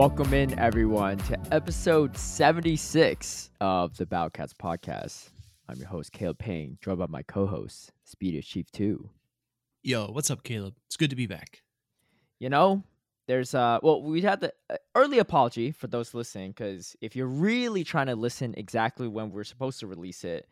Welcome in, everyone, to episode 76 of the Battlecats podcast. I'm your host, Caleb Peng, joined by my co host, Speed Speedy Chief 2. Yo, what's up, Caleb? It's good to be back. You know, there's, uh, well, we had the uh, early apology for those listening, because if you're really trying to listen exactly when we're supposed to release it,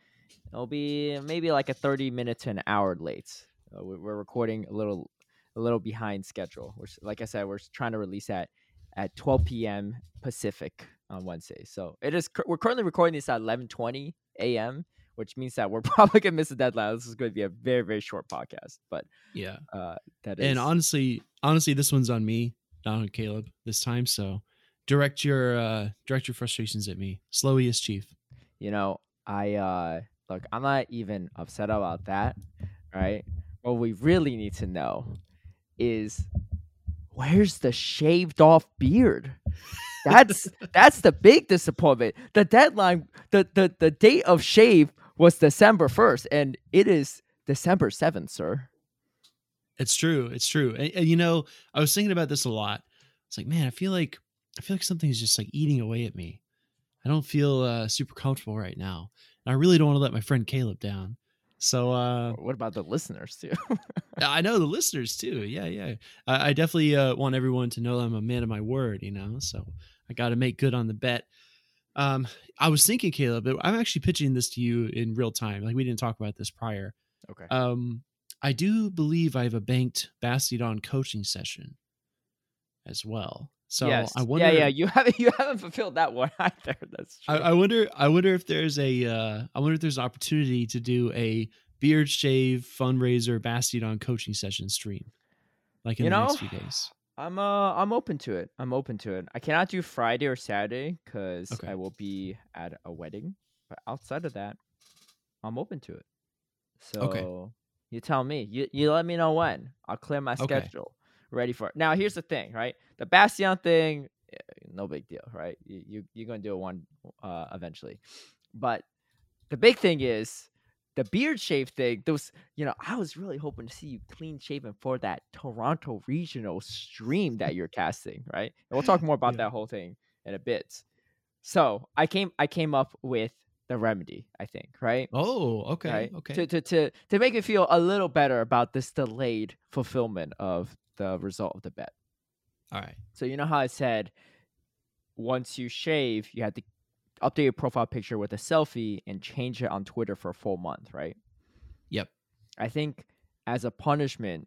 it'll be maybe like a 30 minute to an hour late. Uh, we- we're recording a little, a little behind schedule. We're, like I said, we're trying to release that at 12 p.m. Pacific on Wednesday. So it is. We're currently recording this at 11:20 a.m., which means that we're probably gonna miss the deadline. This is going to be a very very short podcast, but Yeah. uh, that is. And honestly, honestly, this one's on me, not on Caleb this time. So direct your uh direct your frustrations at me. Slowy is chief. you know, I uh look. I'm not even upset about that. Right. What we really need to know is where's the shaved off beard. That's that's the big disappointment. The deadline, the the the date of shave was December first, and it is December seventh, sir. It's true. It's true. And, and, you know, I was thinking about this a lot. It's like, man, I feel like I feel like something's just like eating away at me. I don't feel uh, super comfortable right now, and I really don't want to let my friend Caleb down. So uh, What about the listeners too? I know the listeners too. Yeah, yeah. I, I definitely uh, want everyone to know I'm a man of my word. You know, so I got to make good on the bet. Um, I was thinking, Caleb, but I'm actually pitching this to you in real time. Like we didn't talk about this prior. okay. Um, I do believe I have a banked Bastiodon coaching session as well. So yes. I wonder. yeah, yeah. You haven't you haven't fulfilled that one either. That's true. I, I wonder. I wonder if there's a. Uh, I wonder if there's an opportunity to do a beard shave fundraiser Bastiodon coaching session stream, like in You the know, next few days. I'm uh I'm open to it. I'm open to it. I cannot do Friday or Saturday because Okay. I will be at a wedding. But outside of that, I'm open to it. So Okay. you tell me. You you let me know when. I'll clear my Okay. schedule. Ready for it. Now here's the thing, right? The Bastion thing, eh, no big deal, right? You, you you're gonna do it one uh eventually. But the big thing is the beard shave thing. Those, you know, I was really hoping to see you clean shaven for that Toronto regional stream that you're casting, right? And we'll talk more about Yeah. that whole thing in a bit. So I came, I came up with the remedy. I think, right? Oh, okay, right? okay. To, to to to make it feel a little better about this delayed fulfillment of the result of the bet. All right. So you know how I said once you shave, you had to update your profile picture with a selfie and change it on Twitter for a full month, right? Yep. I think as a punishment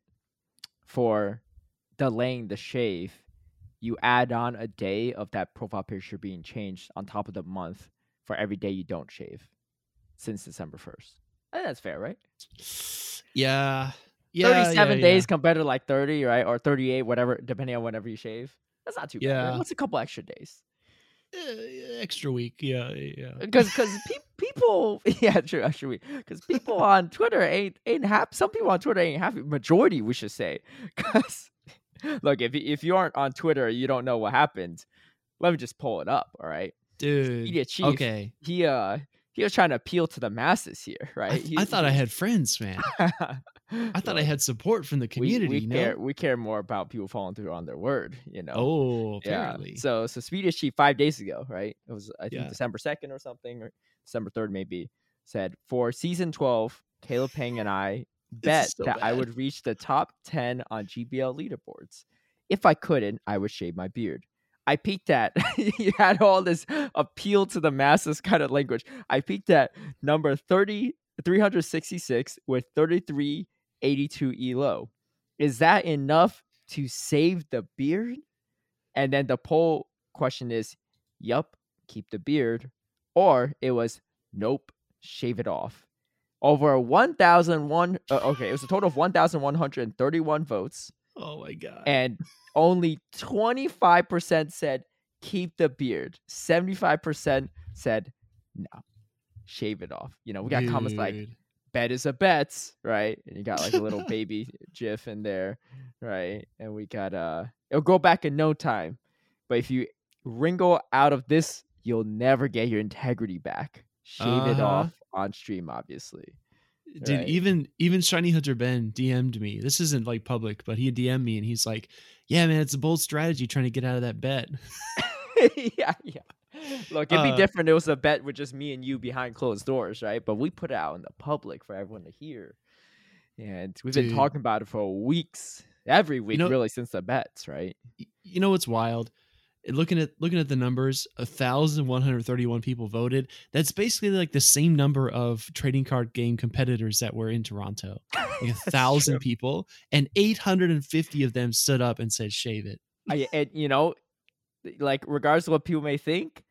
for delaying the shave, you add on a day of that profile picture being changed on top of the month for every day you don't shave since December 1st. I think that's fair, right? Yeah. Yeah. 37 yeah, days compared to like 30, right? Or 38, whatever, depending on whenever you shave. That's not too bad. Yeah. What's a couple extra days? Uh, extra week. Yeah. Yeah. Because because pe- people, yeah, true, extra week. because people on Twitter ain't ain't happy. Some people on Twitter ain't happy. Majority, we should say. Because look, if if you aren't on Twitter, you don't know what happened. Let me just pull it up. All right, Dude. Media chief. Okay. he uh he was trying to appeal to the masses here, I, right? I thought I had friends, man. I thought I had support from the community. We, we know? care we care more about people following through on their word, you know. Oh, yeah. So so Speediest Chief five days ago, right? It was I think Yeah. December second or something, or December third maybe. Said for season twelve, Caleb Peng and I bet so that I would reach the top ten on GBL leaderboards. If I couldn't, I would shave my beard. I peaked at you had all this appeal to the masses kind of language. I peaked at number 30, 366 with 3382 elo. Is that enough to save the beard? And then the poll question is, yup, keep the beard. Or it was, nope, shave it off. Over 1,001, uh, okay, it was a total of 1,131 votes. oh my god. And only 25% said, keep the beard. 75% said, no, shave it off. You know, we got comments like, Dude. Bet is a bet, right? And you got like a little baby gif in there, right? And we got uh it'll go back in no time. But if you wrinkle out of this, you'll never get your integrity back. Shave it Uh-huh. off on stream, obviously. Dude, Right. even even Shiny Hunter Ben DM'd me. This isn't like public, but he DM'd me and he's like, "Yeah, man, it's a bold strategy trying to get out of that bet." yeah, yeah. Look, it'd be Uh, different. It was a bet with just me and you behind closed doors, right? But we put it out in the public for everyone to hear, and we've been talking about it for weeks, every week, know- really, since the bets, right? You know what's wild? Looking at looking at the numbers, a thousand one hundred thirty one people voted. That's basically like the same number of trading card game competitors that were in Toronto. Like a thousand people, and eight hundred and fifty of them stood up and said, "Shave it." I, and you know, like regardless of what people may think,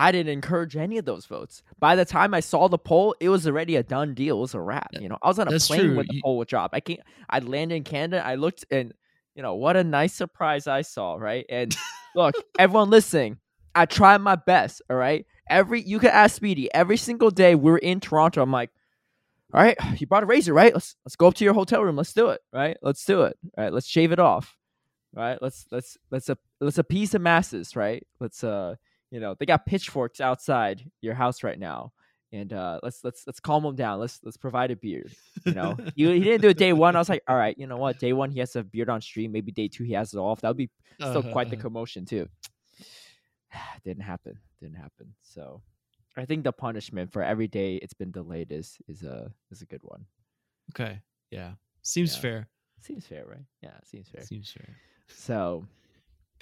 I didn't encourage any of those votes. By the time I saw the poll, it was already a done deal. It was a wrap. You know, I was on a That's plane true. when the You- poll would drop. I can't. I landed in Canada. I looked and you know what a nice surprise I saw. Right and look, everyone listening, I tried my best. All right, every you could ask Speedy every single day we're in Toronto. I'm like. All right, you brought a razor, right? Let's let's go up to your hotel room. Let's do it, right? Let's do it. All right, let's shave it off right? Let's let's let's a let's appease the masses, right? Let's uh you know they got pitchforks outside your house right now, and uh let's let's let's calm them down. Let's let's provide a beard. You know, he, he didn't do it day one. I was like, all right, you know what? Day one he has a beard on stream. Maybe day two he has it off. That would be still quite the Uh, commotion too. Didn't happen. Didn't happen. So I think the punishment for every day it's been delayed is is a is a good one. okay, yeah, seems Yeah. fair. Seems fair, right? Yeah, seems fair. Seems fair. So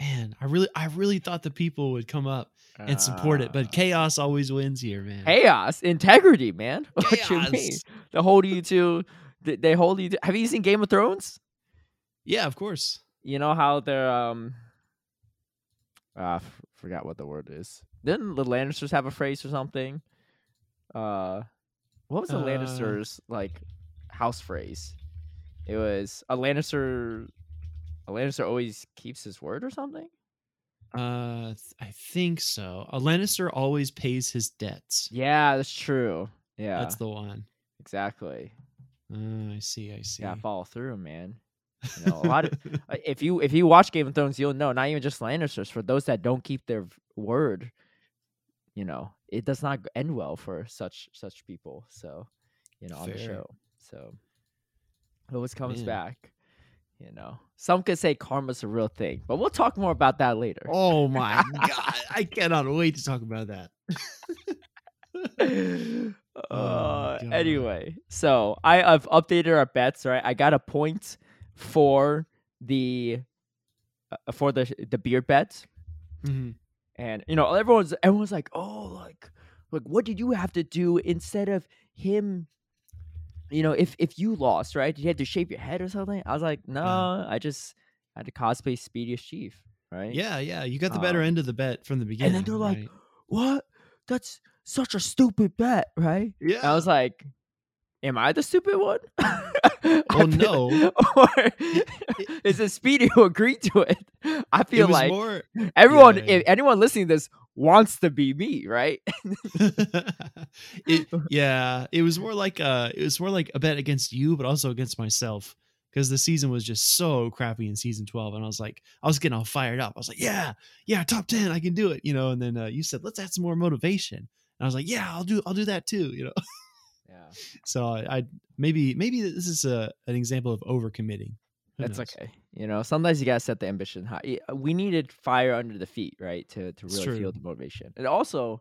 Man, I really, I really thought the people would come up and support it, uh, but chaos always wins here, man. chaos? Integrity man. What you mean? Chaos. they hold you to they, hold you to have you seen game of thrones? Yeah, of course. you know how they're um ah, f- forgot what the word is. Didn't the lannisters have a phrase or something? Uh what was the Uh, lannisters like house phrase? It was a lannister a lannister always keeps his word or something Uh, I think so. A Lannister always pays his debts. yeah that's true yeah That's the one. exactly Uh, I see. I see. yeah follow through man you know a lot of Uh, if you if you watch Game of Thrones, you'll know. Not even just Lannisters. For those that don't keep their word, you know, it does not end well for such such people. So, you know, on the show. So, it always comes Man. back. You know, some could say karma's a real thing, but we'll talk more about that later. Oh my god! I cannot wait to talk about that. uh, God. anyway, so I have updated our bets. Right, I got a point for the uh, for the the beard bet. Mhm. and you know everyone's everyone's like oh like like what did you have to do instead of him you know if if you lost right you had to shave your head or something i was like no i just had to cosplay speediest chief right Yeah, yeah. You got the better Um, end of the bet from the beginning. And then they're like, right? what that's such a stupid bet right "Yeah." i was like am i the stupid one Well, feel- no. or is it speedy who agreed to it i feel was like more. everyone yeah. if anyone listening to this wants to be me right it, yeah, it was more like uh it was more like a bet against you, but also against myself because the season was just so crappy in season twelve, and I was like, I was getting all fired up. I was like, yeah, yeah, top ten, I can do it, you know. And then uh, you said, let's add some more motivation, and I was like, yeah, I'll do, I'll do that too, you know. Yeah So I, I maybe maybe this is a an example of overcommitting. Who That's knows? okay. You know, sometimes you gotta set the ambition high. We needed fire under the feet, right, to to really feel the motivation. And also,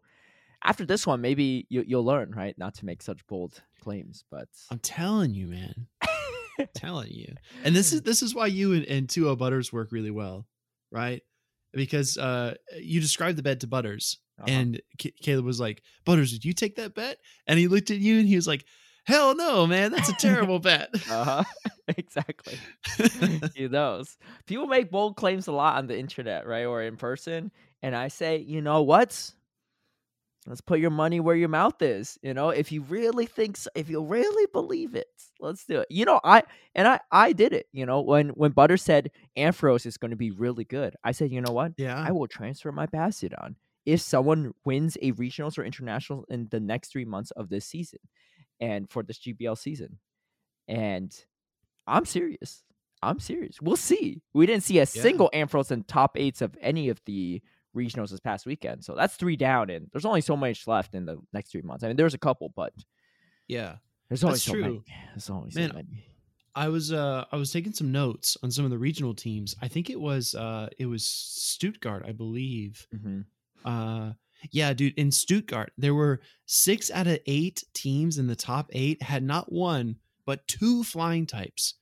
after this one, maybe you, you'll learn, right, not to make such bold claims. But I'm telling you, man. telling you. And this is this is why you and, and 2 Butters work really well, right? Because uh you described the bed to Butters Uh-huh. and Caleb was like, "Butters, did you take that bet?" And he looked at you and he was like, "Hell no, man. That's a terrible bet." uh-huh. exactly. he knows. People make bold claims a lot on the internet, right, or in person, and I say, you know what? Let's put your money where your mouth is. You know, if you really think, so, if you really believe it, let's do it. You know, I and I I did it. You know, when when Butter said Ampharos is going to be really good, I said, you know what? yeah. I will transfer my Bastion if someone wins a regionals or international in the next three months of this season and for this GBL season. And I'm serious. I'm serious. We'll see. We didn't see a single Ampharos in top eights of any of the regionals this past weekend. So that's three down, and there's only so much left in the next three months. I mean, there's a couple, but Yeah. There's always so true. many. There's always Man, so many. I was uh I was taking some notes on some of the regional teams. I think it was uh it was Stuttgart, I believe. hmm Uh yeah, dude, in Stuttgart, there were 6 out of 8 teams in the top 8 had not one but two flying types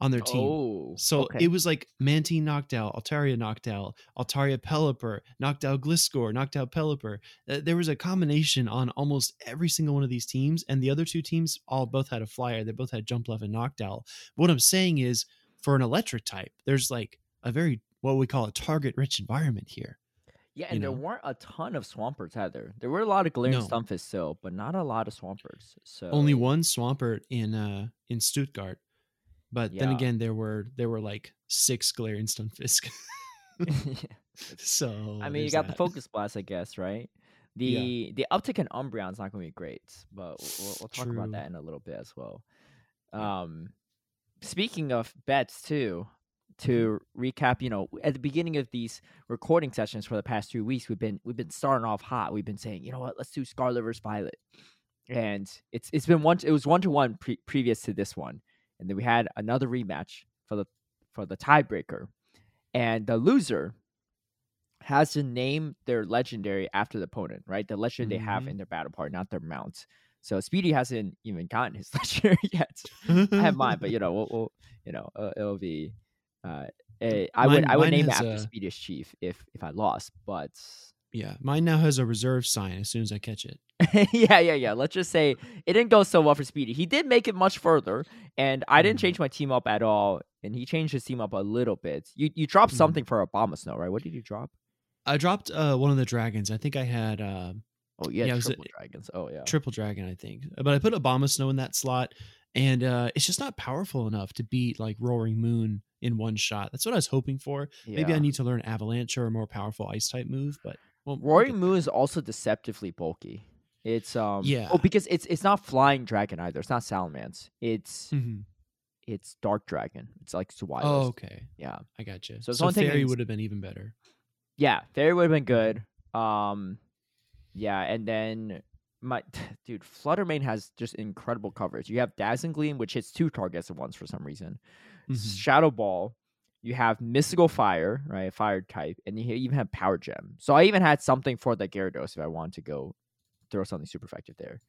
on their team. Oh, So okay. it was like Mantine Noctowl, Altaria Noctowl, Altaria Pelipper Noctowl Gliscor, Noctowl Pelipper. There was a combination on almost every single one of these teams, and the other two teams all both had a flyer. They both had Jumpluff and Noctowl. What I'm saying is, for an electric type, there's like a very what we call a target rich environment here. Yeah, you and there know? weren't a ton of Swamperts either. There were a lot of Galarian No. Stunfisk still, but not a lot of Swamperts. So Only one Swampert in uh in Stuttgart. But then again, there were there were like six Galarian Stunfisk. so I mean, you got the. Focus Blast, I guess, right? The the uptick in Umbreon's not going to be great, but we'll, we'll, we'll talk about that in a little bit as well. Um, speaking of bets too, to recap, you know, at the beginning of these recording sessions for the past two weeks, we've been we've been starting off hot. We've been saying, you know what, let's do Scarlet versus Violet, and it's it's been one. It was one to one pre- previous to this one, and then we had another rematch for the for the tiebreaker, and the loser has to name their legendary after the opponent, right? The legendary they have Mhm. in their battle part, not their mount. So Speedy hasn't even gotten his legendary yet. I have mine, but you know, we'll, we'll you know, uh, it'll be. Uh, eh, I would I would name it after uh, Speediest Chief if if I lost, but Yeah, mine now has a reserve sign as soon as I catch it. yeah, yeah, yeah. Let's just say it didn't go so well for Speedy. He did make it much further, and I didn't Mhm. change my team up at all, and he changed his team up a little bit. You you dropped Mhm. something for Abomasnow, right? What did you drop? I dropped uh, one of the dragons. I think I had uh, Oh yeah, Yeah, it was a- triple dragons. Oh yeah. triple dragon. I think, but I put Abomasnow in that slot, and uh, it's just not powerful enough to beat like Roaring Moon in one shot. That's what I was hoping for. Maybe I need to learn Avalanche or a more powerful Ice type move. But well, Roaring Moon is also deceptively bulky. It's um Yeah. Oh, because it's it's not flying dragon either. It's not Salamence. It's Mhm. it's dark dragon. It's like Swilest. Oh, okay. Yeah. I got you. So So, it's only thing Fairy would have been even better. Yeah, fairy would have been good. Um, yeah, and then my dude, Flutter Mane has just incredible coverage. You have Dazzling Gleam, which hits two targets at once for some reason. Mhm. Shadow Ball. You have Mystical Fire, right? Fire type, and you even have Power Gem. So I even had something for the Gyarados if I wanted to go throw something super effective there.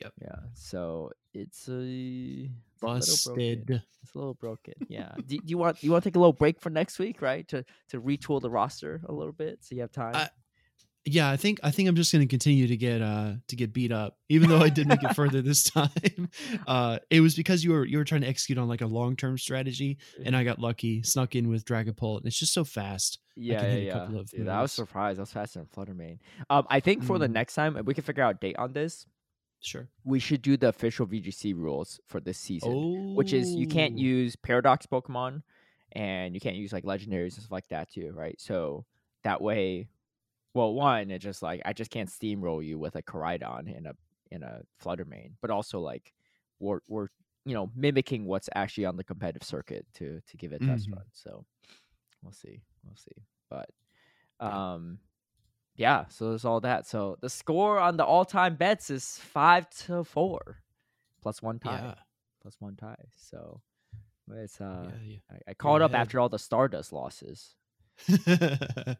Yep. Yeah. So it's a, it's a little broken. Busted. It's a little broken. Yeah. do, do you want you want to take a little break for next week, right? To to retool the roster a little bit so you have time. I- Yeah, I think I think I'm just going to continue to get uh to get beat up, even though I did make it further this time. Uh, it was because you were you were trying to execute on like a long term strategy, and I got lucky, snuck in with Dragon Dragapult, and it's just so fast. yeah, can yeah, yeah. Dude, I was surprised. I was faster than Flutter Mane. Um, I think for the Mm. next time, if we can figure out a date on this, Sure. we should do the official VGC rules for this season. Oh, which is you can't use paradox Pokemon and you can't use like legendaries and stuff like that too, right? So that way, well, one, it just like I just can't steamroll you with a Koraidon in a in a Flutter Mane, but also like we're we're you know mimicking what's actually on the competitive circuit to to give it a test run. So we'll see, we'll see, but um. Yeah, so there's all that. So the score on the all-time bets is five to four, plus one tie Yeah, plus one tie. So it's uh yeah, I, I called up after all the Stardust losses.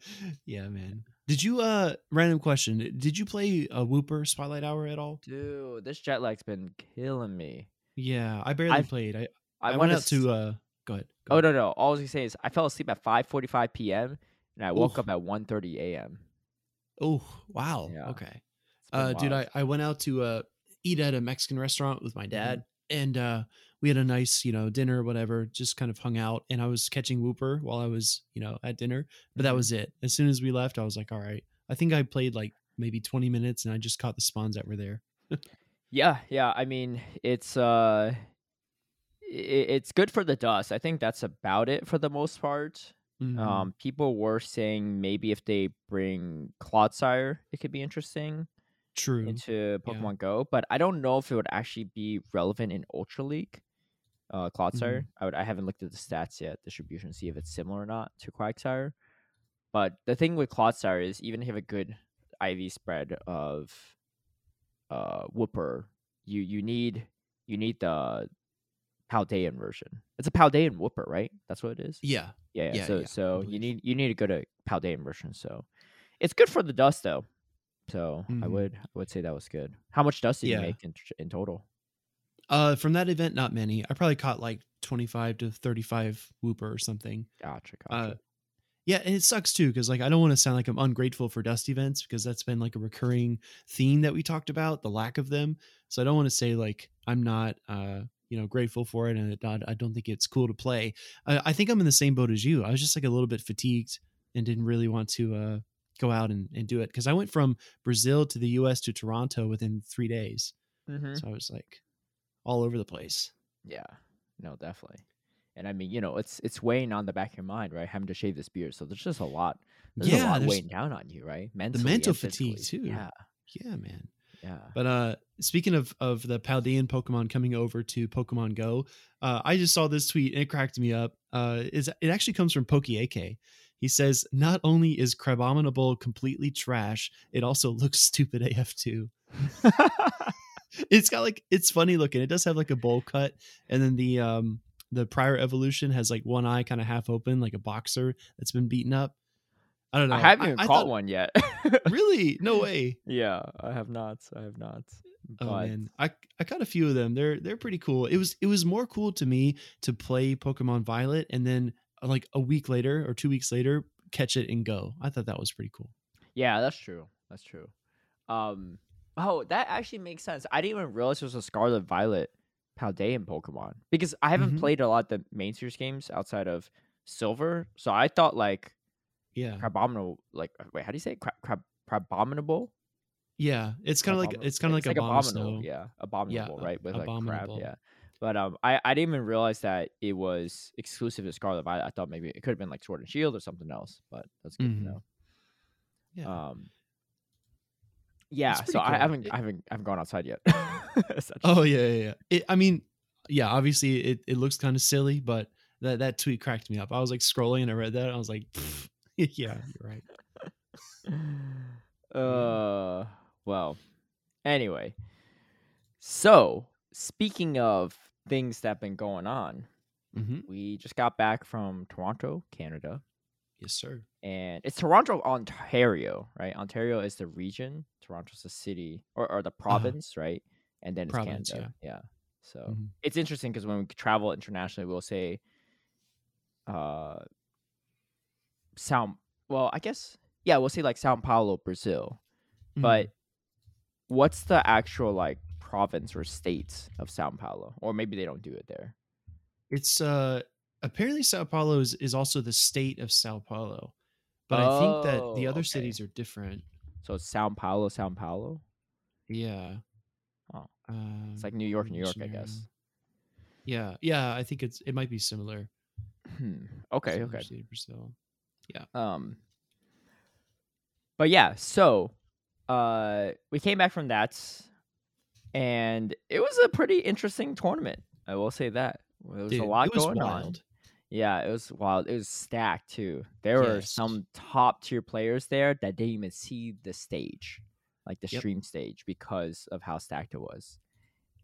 yeah. man. Did you uh random question? Did you play a Wooper Spotlight Hour at all? Dude, this jet lag's been killing me. Yeah, I barely I've- played. I I, I, went out to uh. Go ahead. go Oh ahead. no no! All I was gonna say is I fell asleep at 5:45 p.m. and I woke Oof. up at 1:30 a.m. Oh wow. Yeah. Okay. Uh, dude. I, I went out to uh eat at a Mexican restaurant with my dad, and uh we had a nice you know dinner, or whatever. Just kind of hung out, and I was catching Wooper while I was you know at dinner. But that Mhm. was it. As soon as we left, I was like, all right. I think I played like maybe twenty minutes, and I just caught the spawns that were there. yeah yeah. I mean it's uh it's good for the dust. I think that's about it for the most part. Mhm. Um, people were saying maybe if they bring Clodsire, it could be interesting. True. into Pokemon Go, but I don't know if it would actually be relevant in Ultra League. Uh, Clodsire. I would. I haven't looked at the stats yet, distribution, see if it's similar or not to Quagsire. But the thing with Clodsire is, even if you have a good IV spread of uh Wooper, you you need you need the Paldean version. It's a Paldean Wooper, right? That's what it is. Yeah. Yeah. yeah. Yeah, so yeah, so you need you need to go to Paldean version. So it's good for the dust though. So I Mhm. would I would say that was good. How much dust did you make in, in total? Uh, from that event, not many. I probably caught like 25 to 35 Wooper or something. Gotcha. Uh, Gotcha. Yeah, and it sucks too because like I don't want to sound like I'm ungrateful for dust events because that's been like a recurring theme that we talked about the lack of them. So I don't want to say like I'm not uh you know grateful for it and it not, I don't think it's cool to play. I, I think I'm in the same boat as you. I was just like a little bit fatigued and didn't really want to uh go out and, and do it because I went from Brazil to the U.S. to Toronto within three days. mm-hmm. So I was like all over the place. Yeah. No, definitely. And I mean, you know, it's it's weighing on the back of your mind, right? Having to shave this beard. So there's just a lot. There's a yeah, lot there's weighing down on you, right? Mentally, mental fatigue, too. Yeah. yeah, man. Yeah. But uh speaking of of the Paldean Pokemon coming over to Pokemon Go, uh I just saw this tweet and it cracked me up. Uh is it actually comes from Pokeake. He says, not only is Crabominable completely trash, it also looks stupid AF too. It's got like it's funny looking. It does have like a bowl cut, and then the um the prior evolution has like one eye kind of half open, like a boxer that's been beaten up. I don't know. I haven't even I caught thought- one yet. Really? No way. yeah, I have not. I have not. Oh man, I I caught a few of them. They're they're pretty cool. It was it was more cool to me to play Pokemon Violet and then uh, like a week later or two weeks later catch it and go. I thought that was pretty cool. yeah, that's true. That's true. Um. Oh, that actually makes sense. I didn't even realize it was a Scarlet Violet Paldean Pokemon because I haven't Mhm. played a lot of the main series games outside of Silver. So I thought like Yeah, Crabominable, like wait, how do you say it? Crab, crab, Crabominable? yeah. It's kind of like it's kind of like a abominable, yeah, abominable, a- right? With like crab, yeah. But um, I I didn't even realize that it was exclusive to Scarlet Violet. I thought maybe it could have been like Sword and Shield or something else. But that's good Mhm. to know. Yeah. Um, yeah. So I haven't It- I haven't I haven't gone outside yet. oh yeah, yeah. yeah. It, I mean, yeah. Obviously, it it looks kind of silly, but that that tweet cracked me up. I was like scrolling and I read that. And I was like, yeah, you're right. uh, well, anyway. So speaking of things that have been going on, hmm we just got back from Toronto, Canada. Yes, sir. And it's Toronto, Ontario, right? Ontario is the region, Toronto's the city or, or the province, right? And then it's Uh-huh. Province, Canada. Yeah. So Mhm. it's interesting because when we travel internationally, we'll say, uh, Sao. Well, I guess yeah, we'll say like Sao Paulo, Brazil. Mhm. But what's the actual like province or states of Sao Paulo? Or maybe they don't do it there. It's uh apparently Sao Paulo is, is also the state of Sao Paulo. But I think that the Oh, other okay. cities are different. So it's Sao Paulo, Sao Paulo. Yeah. Oh. Um, It's like New York, New York, I guess. Yeah. Yeah, I think it's it might be similar. Hmm. Okay. Similar Okay. Brazil. Um. But yeah, so uh, we came back from that, and it was a pretty interesting tournament. I will say that there was a lot going on. Yeah, it was wild. It was stacked too. There were some top tier players there that didn't even see the stage, like the Yep. stream stage, because of how stacked it was,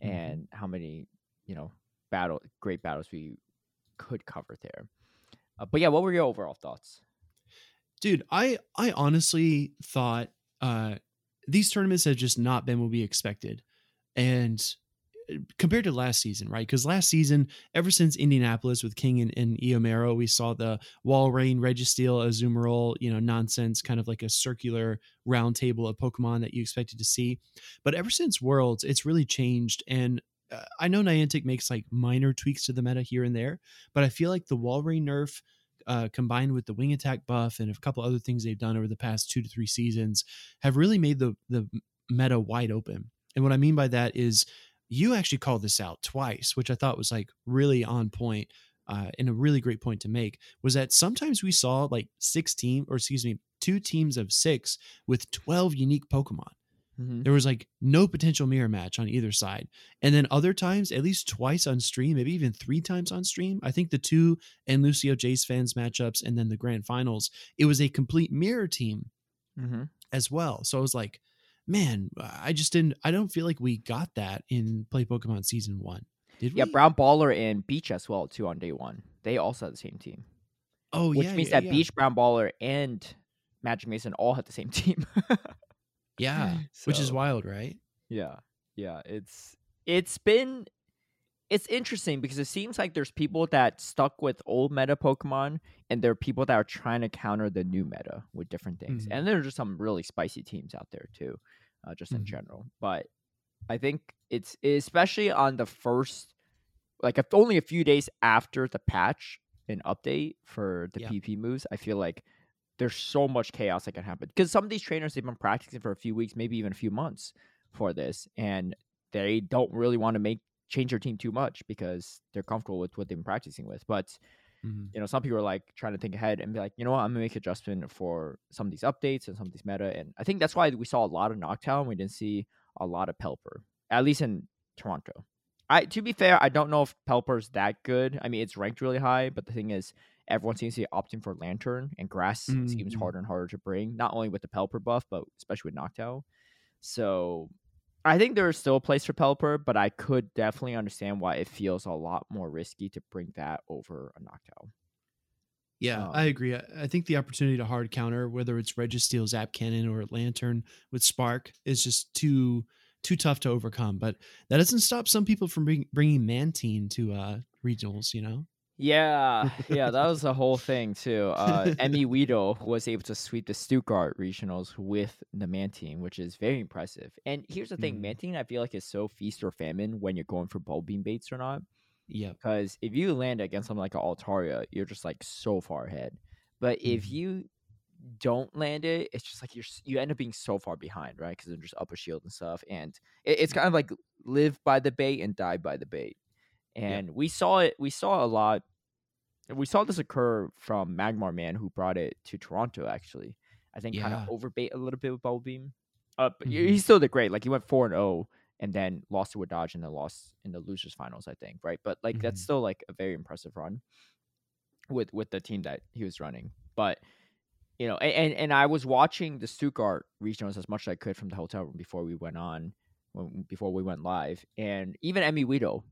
Mhm. and how many you know battle great battles we could cover there. Uh, but yeah, what were your overall thoughts? dude i i honestly thought uh these tournaments have just not been what we expected and compared to last season right because last season ever since indianapolis with king and, and eomero we saw the Walrein registeel azumarill you know nonsense kind of like a circular round table of pokemon that you expected to see but ever since worlds it's really changed and uh, I know Niantic makes like minor tweaks to the meta here and there, but I feel like the Walrein nerf uh, combined with the wing attack buff and a couple other things they've done over the past two to three seasons have really made the the meta wide open. And what I mean by that is you actually called this out twice, which I thought was like really on point uh, and a really great point to make. Was that sometimes we saw like six team or excuse me two teams of six with twelve unique Pokemon. There was like no potential mirror match on either side. And then other times, at least twice on stream, maybe even three times on stream, I think the two and Lucio Jace fans matchups and then the grand finals, it was a complete mirror team Mm-hmm. as well. So I was like, man, I just didn't. I don't feel like we got that in Play Pokemon Season One. Did we? Yeah, Brown Baller and Beach as well too on day one. They also had the same team, Oh which yeah, which means yeah, that yeah. Beach, Brown Baller, and Magic Mason all had the same team. Yeah, which is wild, right? Yeah, yeah. It's it's been it's interesting because it seems like there's people that stuck with old meta Pokemon, and there are people that are trying to counter the new meta with different things. Mhm. And there's just some really spicy teams out there too, uh, just in Mhm. general. But I think it's especially on the first, like if only a few days after the patch and update for the Yeah. PP moves. I feel like there's so much chaos that can happen because some of these trainers they've been practicing for a few weeks, maybe even a few months for this, and they don't really want to make change their team too much because they're comfortable with what they've been practicing with. But Mhm. you know, some people are like trying to think ahead and be like, you know what, I'm gonna make adjustment for some of these updates and some of these meta, and I think that's why we saw a lot of Noctowl. We didn't see a lot of Pelipper, at least in Toronto. I to be fair, I don't know if Pelipper's that good. I mean, it's ranked really high, but the thing is, everyone seems to be opting for Lanturn, and Grass seems Mhm. harder and harder to bring. Not only with the Pelipper buff, but especially with Noctowl. So I think there is still a place for Pelipper, but I could definitely understand why it feels a lot more risky to bring that over a Noctowl. Yeah, Um, I agree. I, I think the opportunity to hard counter, whether it's Registeel, Zap Cannon, or Lanturn with Spark, is just too too tough to overcome. But that doesn't stop some people from bring, bringing Mantine to uh, regionals. You know. Yeah, yeah, that was the whole thing too. Uh, MEweedle was able to sweep the Stuttgart regionals with the Mantine, which is very impressive. And here's the thing, Mhm. Mantine, I feel like is so feast or famine when you're going for Bubble Beam baits or not. Yeah, Because if you land against something like an Altaria, you're just like so far ahead. But if Mhm. you don't land it, it's just like you're you end up being so far behind, right? Because they're just upper shield and stuff, and it, it's kind of like live by the bait and die by the bait. And we saw it. We saw a lot. We saw this occur from Magmar Man, who brought it to Toronto. Actually, I think kind of overbait a little bit with Bubble Beam. Uh, but Mhm. he still did great. Like he went four and zero, and then lost to a Dodge, and then lost in the losers finals. I think, right? But like that's Mhm. still like a very impressive run with with the team that he was running. But you know, and and I was watching the Stuttgart regionals as much as I could from the hotel room before we went on, when, before we went live, and even MEweedle,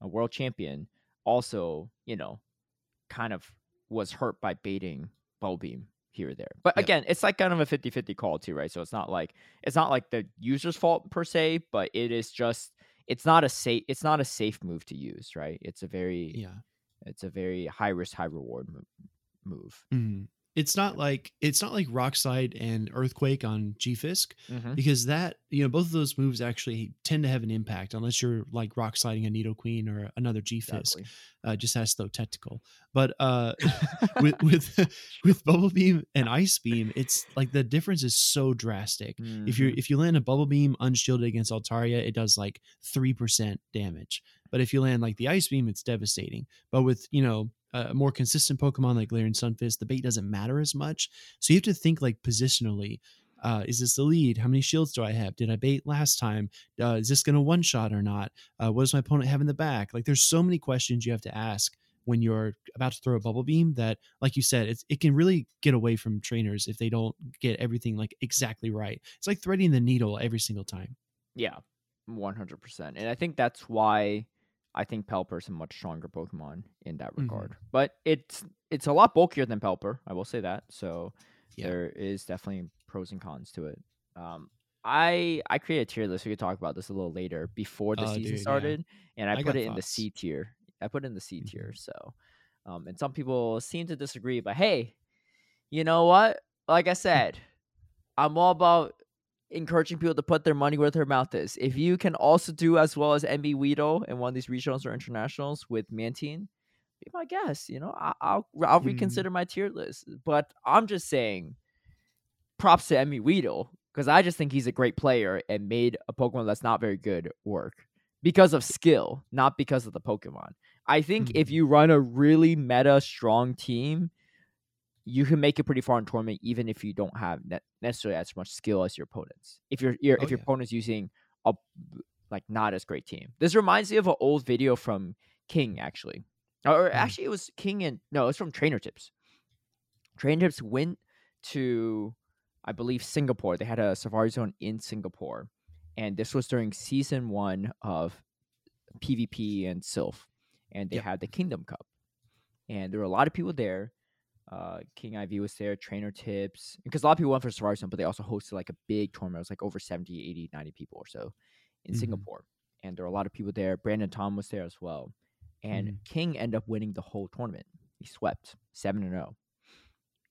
a world champion, also you know, kind of was hurt by baiting Bubble Beam here or there. But Yep. again, it's like kind of a 50-50 call too, right? So it's not like it's not like the user's fault per se, but it is just it's not a safe it's not a safe move to use, right? It's a very Yeah. it's a very high risk, high reward mo- move. Mhm. It's not like it's not like Rockslide and Earthquake on G-Fisk Mm-hmm. because that you know both of those moves actually tend to have an impact unless you're like rock sliding a Nidoqueen or another G-Fisk. Exactly. uh, just has though tactical. But uh, with with with bubble beam and ice beam, it's like the difference is so drastic. If you if you land a bubble beam unshielded against Altaria, it does like three percent damage. But if you land like the ice beam, it's devastating. But with you know a more consistent Pokemon like Galarian Stunfisk, the bait doesn't matter as much. So you have to think like positionally. Uh, is this the lead? How many shields do I have? Did I bait last time? Uh, is this going to one shot or not? Uh, what does my opponent have in the back? Like, there's so many questions you have to ask when you're about to throw a bubble beam that, like you said, it can really get away from trainers if they don't get everything like exactly right. It's like threading the needle every single time. Yeah, one hundred percent. And I think that's why I think Pelipper is a much stronger Pokemon in that Mhm. regard. But it's it's a lot bulkier than Pelipper. I will say that. So Yeah. there is definitely pros and cons to it. Um, I I created a tier list. We could talk about this a little later before the Oh, season dude, yeah. started, and I, I put it in the. C tier. I put it in the C tier. Mhm. So, um, and some people seem to disagree. But hey, you know what? Like I said, I'm all about encouraging people to put their money where their mouth is. If you can also do as well as MEweedle in one of these regionals or internationals with Mantine, be my guest. You know, I, I'll I'll Mhm. reconsider my tier list. But I'm just saying, props to MEweedle because I just think he's a great player and made a Pokemon that's not very good work because of skill, not because of the Pokemon. I think if Mhm. you run a really meta strong team, you can make it pretty far in tournament even if you don't have ne- necessarily as much skill as your opponents. If your your Oh, if your yeah. opponent's using a like not as great team. This reminds me of an old video from King actually. Or Mm. actually it was King and no, it's from Trainer Tips. Trainer Tips went to I believe Singapore. They had a Safari Zone in Singapore, and this was during season one of PvP and Silph, and they Yep. had the Kingdom Cup, and there were a lot of people there. Uh, King IV was there, trainer tips, because a lot of people went for Safari Zone, but they also hosted like a big tournament. It was like over 70, 80, 90 people or so in Mhm. Singapore, and there were a lot of people there. Brandon Tom was there as well, and Mhm. King ended up winning the whole tournament. He swept seven and zero,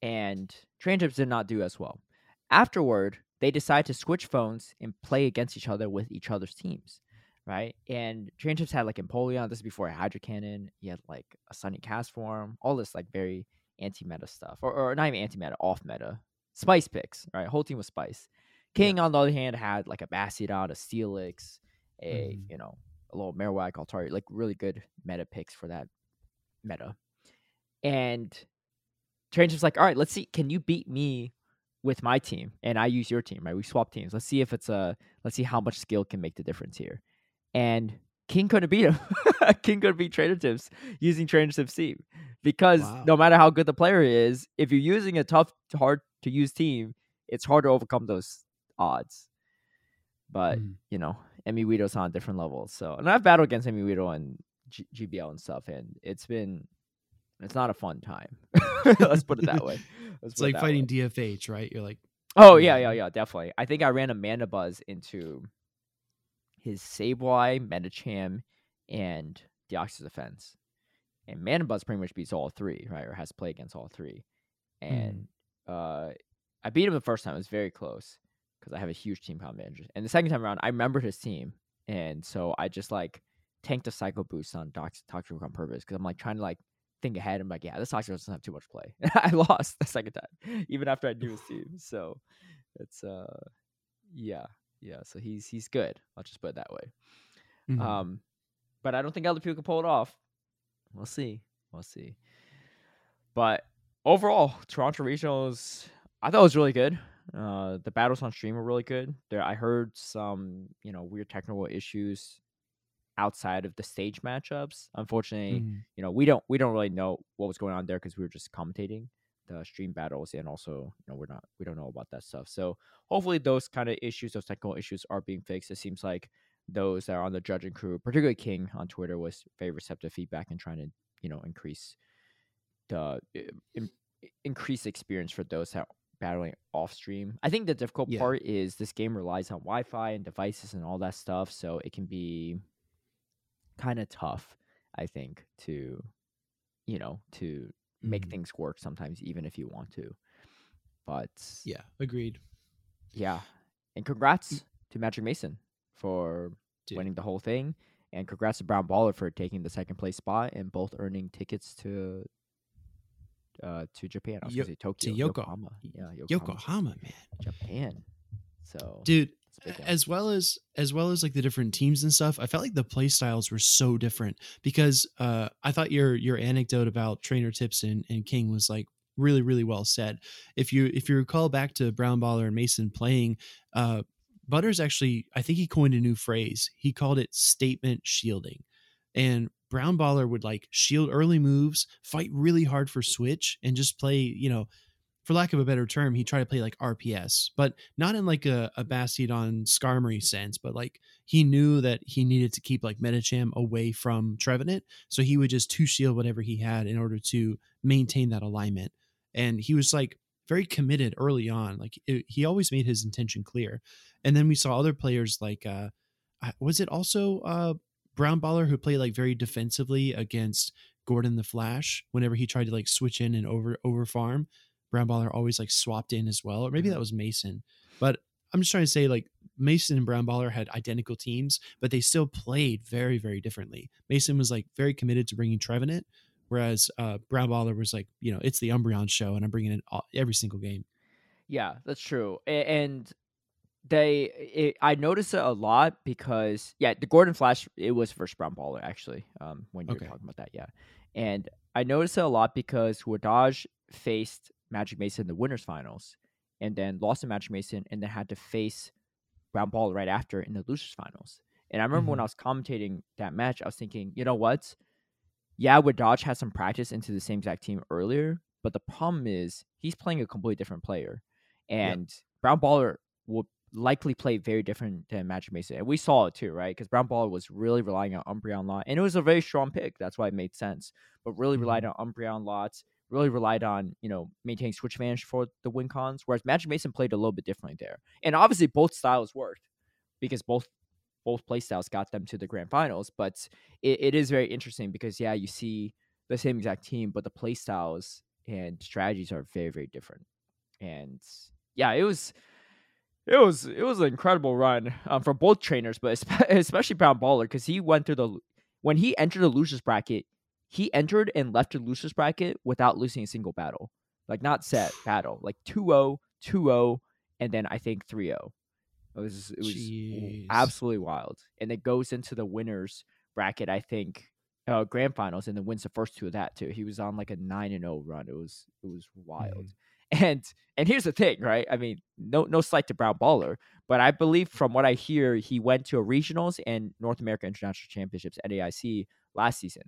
and trainer tips did not do as well. Afterward, they decided to switch phones and play against each other with each other's teams, right? And train tips had like Empoleon. This is before a Hydro Cannon. He had like a Sunny Castform. All this like very anti-meta stuff, or, or not even anti-meta, off-meta. Spice picks, right? Whole team was Spice. King, on the other hand, had like a Bastiodon, a Steelix, a Mhm. you know a little Marowak, Altari, like really good meta picks for that meta. And Tip's like, all right, let's see, can you beat me with my team and I use your team, right? We swap teams. Let's see if it's a let's see how much skill can make the difference here. And King couldn't beat him. King couldn't beat Trainer Tips using Trainer Tips team. Because Wow. no matter how good the player is, if you're using a tough, hard to use team, it's hard to overcome those odds. But Mhm. you know, MEweedle's on a different level. So, and I've battled against MEweedle and G- GBL and stuff, and it's been, it's not a fun time. Let's put it that way. Let's It's like fighting way. DFH, right? You're like, Oh yeah, Yeah. yeah, yeah, definitely. I think I ran a Mandibuzz into his Sableye, Medicham, and Deoxys Defense. And Mandibuzz pretty much beats all three, right? Or has to play against all three. And uh I beat him the first time. It was very close because I have a huge team comp advantage. And the second time around, I remembered his team, and so I just like tanked a Psycho Boost on Dox- Toxic on purpose because I'm like trying to like think ahead. I'm like, yeah, this Toxic doesn't have too much play. I lost the second time, even after I knew his team. So it's uh, yeah, yeah. So he's he's good. I'll just put it that way. mhm. Um, but I don't think other people can pull it off. We'll see. We'll see. But overall, Toronto Regionals, I thought it was really good. Uh, the battles on stream were really good. There, I heard some, you know, weird technical issues outside of the stage matchups. Unfortunately, Mhm. you know, we don't we don't really know what was going on there because we were just commentating the stream battles, and also, you know, we're not we don't know about that stuff. So hopefully, those kind of issues, those technical issues, are being fixed. It seems like those that are on the judging crew, particularly King on Twitter, was very receptive feedback and trying to, you know, increase the eh, i- im- increase experience for those that battling off stream. I think the difficult Yeah. part is this game relies on Wi-Fi and devices and all that stuff, so it can be kind of tough. I think to, you know, to make Mhm. things work sometimes, even if you want to. But Yeah, agreed. yeah. And congrats to Magic Mason for Dude. winning the whole thing. And congrats to Brown Baller for taking the second place spot and both earning tickets to uh to Japan. I was Yo- gonna say Tokyo. Yoko- Yokohama. Yeah, Yokohama, Yokohama, man. Japan. So Dude, it's a big one. as well as as well as like the different teams and stuff i felt like the play styles were so different because uh i thought your your anecdote about trainer tips and, and king was like really really well said. If you if you recall back to brown baller and mason playing uh butters actually i think he coined a new phrase. He called it statement shielding. And brown baller would like shield early moves fight really hard for switch and just play you know for lack of a better term, he tried to play like RPS, but not in like a, a Bastiodon Skarmory sense, but like he knew that he needed to keep like Medicham away from Trevenant. So he would just two shield whatever he had in order to maintain that alignment. And he was like very committed early on. Like it, he always made his intention clear. And then we saw other players like, uh, was it also uh, Brown Baller who played like very defensively against Gordon the Flash whenever he tried to like switch in and over over farm? Brown Baller always like swapped in as well, or maybe Mhm. that was Mason. But I'm just trying to say like Mason and Brown Baller had identical teams, but they still played very very differently. Mason was like very committed to bringing Trevenant, whereas uh, Brown Baller was like you know it's the Umbreon show and I'm bringing it all, every single game. Yeah, that's true. And they, it, I noticed it a lot because yeah, the Gordon Flash it was first Brown Baller actually. Um, when you Okay. were talking about that, yeah, and I noticed it a lot because Wadaj faced Magic Mason in the winners finals, and then lost to Magic Mason, and then had to face Brown Baller right after in the losers finals. And I remember when Mhm. I was commentating that match, I was thinking, you know what? Yeah, Wadaj had some practice into the same exact team earlier, but the problem is he's playing a completely different player and Brown Baller will likely play very different than Magic Mason, and we saw it too, right? Because Brown Baller was really relying on Umbreon lot, and it was a very strong pick. That's why it made sense. But really Mhm. relied on Umbreon lots, really relied on you know maintaining switch advantage for the win cons. Whereas Magic Mason played a little bit differently there, and obviously both styles worked because both both play styles got them to the grand finals. But it, it is very interesting because yeah, you see the same exact team, but the play styles and strategies are very very different. And yeah, it was it was it was an incredible run um, for both trainers, but especially Brown Baller because he went through the when he entered the losers bracket, he entered and left the losers bracket without losing a single battle, like not set battle, like 2-0, 2-0, and then I think 3-0. It was it was Jeez. absolutely wild, and it goes into the winners bracket. I think uh, grand finals, and then wins the first two of that too. He was on like a nine and zero run. It was it was wild. And and here's the thing, right? I mean, no no slight to Brown Baller, but I believe from what I hear, he went to a regionals and North America International Championships at AIC last season.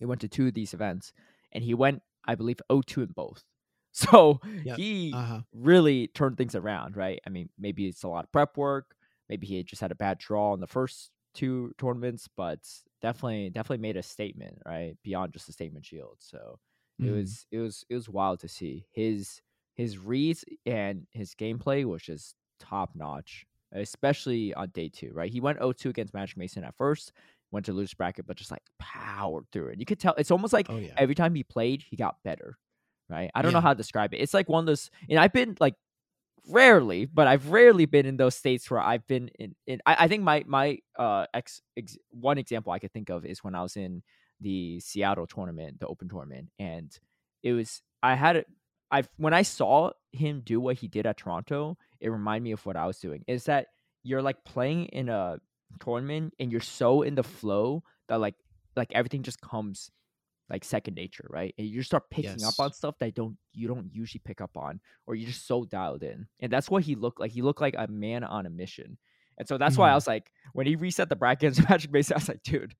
He went to two of these events, and he went, I believe, 0-2 in both. So Yep. he Uh-huh. really turned things around, right? I mean, maybe it's a lot of prep work. Maybe he had just had a bad draw in the first two tournaments, but definitely, definitely made a statement, right? Beyond just a statement shield. So it Mhm. was, it was, it was wild to see his his reads and his gameplay was just top notch, especially on day two, right? He went 0-2 against Magic Mason at first, went to lose bracket, but just like powered through it. You could tell it's almost like Oh yeah. every time he played, he got better. Right? I don't know how to describe it. It's like one of those, and I've been like rarely, but I've rarely been in those states where I've been in. in I, I think my my uh ex, ex one example I could think of is when I was in the Seattle tournament, the Open tournament, and it was I had it. I when I saw him do what he did at Toronto, it reminded me of what I was doing. Is that you're like playing in a tournament and you're so in the flow that like like everything just comes like second nature, right? And you start picking up on stuff that don't you don't usually pick up on, or you're just so dialed in. And that's what he looked like. He looked like a man on a mission. And so that's why I Mhm. was like, when he reset the brackets Magic Mason, I was like, dude,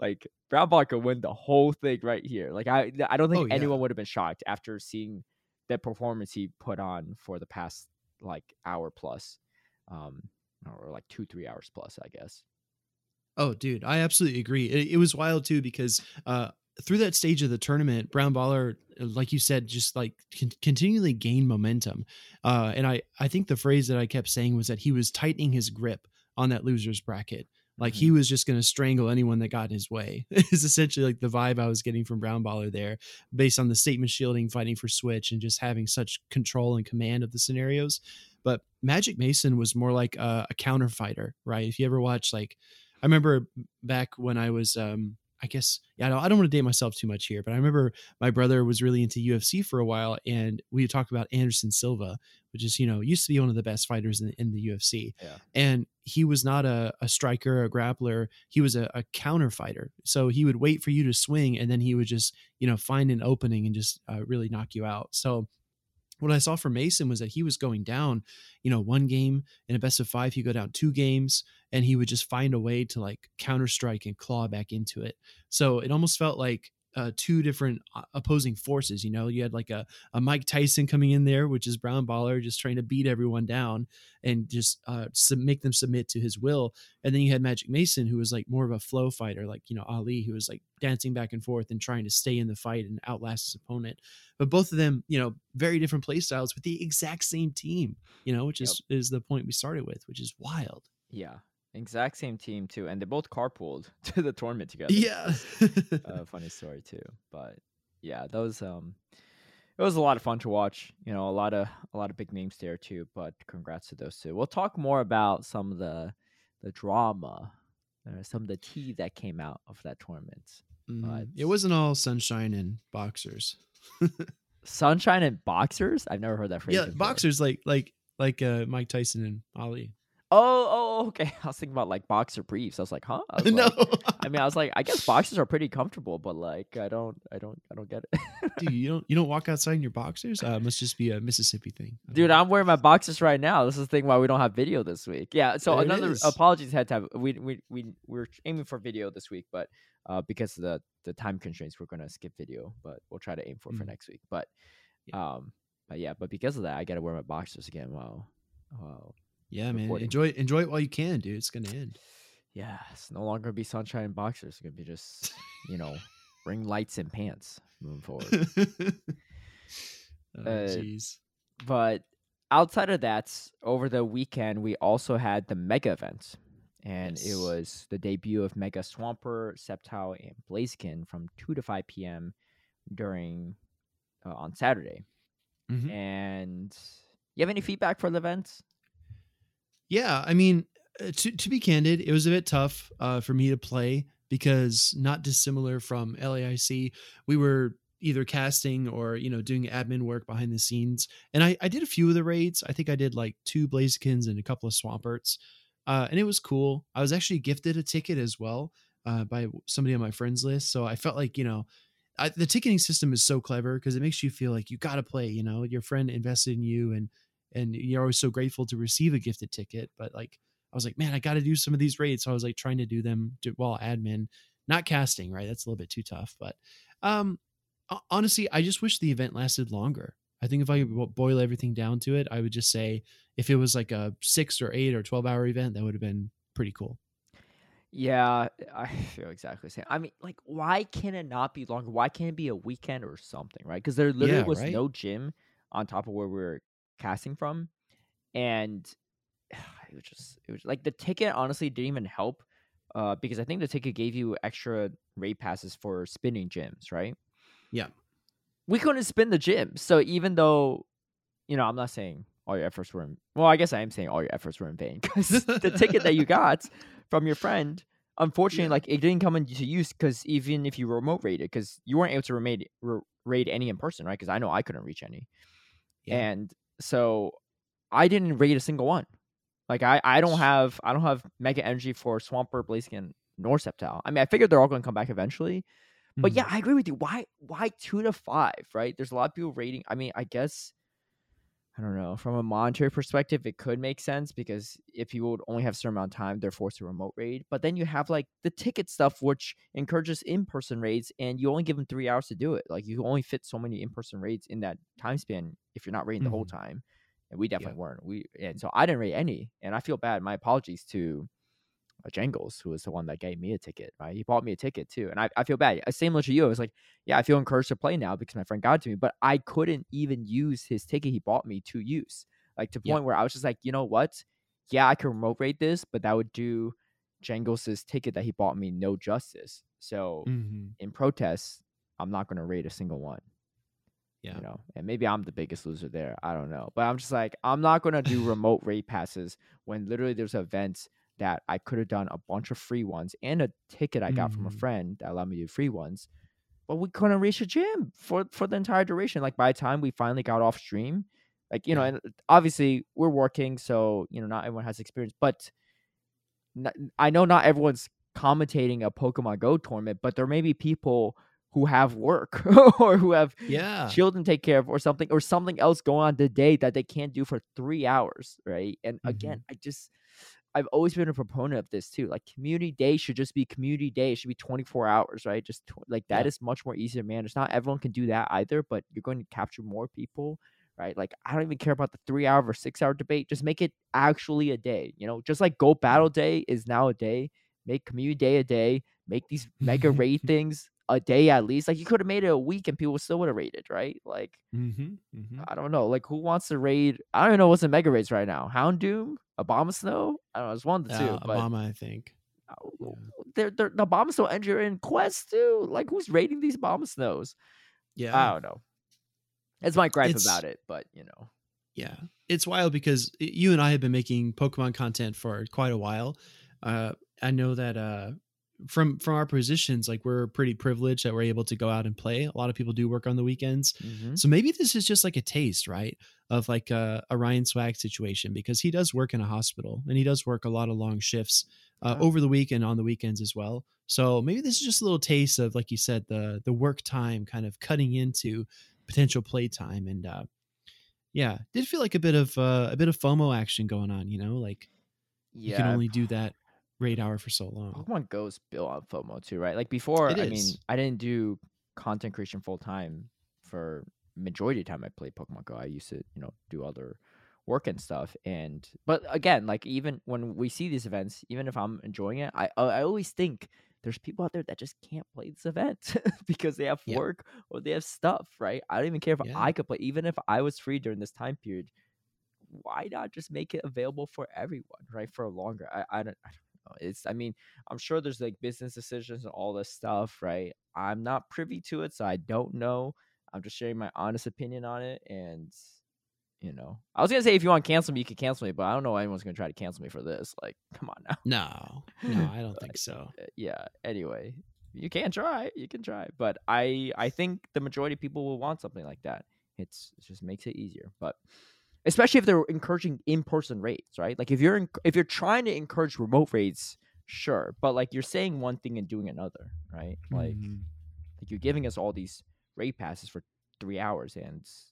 like Brown could win the whole thing right here. Like I I don't think Oh, yeah. anyone would have been shocked after seeing the performance he put on for the past like hour plus. Um or like two, three hours plus, I guess. Oh, dude, I absolutely agree. It, it was wild too because uh, through that stage of the tournament, Brown Baller, uh, like you said, just like con- continually gained momentum. Uh, and I, I think the phrase that I kept saying was that he was tightening his grip on that losers bracket. Like he was just going to strangle anyone that got in his way. is essentially like the vibe I was getting from Brown Baller there, based on the statement shielding, fighting for switch, and just having such control and command of the scenarios. But Magic Mason was more like a, a counter fighter, right? If you ever watch like I remember back when I was, um, I guess, yeah, I don't, I don't want to date myself too much here, but I remember my brother was really into UFC for a while, and we talked about Anderson Silva, which is, you know, used to be one of the best fighters in, in the UFC. Yeah. And he was not a, a striker, a grappler. He was a, a counter fighter. So he would wait for you to swing, and then he would just, you know, find an opening and just uh, really knock you out. So what I saw for Mason was that he was going down, you know, one game in a best of five, he'd go down two games and he would just find a way to like counter strike and claw back into it. So it almost felt like uh, two different uh, opposing forces. You know, you had like a, a Mike Tyson coming in there, which is Brown Baller, just trying to beat everyone down and just uh, sub- make them submit to his will. And then you had Magic Mason, who was like more of a flow fighter, like, you know, Ali, who was like dancing back and forth and trying to stay in the fight and outlast his opponent. But both of them, you know, very different play styles with the exact same team, you know, which is, is the point we started with, which is wild. Yeah. Exact same team too. And they both carpooled to the tournament together. Yeah. a funny story too. But yeah, that was um it was a lot of fun to watch. You know, a lot of a lot of big names there too. But congrats to those two. We'll talk more about some of the the drama, uh, some of the tea that came out of that tournament. Mm, it wasn't all sunshine and boxers. Sunshine and boxers. I've never heard that phrase. Yeah, before. boxers like like like uh, Mike Tyson and Ali. Oh, oh, okay. I was thinking about like boxer briefs. I was like, huh? I was no, like- I mean, I was like, I guess boxers are pretty comfortable, but like, I don't, I don't, I don't get it. dude, you don't you don't walk outside in your boxers. Uh, it must just be a Mississippi thing, Dude. I'm wearing my boxers right now. This is the thing why we don't have video this week. Yeah, so There another apologies had to have we we we we're aiming for video this week, but uh because of the the time constraints, we're gonna skip video, but we'll try to aim for for Mhm. next week. But um but yeah, but because of that, I gotta wear my boxers again. Wow, wow. Yeah, man. Recording. Enjoy enjoy it while you can, dude. It's gonna end. Yeah, it's no longer gonna be sunshine and boxers. It's gonna be just you know ring lights and pants moving forward. oh, Uh, jeez. but outside of that, over the weekend we also had the mega event, and it was the debut of Mega Swampert, Sceptile, and Blaziken from two to five p.m. during uh, on Saturday. Mhm. And you have any feedback for the event? Yeah, I mean, uh, to to be candid, it was a bit tough uh, for me to play because not dissimilar from LAIC, we were either casting or you know doing admin work behind the scenes, and I I did a few of the raids. I think I did like two Blazikens and a couple of Swamperts, uh, and it was cool. I was actually gifted a ticket as well uh, by somebody on my friends list, so I felt like you know. I, the ticketing system is so clever because it makes you feel like you got to play. You know, your friend invested in you, and and you're always so grateful to receive a gifted ticket. But like, I was like, man, I got to do some of these raids. So I was like trying to do them to, while admin, not casting, right? That's a little bit too tough. But um, honestly, I just wish the event lasted longer. I think if I could boil everything down to it, I would just say if it was like a six or eight or 12 hour event, that would have been pretty cool. Yeah, I feel exactly the same. I mean, like, why can it not be longer? Why can't it be a weekend or something, right? Because there literally Yeah, was right? no gym on top of where we were casting from, and it was just it was like the ticket honestly didn't even help, uh, because I think the ticket gave you extra raid passes for spinning gyms, right? Yeah. we couldn't spin the gym, so even though, you know, I'm not saying all your efforts were in. Well, I guess I am saying all your efforts were in vain because the ticket that you got from your friend unfortunately Yeah. like it didn't come into use because even if you remote raided because you weren't able to raid, raid any in person right because i know i couldn't reach any Yeah. and so i didn't raid a single one. Like i i don't have i don't have mega energy for Swampert blaziken nor Sceptile i mean i figured they're all going to come back eventually but Mhm. yeah i agree with you. Why why two to five right? There's a lot of people rating i mean i guess I don't know. From a monetary perspective, it could make sense because if you would only have a certain amount of time, they're forced to remote raid. But then you have like the ticket stuff, which encourages in person raids, and you only give them three hours to do it. Like you only fit so many in person raids in that time span if you're not raiding the whole Mhm. time. And we definitely weren't. We and so I didn't raid any, and I feel bad. My apologies to Jangles, who was the one that gave me a ticket. Right, he bought me a ticket too, and I, I feel bad. Uh, Same to you. I was like, yeah, I feel encouraged to play now because my friend got it to me, but I couldn't even use his ticket he bought me to use. Like to the Yeah. point where I was just like, you know what? Yeah, I can remote rate this, but that would do Jangles' ticket that he bought me no justice. So Mhm. in protest, I'm not gonna rate a single one. Yeah. You know, and maybe I'm the biggest loser there. I don't know. But I'm just like, I'm not gonna do remote rate passes when literally there's events that I could have done a bunch of free ones and a ticket I got from a Mhm. friend that allowed me to do free ones. But we couldn't reach a gym for for the entire duration. Like by the time we finally got off stream, like you know, and obviously we're working, so you know, not everyone has experience. But I know not everyone's commentating a Pokemon Go tournament, but there may be people who have work or who have Yeah. children to take care of or something or something else going on the day that they can't do for three hours right and again i just i've always been a proponent of this too like community day should just be community day it should be 24 hours right? Just tw- like that Yeah. is much more easier to manage not everyone can do that either but you're going to capture more people right? Like i don't even care about the three hour or six hour debate just make it actually a day you know? Just like go battle day is now a day make community day a day make these mega raid things a day at least. Like you could have made it a week and people still would have raided, right? Like hmm hmm I don't know. Like who wants to raid? I don't even know what's in mega raids right now. Houndoom, Abomasnow. I don't know. It's one of the two. Uh, but Obama, I think. uh, they're, they're, the Abomasnow enter in quest too. Like who's raiding these Abomasnows? Yeah. I don't know. It's my gripe It's- about it, but you know. Yeah, it's wild because you and I have been making Pokemon content for quite a while. Uh, I know that uh, from from our positions, like we're pretty privileged that we're able to go out and play. A lot of people do work on the weekends, Mhm. so maybe this is just like a taste, right, of like a, a Ryan Swag situation because he does work in a hospital and he does work a lot of long shifts uh, Yeah. over the week and on the weekends as well. So maybe this is just a little taste of, like you said, the the work time kind of cutting into potential play time and. uh yeah, did feel like a bit of uh, a bit of FOMO action going on. You know, like you can only do that raid hour for so long. Pokemon Go's built on FOMO too, right? Like before, I mean. I didn't do content creation full time for majority of the time I played Pokemon Go. I used to, you know, do other work and stuff. And but again, like even when we see these events, even if I'm enjoying it, I uh, I always think there's people out there that just can't play this event because they have Yeah. work or they have stuff, right? I don't even care if Yeah. I could play, even if I was free during this time period. Why not just make it available for everyone, right? For longer. I, I don't I don't know. It's I mean, I'm sure there's like business decisions and all this stuff, right? I'm not privy to it, so I don't know. I'm just sharing my honest opinion on it and you know. I was gonna say if you want to cancel me, you can cancel me, but I don't know why anyone's gonna try to cancel me for this. Like, come on now. No, no, I don't think so. Uh, yeah anyway you can try you can try but i i think the majority of people will want something like that it's it just makes it easier but especially if they're encouraging in-person raids right like if you're in, if you're trying to encourage remote raids sure but like you're saying one thing and doing another right like Mhm. like you're giving us all these raid passes for three hours and it's,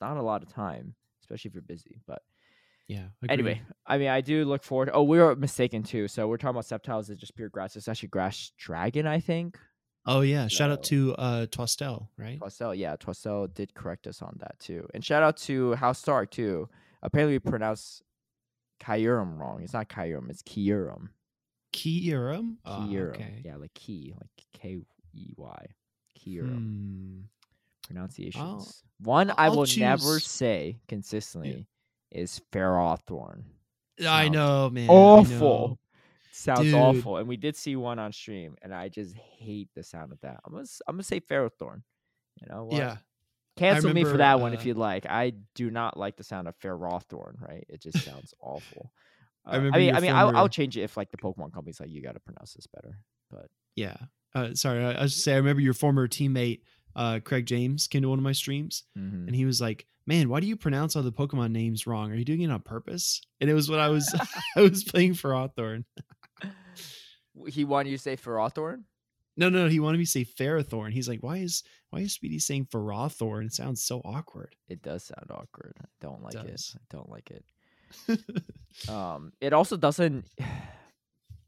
not a lot of time especially if you're busy but yeah. Anyway. I mean, I do look forward. Oh, we were mistaken too. So we're talking about Sceptiles. It's just pure grass. It's actually grass dragon, I think. Oh yeah, shout out to uh Twastel, right? Twassel, yeah, Twassel did correct us on that too. And shout out to House Stark too. Apparently, we pronounce Kyurem wrong. It's not Kyurem. It's Kyurem. Kierum? Ah, Kyurem. okay. Yeah, like key, like K E Y. Kyurem. Hmm. Pronunciations. One I I'll will never say consistently is Ferrothorn. I know, man. I awful. Sounds Dude. awful. And we did see one on stream, and I just hate the sound of that. I'm gonna I'm gonna say Ferrothorn. You know what? Yeah. Cancel me for remember, that one uh, if you'd like. I do not like the sound of Ferrothorn, right? It just sounds awful. I Uh, I, remember mean, I mean, I'll, I'll change it if like the Pokemon company's like, you got to pronounce this better. But Yeah. Uh, sorry, I, I was just say I remember your former teammate uh, Craig James came to one of my streams mhm. and he was like, "Man, why do you pronounce all the Pokemon names wrong? Are you doing it on purpose?" And it was when I was I was playing for Hawthorne. He wanted you to say Ferrothorn. No, no, he wanted me to say Ferrothorn. He's like, "Why is why is Speedy saying Ferrothorn? It sounds so awkward." It does sound awkward. I don't like it. does. I don't like it. Um, it also doesn't.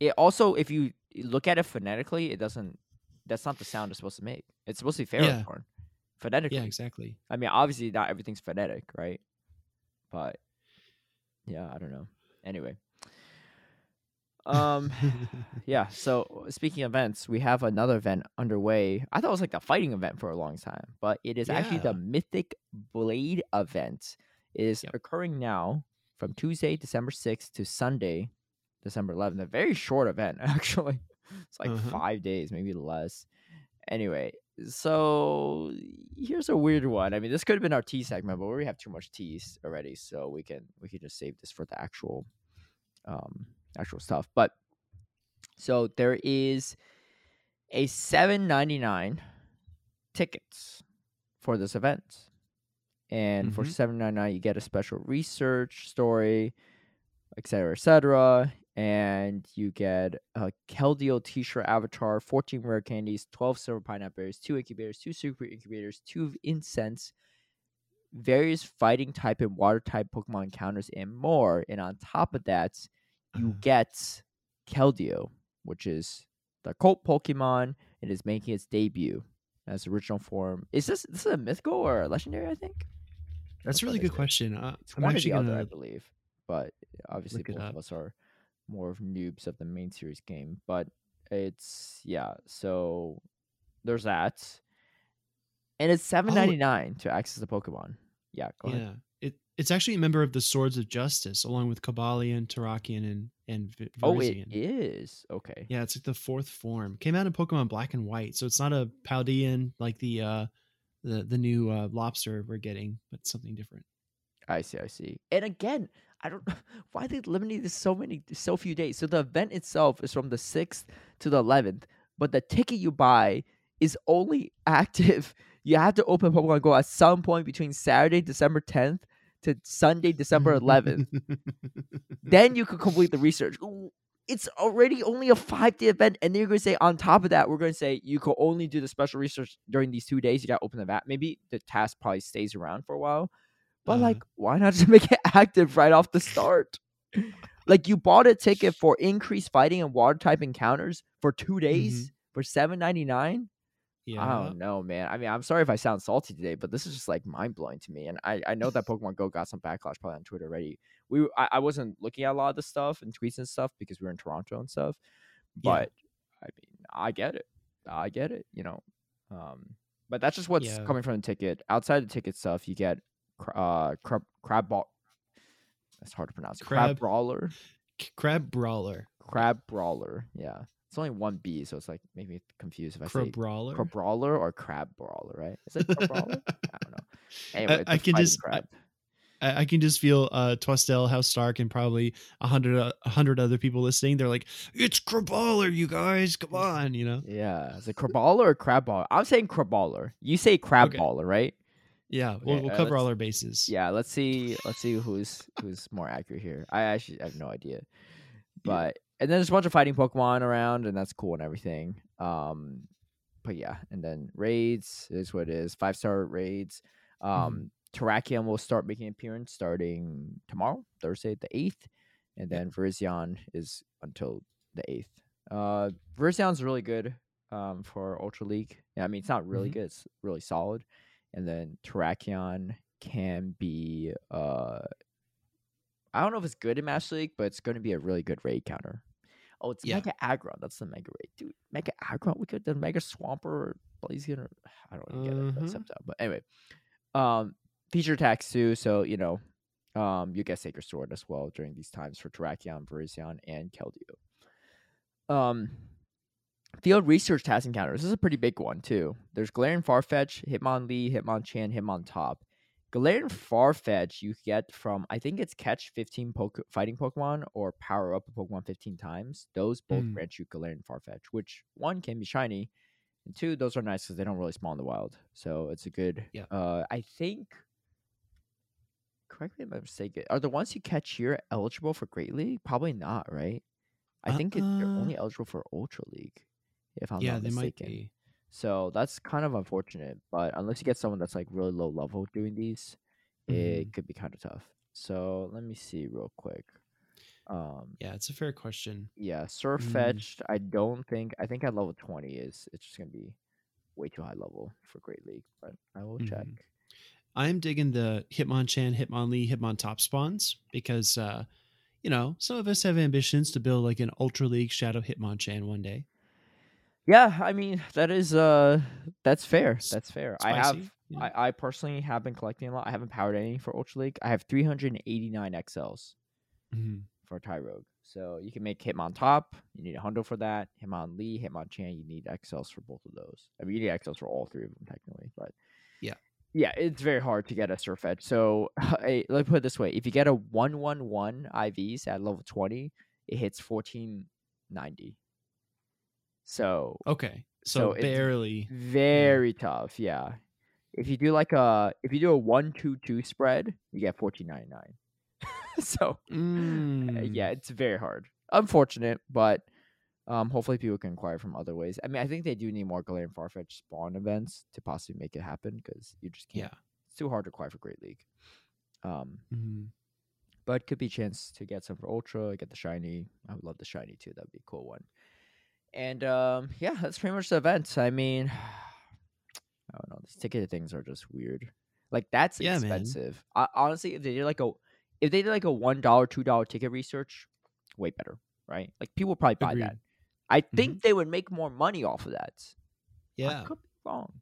It also, if you look at it phonetically, it doesn't. That's not the sound it's supposed to make. It's supposed to be Yeah. Ferrothorn. Phonetically. yeah, exactly. I mean, obviously, not everything's phonetic, right? But yeah, I don't know. Anyway, um, yeah. So speaking of events, we have another event underway. I thought it was like the fighting event for a long time, but it is actually the Mythic Blade event. It is Yep. occurring now from Tuesday, December sixth to Sunday, December eleventh. A very short event, actually. It's like Uh-huh. five days, maybe less. Anyway, so here's a weird one. I mean, this could have been our tea segment, but we have too much teas already, so we can we can just save this for the actual um actual stuff. But so there is a seven ninety nine tickets for this event. And for Mhm. seven ninety nine you get a special research story, et cetera, et cetera. And you get a Keldeo t-shirt avatar, 14 rare candies, 12 silver pinap berries, two incubators, two super incubators, two incense, various fighting type and water type Pokemon encounters, and more. And on top of that, you Uh-huh. get Keldeo, which is the cult Pokemon. It is making its debut as original form. Is this this is a mythical or a legendary? I think That's a really good question. Uh, it's I'm one or the other, I believe. But obviously, both of us are more of noobs of the main series game. But it's yeah. So there's that, and it's seven ninety nine to access the Pokemon. Yeah, go ahead. Yeah, it it's actually a member of the Swords of Justice, along with Cobalion, Terrakion, and and Vi- Oh, it is okay. Yeah, it's like the fourth form. Came out in Pokemon Black and White, so it's not a Paldean like the uh the the new uh, lobster we're getting, but something different. I see, I see. And again, I don't why they limited this so many so few days. So the event itself is from the sixth to the eleventh, but the ticket you buy is only active. You have to open Pokemon Go at some point between Saturday, December tenth to Sunday, December eleventh. then you could complete the research. It's already only a five day event, and then you're gonna say on top of that, we're gonna say you could only do the special research during these two days. You gotta open the app. Maybe the task probably stays around for a while, but Uh-huh. like, why not just make it active right off the start? like you bought a ticket for increased fighting and water type encounters for two days for seven ninety nine. Yeah. I don't know, man. I mean, I'm sorry if I sound salty today, but this is just like mind blowing to me. And I, I know that Pokemon Go got some backlash probably on Twitter already. We I, I wasn't looking at a lot of the stuff and tweets and stuff because we were in Toronto and stuff. Yeah. But I mean, I get it. I get it. You know, um, but that's just what's Yeah. coming from the ticket. Outside the ticket stuff, you get uh crab crab ball. That's hard to pronounce. Crab, Crab- brawler. Crab brawler. Crab brawler. Yeah, it's only one B, so it's like make me confused if I Crab say brawler. crab brawler or crab brawler, right? Is it crab brawler? I don't know. Anyway, I can just- I- crab. I, I can just feel uh Twistel, House Stark, and probably a hundred uh, a hundred other people listening. They're like, "It's Craballer, you guys, come on!" You know? yeah, is it craballer or crab baller? I'm saying craballer. You say crab Okay. baller, right? Yeah, we'll, Okay, we'll uh, cover all our bases. Yeah, let's see. Let's see who's who's more accurate here. I actually have no idea, but and then there's a bunch of fighting Pokemon around, and that's cool and everything. Um, but yeah, and then raids is what it is. Five star raids. Um, Terrakion will start making an appearance starting tomorrow, Thursday the eighth, and then Virizion is until the eighth. Uh, Virizion's really good. Um, for Ultra League. Yeah, I mean it's not really Mhm. good. It's really solid and then Terrakion can be uh I don't know if it's good in Master League, but it's going to be a really good raid counter. Oh, it's Yeah. Mega Aggron. That's the Mega Raid, dude. Mega Aggron. We could the Mega Swampert or Blaziken or I don't really get it. Mhm. Except that. But anyway, um, feature attacks too. So you know, um, you get Sacred Sword as well during these times for Terrakion, Virizion, and Keldeo. Um, field research task encounters. This is a pretty big one too. There's Galarian Farfetch, Hitmonlee, Hitmonchan, Hitmontop. Galarian Farfetch you get from I think it's catch 15 poke- fighting Pokemon or power up a Pokemon 15 times. Those both Mm. grant you Galarian Farfetch, which one can be shiny, and two those are nice because they don't really spawn in the wild. So it's a good. Yeah. Uh, I think. Correct me if I'm mistaken. Are the ones you catch here eligible for Great League? Probably not, right? I think it, they're only eligible for Ultra League, if I'm yeah, not they might mistaken. be. So that's kind of unfortunate. But unless you get someone that's like really low level doing these, Mhm. it could be kind of tough. So let me see real quick. Um, Yeah, it's a fair question. yeah, Mm. Sirfetch'd. I don't think. I think at level twenty is it's just gonna be way too high level for Great League. But I will check. Mhm. I'm digging the Hitmonchan, Hitmonlee, Hitmontop spawns because, uh, you know, some of us have ambitions to build like an Ultra League Shadow Hitmonchan one day. Yeah, I mean that is uh that's fair. That's fair. I have know? I, I personally have been collecting a lot. I haven't powered any for Ultra League. I have 389 XLs. Mhm. for Tyrogue. So you can make Hitmontop. You need a hundo for that. Hitmonlee, Hitmonchan. You need XLs for both of those. I mean, you need XLs for all three of them technically, but Yeah. yeah, it's very hard to get a Sirfetch'd. So hey, let me put it this way: if you get a one one one IVs at level twenty, it hits fourteen ninety. So Okay, So so, barely. very tough. Yeah. If you do like a if you do a one two two spread, you get fourteen ninety nine. so uh, Mm. yeah, it's very hard. Unfortunate, but um, hopefully people can acquire from other ways. I mean, I think they do need more Galarian Farfetch spawn events to possibly make it happen because you just can't. Yeah. It's too hard to acquire for Great League. Um, Mhm. but could be a chance to get some for Ultra, get the shiny. I would love the shiny too. That'd be a cool one. And um, yeah, that's pretty much the event. I mean, I don't know. These ticket things are just weird. Like that's Yeah, expensive. I, honestly, if they did like a, if they did like a one dollar, two dollar ticket research, way better, right? Like people would probably buy Agreed. that. I think they would make more money off of that. Yeah, I could be wrong.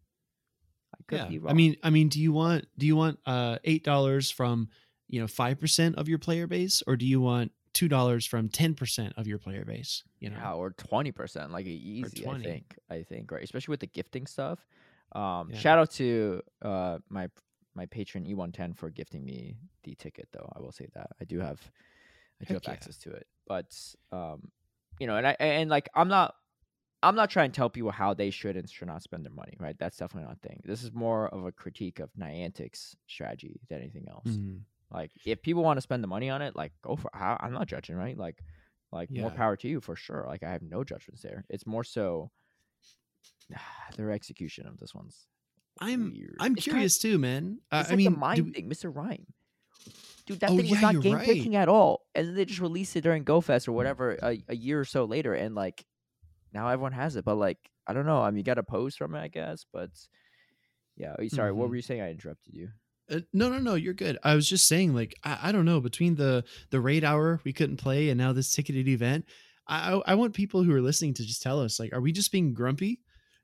I could Yeah. be wrong. I mean, I mean, do you want do you want uh eight dollars from you know five percent of your player base, or do you want two dollars from ten percent of your player base? You know. Yeah, or twenty percent, like easy. I think. I think right, especially with the gifting stuff. Um, Yeah. shout out to uh my my patron E110 for gifting me the ticket, though. I will say that I do have I do Heck have yeah. access to it, but um, you know, and I and like I'm not. I'm not trying to tell people how they should and should not spend their money, right? That's definitely not a thing. This is more of a critique of Niantic's strategy than anything else. Mhm. Like, if people want to spend the money on it, like, go for. I, I'm not judging, right? Like, like more power to you for sure. Like, I have no judgments there. It's more so their execution of this one's. I'm weird. I'm It's curious too, man. Uh, It's I like mean, the mind do- thing, Mr. Rime. Dude, that Oh, thing was not game right. breaking at all, and then they just released it during GoFest or whatever a, a year or so later, and like now everyone has it. But like, I don't know. I mean, you got a pose from it, I guess, but yeah. oh, Sorry, what Mhm. were you saying? I interrupted you. Uh, no, no, no. You're good. I was just saying, like, I, I don't know. Between the the raid hour we couldn't play, and now this ticketed event, I I want people who are listening to just tell us, like, are we just being grumpy?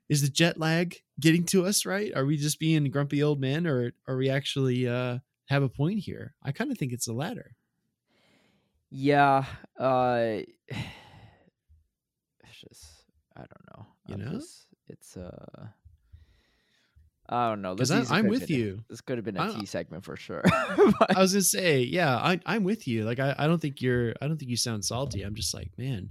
Is the jet lag getting to us? Right? Are we just being grumpy old men, or are we actually uh have a point here? I kind of think it's the latter. Yeah. Uh, it's just I don't know. You I'm know? just- it's uh. I don't know. Because I'm with been a- you. This could have been a T segment for sure. I But- was gonna say, yeah, I, I'm with you. Like, I, I don't think you're, I don't think you sound salty. I'm just like, man,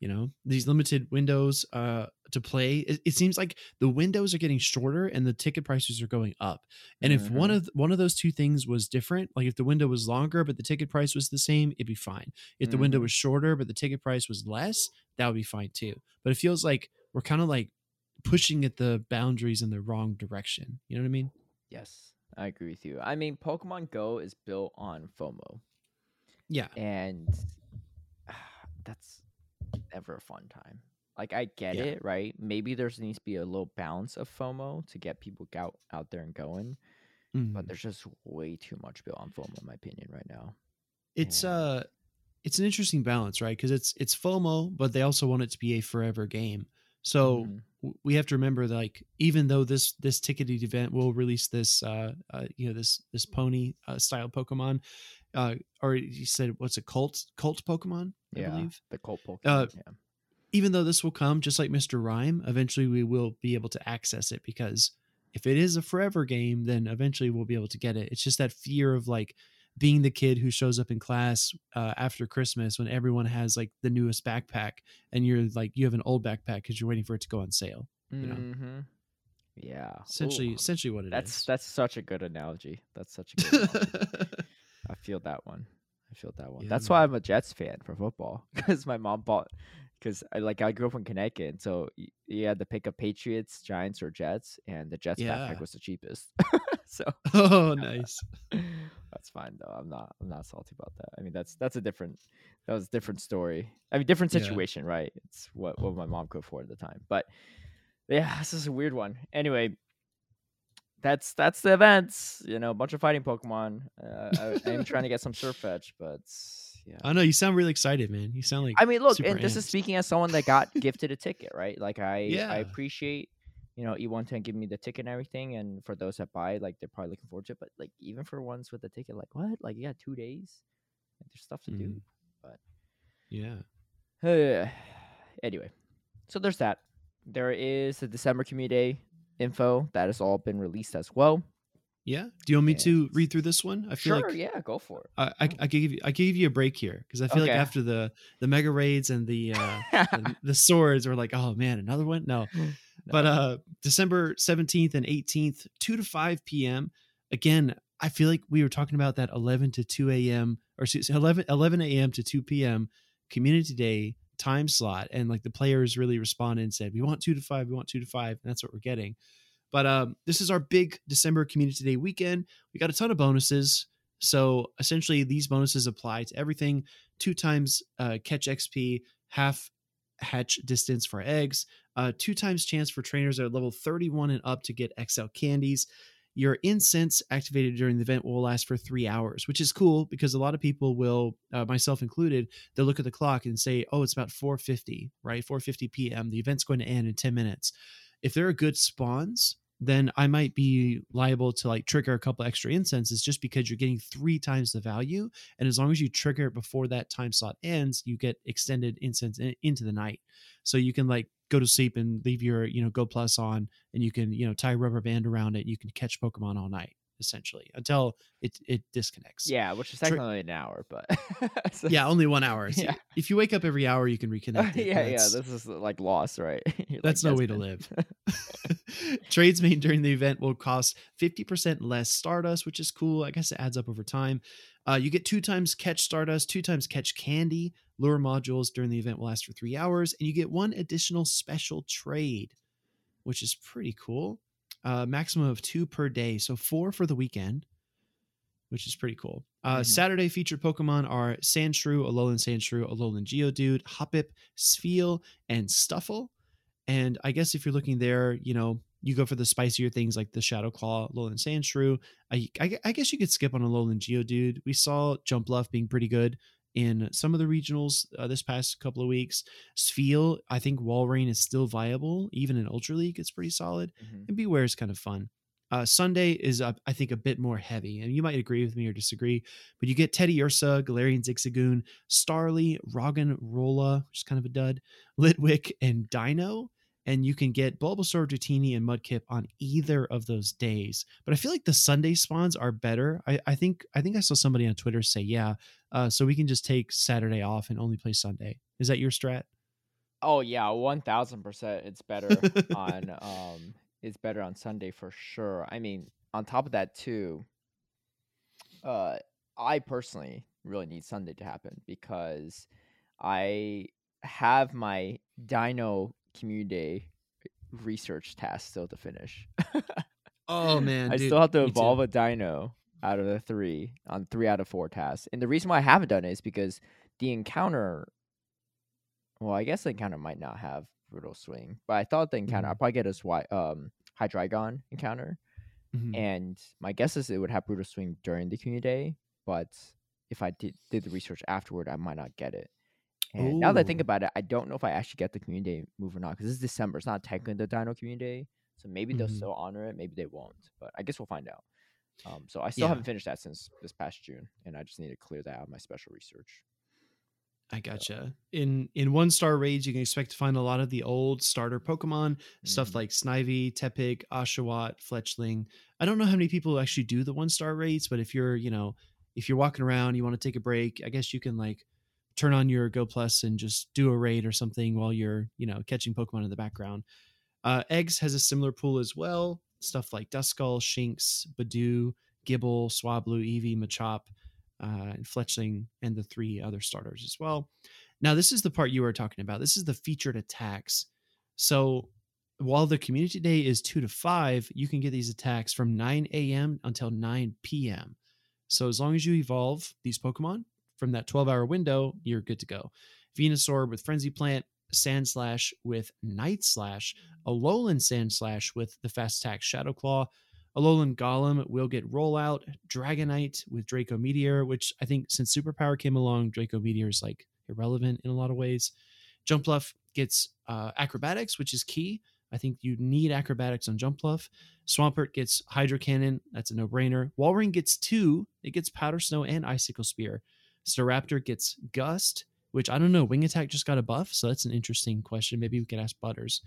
you know, these limited windows uh to play. It, it seems like the windows are getting shorter and the ticket prices are going up. And if one Mhm. of one of those two things was different, like if the window was longer but the ticket price was the same, it'd be fine. If the window Mhm. was shorter but the ticket price was less, that would be fine too. But it feels like we're kind of like pushing at the boundaries in the wrong direction. You know what I mean? yes, I agree with you. I mean, Pokemon Go is built on FOMO. Yeah. and that's never a fun time. Like I get Yeah. it, right? Maybe there's needs to be a little balance of FOMO to get people out out there and going, Mhm. but there's just way too much built on FOMO, in my opinion, right now. it's Yeah. uh it's an interesting balance right because it's it's fomo but they also want it to be a forever game so Mhm. we have to remember that like even though this this ticketed event will release this uh, uh you know this this pony uh, style pokemon uh or you said what's a cult cult pokemon i yeah, believe the cult Pokemon. Uh, yeah. even though this will come just like Mr. Rime, eventually we will be able to access it because if it is a forever game, then eventually we'll be able to get it. It's just that fear of like being the kid who shows up in class uh, after Christmas when everyone has like the newest backpack and you're like you have an old backpack because you're waiting for it to go on sale. you know. hmm Yeah. Essentially, Ooh, essentially what it is. that's that's such a good analogy. That's such a good analogy. I feel that one. I feel that one. Yeah, That's why. I'm a Jets fan for football because my mom bought. Because I like I grew up in Connecticut, and so you had to pick up Patriots, Giants, or Jets, and the Jets Yeah. backpack was the cheapest. so oh, nice. that's fine though. I'm not I'm not salty about that. I mean that's that's a different that was a different story. I mean different Yeah. situation, right? It's what what my mom could afford at the time. But yeah, this is a weird one. Anyway, that's that's the events. You know, a bunch of fighting Pokemon. Uh, I, am trying to get some Surf Fetch, but yeah. I know you sound really excited, man. You sound like I mean, look, and this is speaking as someone that got gifted a ticket, right? Like I, Yeah. I appreciate, you know, E110 giving me the ticket and everything, and for those that buy, like they're probably looking forward to it. But like even for ones with the ticket, like what? Like you got two days, like, there's stuff to do, but yeah. do. anyway, so there's that. There is the December Community Day info that has all been released as well. Yeah. Do you want me to read through this one? I feel Sure, like yeah, go for it. I, I, I gave you I gave you a break here because I feel like after the the mega raids and the uh, the, the swords were like, oh man, another one. No, but uh, December seventeenth and eighteenth, two to five p.m. Again, I feel like we were talking about that eleven to two a.m. or excuse- 11, 11 a.m. to two p.m. community day time slot, and like the players really responded and said, we want two to five, we want two to five, and that's what we're getting. But um, this is our big December Community Day weekend. We got a ton of bonuses. So essentially, these bonuses apply to everything two times uh, catch XP, half hatch distance for eggs, uh, two times chance for trainers at level 31 and up to get XL candies. Your incense activated during the event will last for three hours, which is cool because a lot of people will, uh, myself included, they'll look at the clock and say, "Oh, it's about 4:50, right? 4:50 p.m. The event's going to end in 10 minutes." If there are good spawns, then I might be liable to like trigger a couple extra incenses just because you're getting three times the value. And as long as you trigger it before that time slot ends, you get extended incense in, into the night. So you can like go to sleep and leave your, you know, Go Plus on and you can, you know, tie a rubber band around it. You can catch Pokemon all night essentially until it, it disconnects. yeah, which is technically an hour, but so- Yeah, only one hour. So Yeah. If you wake up every hour, you can reconnect. it. yeah, yeah. This is like lost, right? You're like, That's no "Yes, way to live. Trades made during the event will cost 50% less Stardust, which is cool. I guess it adds up over time. Uh, you get two times catch Stardust, two times catch candy. Lure modules during the event will last for three hours, and you get one additional special trade, which is pretty cool. Uh, maximum of two per day, so four for the weekend, which is pretty cool. Uh, Mhm. Saturday featured Pokemon are Sandshrew, Alolan Sandshrew, Alolan Geodude, Hoppip, Spheal, and Stufful. And I guess if you're looking there, you know, you go for the spicier things like the Shadow Claw, Alolan Sandshrew. I, I, I guess you could skip on a Alolan Geodude. We saw Jumpluff being pretty good in some of the regionals uh, this past couple of weeks. Spheal, I think Walrein is still viable. Even in Ultra League, it's pretty solid. Mhm. And Bewear is kind of fun. Uh, Sunday is, uh, I think, a bit more heavy, and you might agree with me or disagree, but you get Teddiursa, Galarian Zigzagoon, Starly, Roggenrola, which is kind of a dud, Litwick, and Deino. And you can get Bulbasaur, Dratini, and Mudkip on either of those days. But I feel like the Sunday spawns are better. I, I think I think I saw somebody on Twitter say, yeah, uh, so we can just take Saturday off and only play Sunday. Is that your strat? Oh yeah, one thousand percent. It's better on um, it's better on Sunday for sure. I mean, on top of that too, uh, I personally really need Sunday to happen because I have my Deino Community Day research task still to finish. Oh man, I dude, still have to evolve a deino out of the three on three out of four tasks. And the reason why I haven't done it is because the encounter well, I guess the encounter might not have brutal swing, but I thought the encounter Mhm. I'll probably get a swi- um Hydreigon encounter. Mhm. And my guess is it would have brutal swing during the community day, but if I did, did the research afterward, I might not get it. And now that I think about it, I don't know if I actually get the community day move or not because it's December. It's not technically the Deino community day, so maybe they'll Mhm. still honor it, maybe they won't. But I guess we'll find out. Um, so I still Yeah. haven't finished that since this past June, and I just need to clear that out of my special research. I gotcha. In in one star raids, you can expect to find a lot of the old starter Pokemon, stuff Mhm. like Snivy, Tepig, Oshawott, Fletchling. I don't know how many people actually do the one star raids, but if you're, you know, if you're walking around, you want to take a break, I guess you can like turn on your Go Plus and just do a raid or something while you're, you know, catching Pokemon in the background. Uh, Eggs has a similar pool as well. Stuff like Duskull, Shinx, Budew, Gible, Swablu, Eevee, Machop, uh, and Fletchling, and the three other starters as well. Now, this is the part you were talking about. This is the featured attacks. So, while the community day is 2 to 5, you can get these attacks from 9 a.m. until 9 p.m. So, as long as you evolve these Pokemon from that 12 hour window, you're good to go. Venusaur with Frenzy Plant, Sandslash with Night Slash, Alolan Sandslash with the Fast Attack Shadow Claw, Alolan Golem will get Rollout, Dragonite with Draco Meteor, which I think since Superpower came along, Draco Meteor is like irrelevant in a lot of ways. Jumpluff gets uh, Acrobatics, which is key. I think you need Acrobatics on Jumpluff. Swampert gets Hydro Cannon. That's a no brainer. Walrein gets two. It gets Powder Snow and Icicle Spear. Staraptor gets Gust, which I don't know. Wing Attack just got a buff, so that's an interesting question. Maybe we could ask Butters.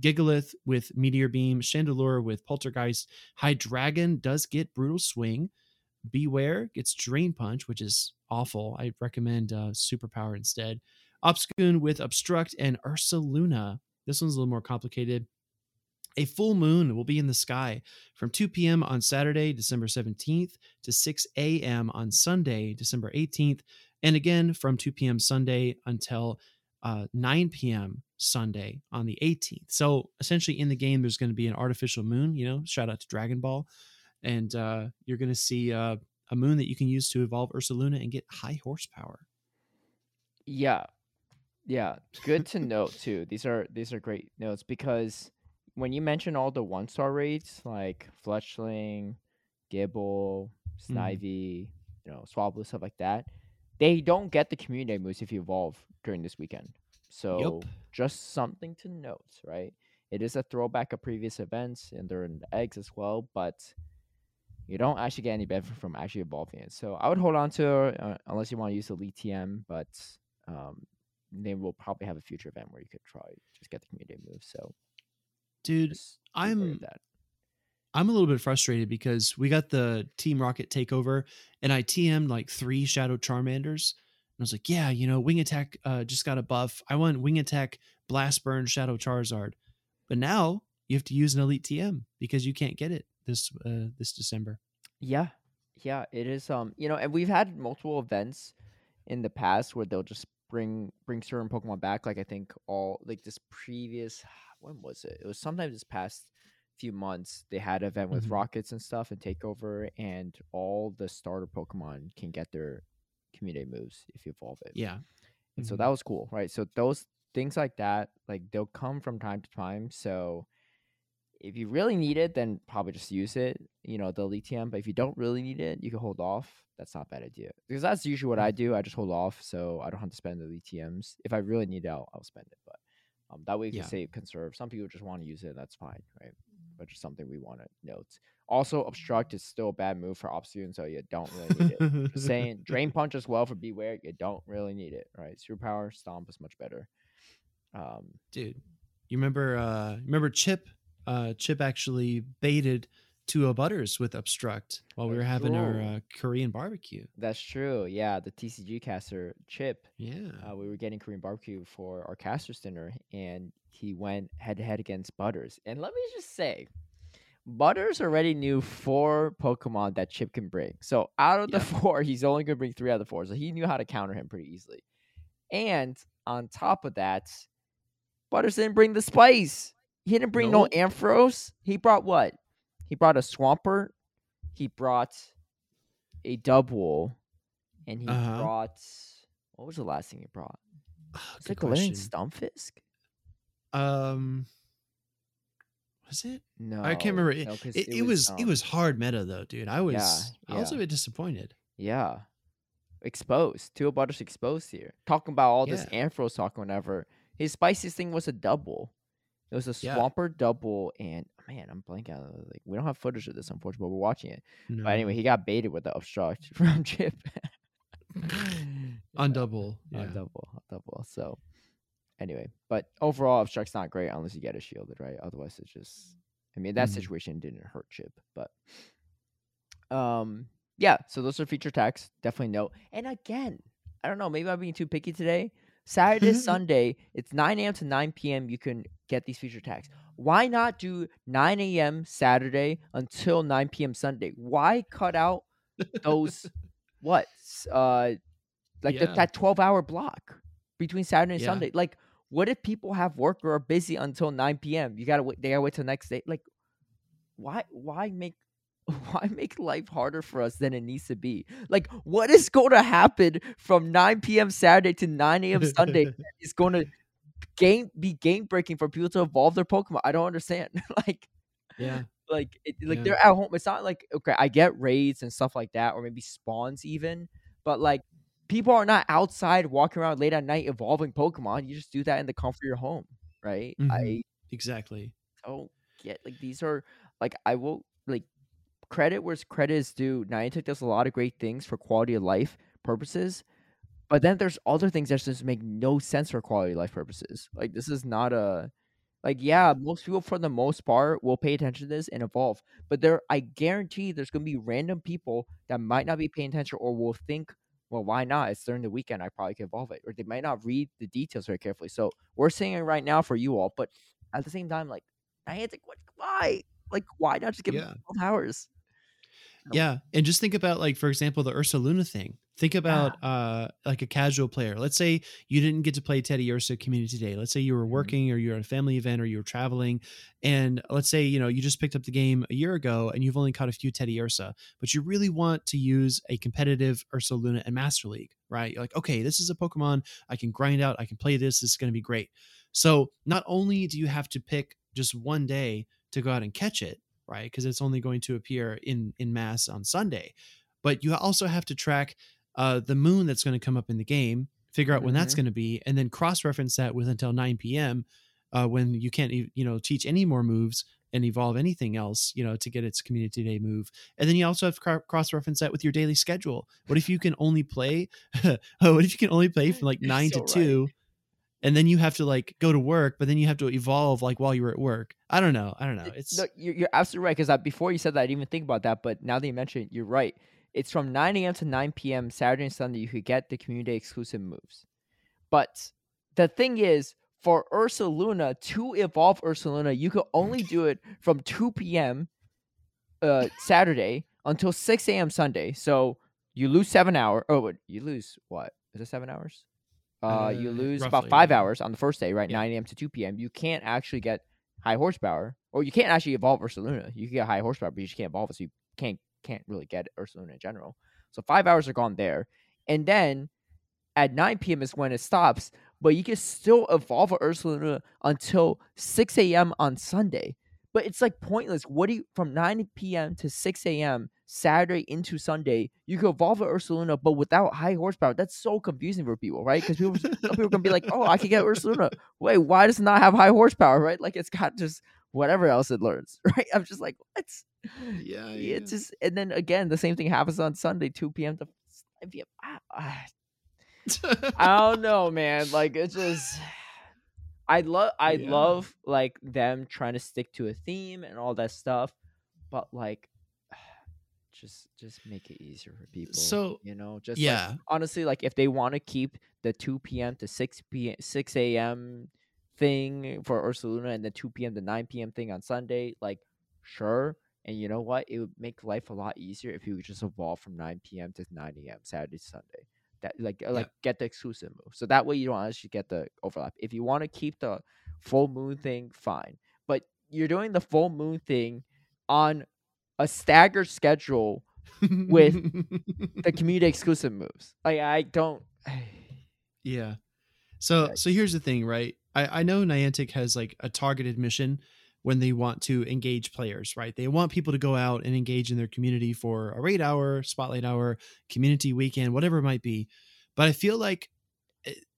Gigalith with Meteor Beam, Chandelure with Poltergeist, Hydreigon does get Brutal Swing, Bewear gets Drain Punch, which is awful. I recommend uh, Superpower instead. Obstagoon with Obstruct and Ursaluna. This one's a little more complicated. A full moon will be in the sky from 2 p.m. on Saturday, December 17th to 6 a.m. on Sunday, December 18th, and again from 2 p.m. Sunday until uh, 9 p.m. Sunday on the 18th. So essentially, in the game, there's going to be an artificial moon. You know, shout out to Dragon Ball, and uh, you're going to see uh, a moon that you can use to evolve Ursaluna and get high horsepower. Yeah. Yeah. Good to note too. These are these are great notes because when you mention all the one star raids like Fletchling, Gible, Mhm. Snivy, you know, Swablu, stuff like that, they don't get the community moves if you evolve during this weekend. So just something to note, right? It is a throwback of previous events and they're in the eggs as well, but you don't actually get any benefit from actually evolving it. So I would hold on to uh, unless you want to use the Elite TM, but um, they will probably have a future event where you could try just get the community move. So Dude, just be aware of I'm that. I'm a little bit frustrated because we got the Team Rocket takeover and I TM'd like three Shadow Charmanders. And I was like, yeah, you know, Wing Attack uh, just got a buff. I want Wing Attack, Blast Burn, Shadow Charizard. But now you have to use an Elite TM because you can't get it this uh, this December. Yeah, yeah, it is. Um, you know, and we've had multiple events in the past where they'll just bring bring certain Pokemon back. Like I think all like this previous when was it? It was sometime this past few months. They had an event with Mhm. rockets and stuff and takeover, and all the starter Pokemon can get their community moves if you evolve it. Yeah. And so Mhm. that was cool, right? So those things like that, like they'll come from time to time. So if you really need it, then probably just use it. You know, the TM. But if you don't really need it, you can hold off. That's not a bad idea because that's usually what I do. I just hold off, so I don't have to spend the elite TMs. If I really need it, I'll, I'll spend it. But um, that way you can Yeah. save, conserve. Some people just want to use it. That's fine, right? But just something we want to note. Also, obstruct is still a bad move for Obstagoon, so you don't really need it. Saying, drain punch as well for Bewear. You don't really need it, right? Superpower stomp is much better. Um, dude. You remember? Uh, remember Chip? Uh, Chip actually baited to a butters with obstruct while we were having our uh, Korean barbecue. that's true. Yeah, the TCG caster Chip. Yeah. Uh, we were getting Korean barbecue for our caster's dinner, and he went head to head against Butters. And let me just say, Butters already knew four Pokemon that Chip can bring. So out of the four, he's only going to bring three out of the four. So he knew how to counter him pretty easily. And on top of that, Butters didn't bring the spice. He didn't bring Nope. no Ampharos. He brought what? He brought a Swampert. He brought a Dubwool. And he Uh-huh. brought. What was the last thing he brought? Ah, Is it Galarian. Stunfisk? Um, was it? No, I can't remember. It, no, 'cause it, it was it um, was hard meta though, dude. I was I was a bit disappointed. Yeah. Exposed. Two Butters exposed here. Talking about all this Yeah. Ampharos talk whenever. His spiciest thing was a double. It was a Yeah. Swampert double, and man, I'm blanking out. Like, we don't have footage of this, unfortunately, but we're watching it. No. But anyway, he got baited with the obstruct from Chip. on double. On double, on double. So, anyway, but overall, obstruct's not great unless you get it shielded, right? Otherwise, it's just. I mean, that Mhm. situation didn't hurt Chip, but. Um. Yeah. So those are feature tags. Definitely note. And again, I don't know. Maybe I'm being too picky today. Saturday, Sunday, it's 9 a.m. to 9 p.m. You can get these feature tags. Why not do 9 a.m. Saturday until 9 p.m. Sunday? Why cut out those what uh like the, that 12 hour block between Saturday and Yeah. Sunday? Like, what if people have work or are busy until 9 p.m.? You gotta wait. They gotta wait till the next day. Like, why? Why make? Why make life harder for us than it needs to be? Like, what is going to happen from 9 p.m. Saturday to 9 a.m. Sunday is going to game be game breaking for people to evolve their Pokemon? I don't understand. like, yeah. like it, like Yeah. they're at home. It's not like okay, I get raids and stuff like that, or maybe spawns even, but like people are not outside walking around late at night evolving Pokemon. You just do that in the comfort of your home, right? I Mhm. Exactly. don't get like these are like I will like credit where credit is due. Niantic does a lot of great things for quality of life purposes. But then there's other things that just make no sense for quality of life purposes. Like this is not a like yeah, most people for the most part will pay attention to this and evolve. But there I guarantee there's gonna be random people that might not be paying attention or will think, well, why not? It's during the weekend, I probably can evolve it. Or they might not read the details very carefully. So we're saying it right now for you all, but at the same time, like Niantic, what why? Like why not just give Yeah. them 12 hours? Yeah, and just think about like for example the Ursaluna thing. Think about uh like a casual player. Let's say you didn't get to play Teddiursa Community Day. Let's say you were Mhm. working or you're at a family event or you were traveling, and let's say you know you just picked up the game a year ago and you've only caught a few Teddiursa, but you really want to use a competitive Ursaluna and Master League, right? You're like, okay, this is a Pokemon I can grind out. I can play this. This is going to be great. So not only do you have to pick just one day to go out and catch it, right? Because it's only going to appear in in mass on Sunday, but you also have to track uh, the moon that's going to come up in the game, figure out when that's Mhm. going to be, and then cross reference that with until 9 p.m. Uh, when you can't you know teach any more moves and evolve anything else you know to get its community day move and then you also have cross reference that with your daily schedule what if you can only play oh what if you can only play from like You're 9 so to 2 and then you have to like go to work but then you have to evolve like while you're at work i don't know i don't know it's you're, you're absolutely right because before you said that, I didn't even think about that. But now that you mention it, you're right. It's from 9 a.m. to 9 p.m. Saturday and Sunday. You could get the community exclusive moves. But the thing is, for Ursaluna to evolve Ursaluna, you could only do it from 2 p.m. Uh, Saturday until 6 a.m. Sunday. So you lose seven hours. Oh, you lose what? Is it seven hours? Uh, you Uh, lose about five yeah. hours on the first day, right? Yeah. 9 a.m. to 2 p.m. You can't actually get high horsepower, or you can't actually evolve Ursaluna. You can get high horsepower, but you just can't evolve it, so you can't can't really get Ursaluna in general. So five hours are gone there, and then at 9 p.m. is when it stops. but you can still evolve a Ursaluna until 6 a.m. on Sunday. But it's like pointless. What do you from 9 p.m. to 6 a.m. Saturday into Sunday? You can evolve a Ursaluna, but without high horsepower. That's so confusing for people, right? Because people, are gonna be like, "Oh, I can get Ursaluna. Wait, why does it not have high horsepower? Right? Like it's got just whatever else it learns, right? I'm just like, what? Yeah, It's just, and then again, the same thing happens on Sunday, 2 p.m. to 5 p.m. I, I, I don't know, man. Like it's just I love I Yeah. love like them trying to stick to a theme and all that stuff, but like just just make it easier for people. So, you know, just like, yeah, honestly, like if they want to keep the 2 p.m. to 6 p.m. 6 a.m. thing for Ursaluna and the 2 p.m. to 9 p.m. thing on Sunday, like sure. And you know what? It would make life a lot easier if you could just evolve from 9 p.m. to 9 a.m. Saturday to Sunday. That like uh, like get the exclusive move. So that way you don't actually get the overlap. If you want to keep the full moon thing, fine. But you're doing the full moon thing on a staggered schedule with the community exclusive moves. Like I don't. Yeah. So so here's the thing, right? I I know Niantic has like a targeted mission when they want to engage players, right? They want people to go out and engage in their community for a raid hour, spotlight hour, community weekend, whatever it might be. But I feel like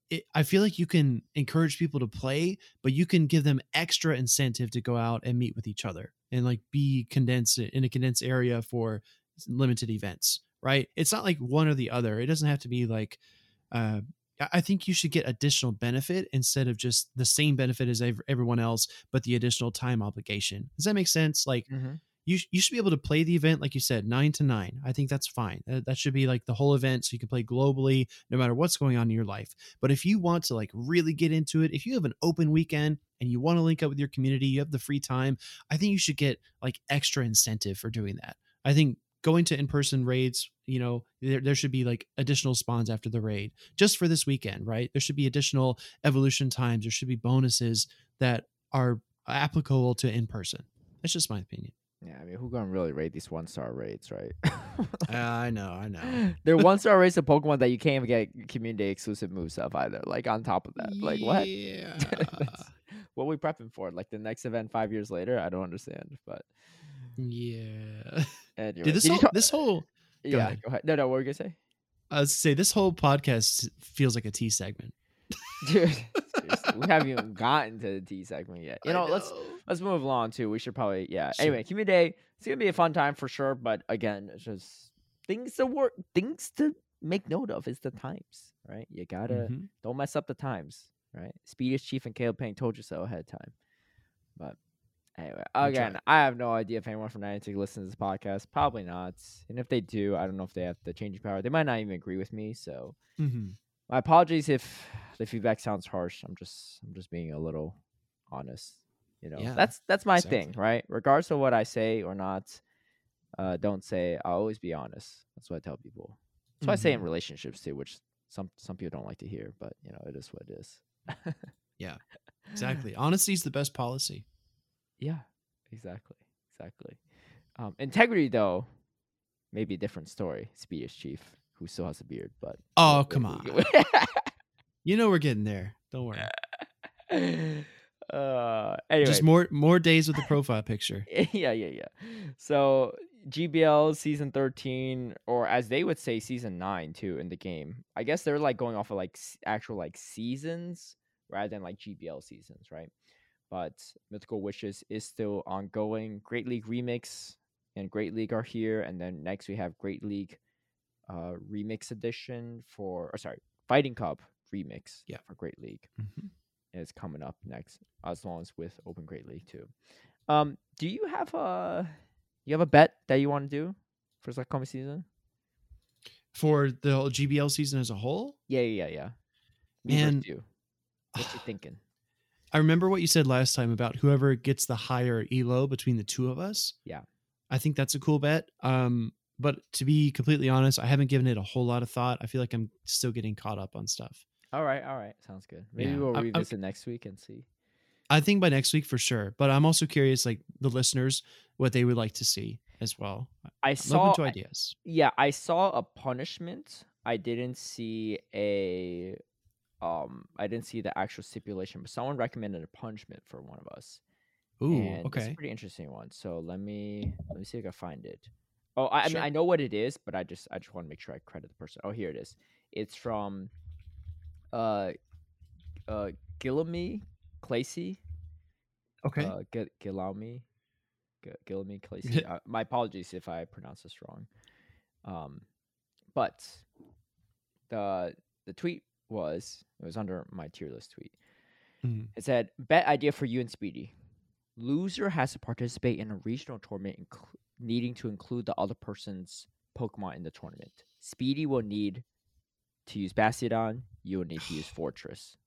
it, I feel like you can encourage people to play, but you can give them extra incentive to go out and meet with each other and like be condensed in a condensed area for limited events, right? It's not like one or the other. It doesn't have to be like uh, I- think you should get additional benefit instead of just the same benefit as ev- everyone else, but the additional time obligation. Does that make sense? Like mm-hmm. you, sh- you should be able to play the event, like you said, nine to nine. I think that's fine. That, that should be like the whole event, so you can play globally, no matter what's going on in your life. But if you want to like really get into it, if you have an open weekend and you want to link up with your community, you have the free time. I think you should get like extra incentive for doing that. I think going to in-person raids you know there, there should be like additional spawns after the raid just for this weekend right there should be additional evolution times there should be bonuses that are applicable to in-person that's just my opinion Yeah, I mean, who gonna really rate these one star raids, right? Uh, i know i know They're one star raids of Pokemon that you can't even get community exclusive moves of either. Like on top of that, like what? yeah what we prepping for? Like the next event five years later? I don't understand. But yeah anyway, Dude, this whole talk- this whole yeah, ahead. go ahead. No, no, what were you gonna say? i was say this whole podcast feels like a t segment Dude, we haven't even gotten to the T segment yet. You know, let's let's move along too. We should probably yeah. Sure. Anyway, community day. It's gonna be a fun time for sure. But again, it's just things to work, things to make note of is the times, right? You gotta Mhm. don't mess up the times, right? Speediest Chief and Caleb Peng told you so ahead of time. But anyway, again. I have no idea if anyone from Niantic listens to this podcast. Probably not. And if they do, I don't know if they have the changing power. They might not even agree with me. So mm-hmm. my apologies if the feedback sounds harsh. I'm just I'm just being a little honest. You know, Yeah, that's that's my thing, right? Regardless of what I say or not, uh, don't say. I'll always be honest. That's what I tell people. That's what I say in Mhm. relationships too, which some some people don't like to hear, but you know, it is what it is. Yeah, exactly honesty is the best policy Yeah, exactly, exactly. Um, integrity though, maybe a different story. Speediest Chief, who still has a beard, but oh come on you know we're getting there don't worry uh, anyway, just more more days with the profile picture yeah, yeah, yeah. So GBL season thirteen, or as they would say, season nine too in the game. I guess they're like going off of like actual like seasons rather than like GBL seasons, right? But Mythical Wishes is still ongoing. Great League Remix and Great League are here, and then next we have Great League uh Remix edition for, or sorry, Fighting Cup Remix, Yeah. for Great League Mhm. is coming up next, as long as with Open Great League too. Um, do you have a you have a bet that you want to do for this upcoming season? for the whole GBL season as a whole. Yeah, yeah, yeah. yeah. Me you. What you thinking? I remember what you said last time about whoever gets the higher elo between the two of us. Yeah. I think that's a cool bet. Um, but to be completely honest, I haven't given it a whole lot of thought. I feel like I'm still getting caught up on stuff. All right, all right, sounds good. Maybe Yeah, we'll I'm- I'm- revisit next week and see. I think by next week for sure. But I'm also curious, like the listeners, what they would like to see as well. I I'm saw, to ideas. yeah, I saw a punishment. I didn't see a um I didn't see the actual stipulation, but someone recommended a punishment for one of us. Ooh, and It's a okay. pretty interesting one. So let me let me see if I can find it. Oh, I, I mean I know what it is, but I just I just want to make sure I credit the person. Oh, here it is. It's from uh uh Gillamy Clacy. Okay. Uh. G- Gillamy Clacy. uh, my apologies if I pronounce this wrong. Um but the the tweet was it was under my tier list tweet. Mhm. It said, "Bet idea for you and Speedy. Loser has to participate in a regional tournament, inclu- needing to include the other person's Pokemon in the tournament. Speedy will need to use Bastiodon. You will need to use Forretress."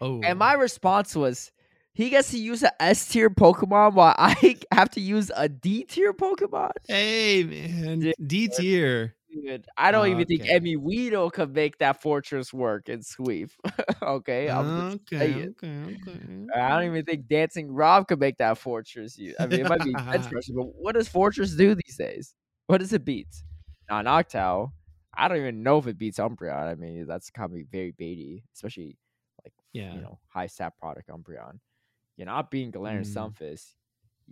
Oh. And my response was, "He gets to use a S tier Pokemon, while I have to use a D tier Pokemon." Hey man, D tier. Dude, I don't even think MEweedle could make that Forretress work in sweep. okay, I'm Okay, okay, okay. I don't even think Dancing Rob could make that Forretress. use. I mean, it might be bench pressure, but what does Forretress do these days? What does it beat? Not Noctowl, I don't even know if it beats Umbreon. I mean, that's kind of very baity, especially like Yeah. you know high stat product Umbreon. You're not being Galarian Mm. Stunfisk.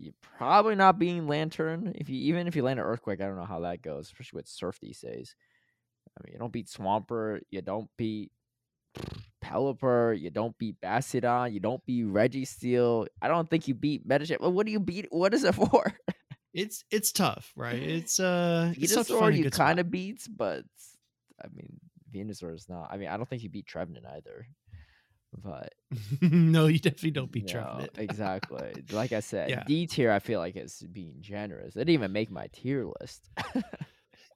You're probably not being Lanturn. If you even if you land an Earthquake, I don't know how that goes, especially with Surf these days. I mean, you don't beat Swampert. You don't beat Pelipper. You don't beat Bastiodon. You don't beat Registeel. I don't think you beat Medicham. Well, what do you beat? What is it for? It's it's tough, right? It's uh it's tough to Venusaur you kind of beats, but I mean, Venusaur is not. I mean, I don't think you beat Trevenant either. But no, you definitely don't beat no, exactly. Like I said, Yeah. D tier. I feel like it's being generous. It didn't even make my tier list.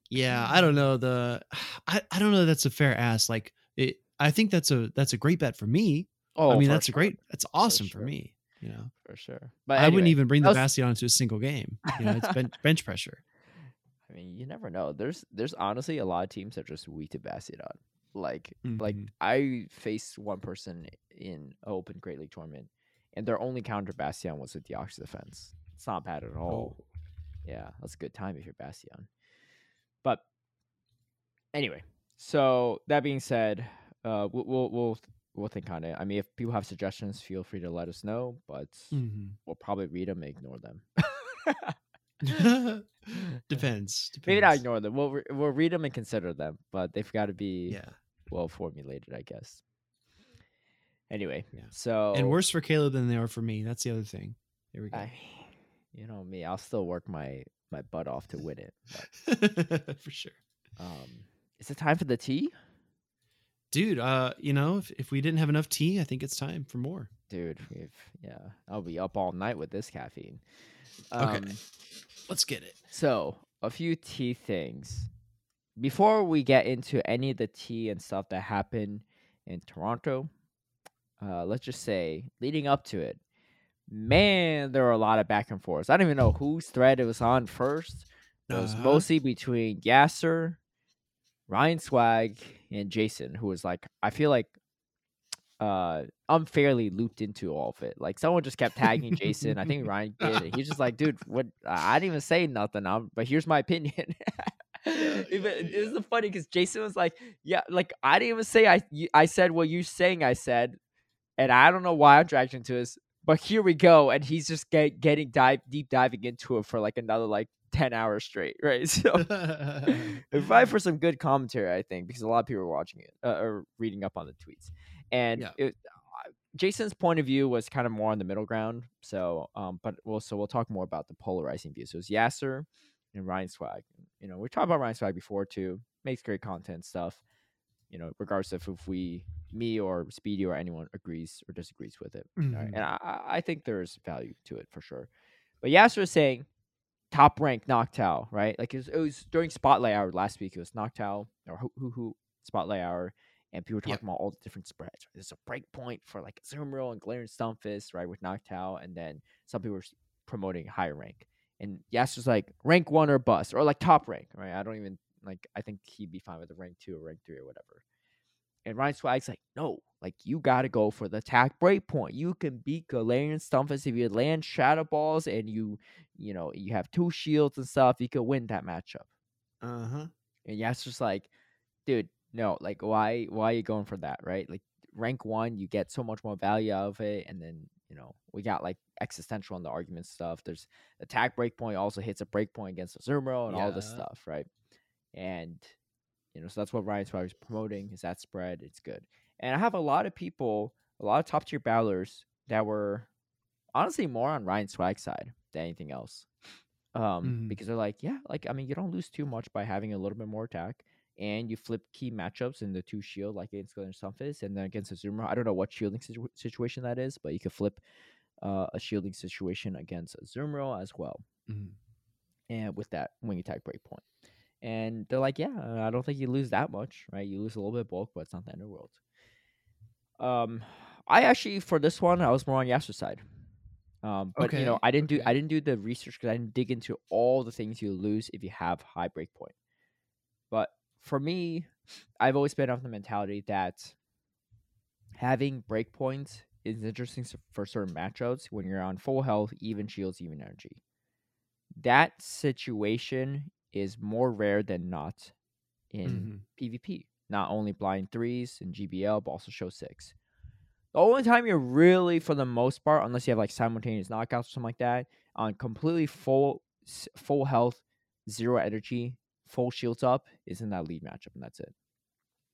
Yeah, I don't know the I, I don't know that that's a fair ask. Like it I think that's a that's a great bet for me. oh, I mean for that's a great that's awesome for sure. me, you know. for sure. But I wouldn't even bring the was- Bastion to a single game. You know, it's bench, bench pressure. I mean, you never know. There's there's honestly a lot of teams that are just weak to Bastiodon. Like like Mhm. I faced one person in open Great League tournament, and their only counter Bastion was with the Ox defense. It's not bad at all. Oh. Yeah, that's a good time if you're Bastion. But anyway, so that being said, uh, we'll we'll we'll, we'll think on it. I mean, if people have suggestions, feel free to let us know. But Mhm. we'll probably read them and ignore them. Depends. Depends. Maybe not ignore them. We'll re- we'll read them and consider them, but they've got to be Yeah. Well formulated, I guess. Anyway, Yeah. so And worse for Caleb than they are for me. That's the other thing. There we go. I, you know me, I'll still work my my butt off to win it. For sure. um, is it time for the tea, Dude, uh, you know, if, if we didn't have enough tea, I think it's time for more. dude? We've yeah, I'll be up all night with this caffeine. Okay. Um, Let's get it. So, a few tea things. Before we get into any of the tea and stuff that happened in Toronto, uh, let's just say, leading up to it, man, there were a lot of back and forths. I don't even know whose thread it was on first. It was Uh-huh. mostly between Yasser, Ryan Swag, and Jason, who was like, I feel like uh unfairly looped into all of it. Like someone just kept tagging Jason. I think Ryan did. And he's just like, dude, what? I didn't even say nothing. I'm, but here's my opinion. Even, yeah, it was funny because Jason was like, yeah, like I didn't even say I. you- I said what you saying. I said, and I don't know why I'm dragged into this, but here we go. And he's just get, getting dive deep diving into it for like another like ten hours straight, right? So it's probably for some good commentary, I think, because a lot of people are watching it uh, or reading up on the tweets. And Yeah. it, uh, Jason's point of view was kind of more on the middle ground. So, um, but we'll so we'll talk more about the polarizing view. So it's Yasser and Ryan Swag. You know, we talked about Ryan Swag before too. Makes great content stuff. You know, regardless of if we, me or Speedy or anyone agrees or disagrees with it. All right. Mm-hmm. And I, I- think there's value to it for sure. But Yasser is saying top rank Noctowl, right? Like it was, it was during Spotlight Hour last week. It was Noctowl or Who Who Who Spotlight Hour, and people were Yep. talking about all the different spreads. Right? There's a break point for like Azumarill and Galarian Stunfisk, right, with Noctowl, and then some people were promoting higher rank. And Yasser's like rank one or bust, or like top rank, right? I don't even like. I think he'd be fine with a rank two or rank three or whatever. And Ryan Swag's like, no, like you gotta go for the attack breakpoint. You can beat Galarian Stunfisk if you land Shadow Balls and you, you know, you have two shields and stuff. You could win that matchup. Uh-huh. And Yasser's like, dude, no, like why why are you going for that, right? Like rank one, you get so much more value out of it, and then you know we got like existential in the argument stuff. There's attack breakpoint also hits a breakpoint against Azumarill and all this stuff, right? And you know, so that's what Ryan Swagger is promoting is that spread. It's good, and I have a lot of people, a lot of top tier battlers that were honestly more on Ryan Swag's side than anything else. Um, Mhm. because they're like, yeah, like I mean, you don't lose too much by having a little bit more attack, and you flip key matchups in the two shield, like against Glenn Stunfisk, and then against Azumarill. I don't know what shielding situ- situation that is, but you could flip uh, a shielding situation against Azumarill as well, Mhm. and with that wing attack breakpoint. And they're like, yeah, I don't think you lose that much, right? You lose a little bit of bulk, but it's not the end of the world. Um, I actually for this one I was more on Yasu's side. Um, but you know I didn't do. I didn't do the research because I didn't dig into all the things you lose if you have high breakpoint. But for me, I've always been of the mentality that having breakpoints is interesting for certain matchups when you're on full health, even shields, even energy. That situation is more rare than not in Mhm. PvP. Not only blind threes and GBL, but also show six. The only time you're really, for the most part, unless you have like simultaneous knockouts or something like that, on completely full full health, zero energy, full shields up, is in that lead matchup, and that's it.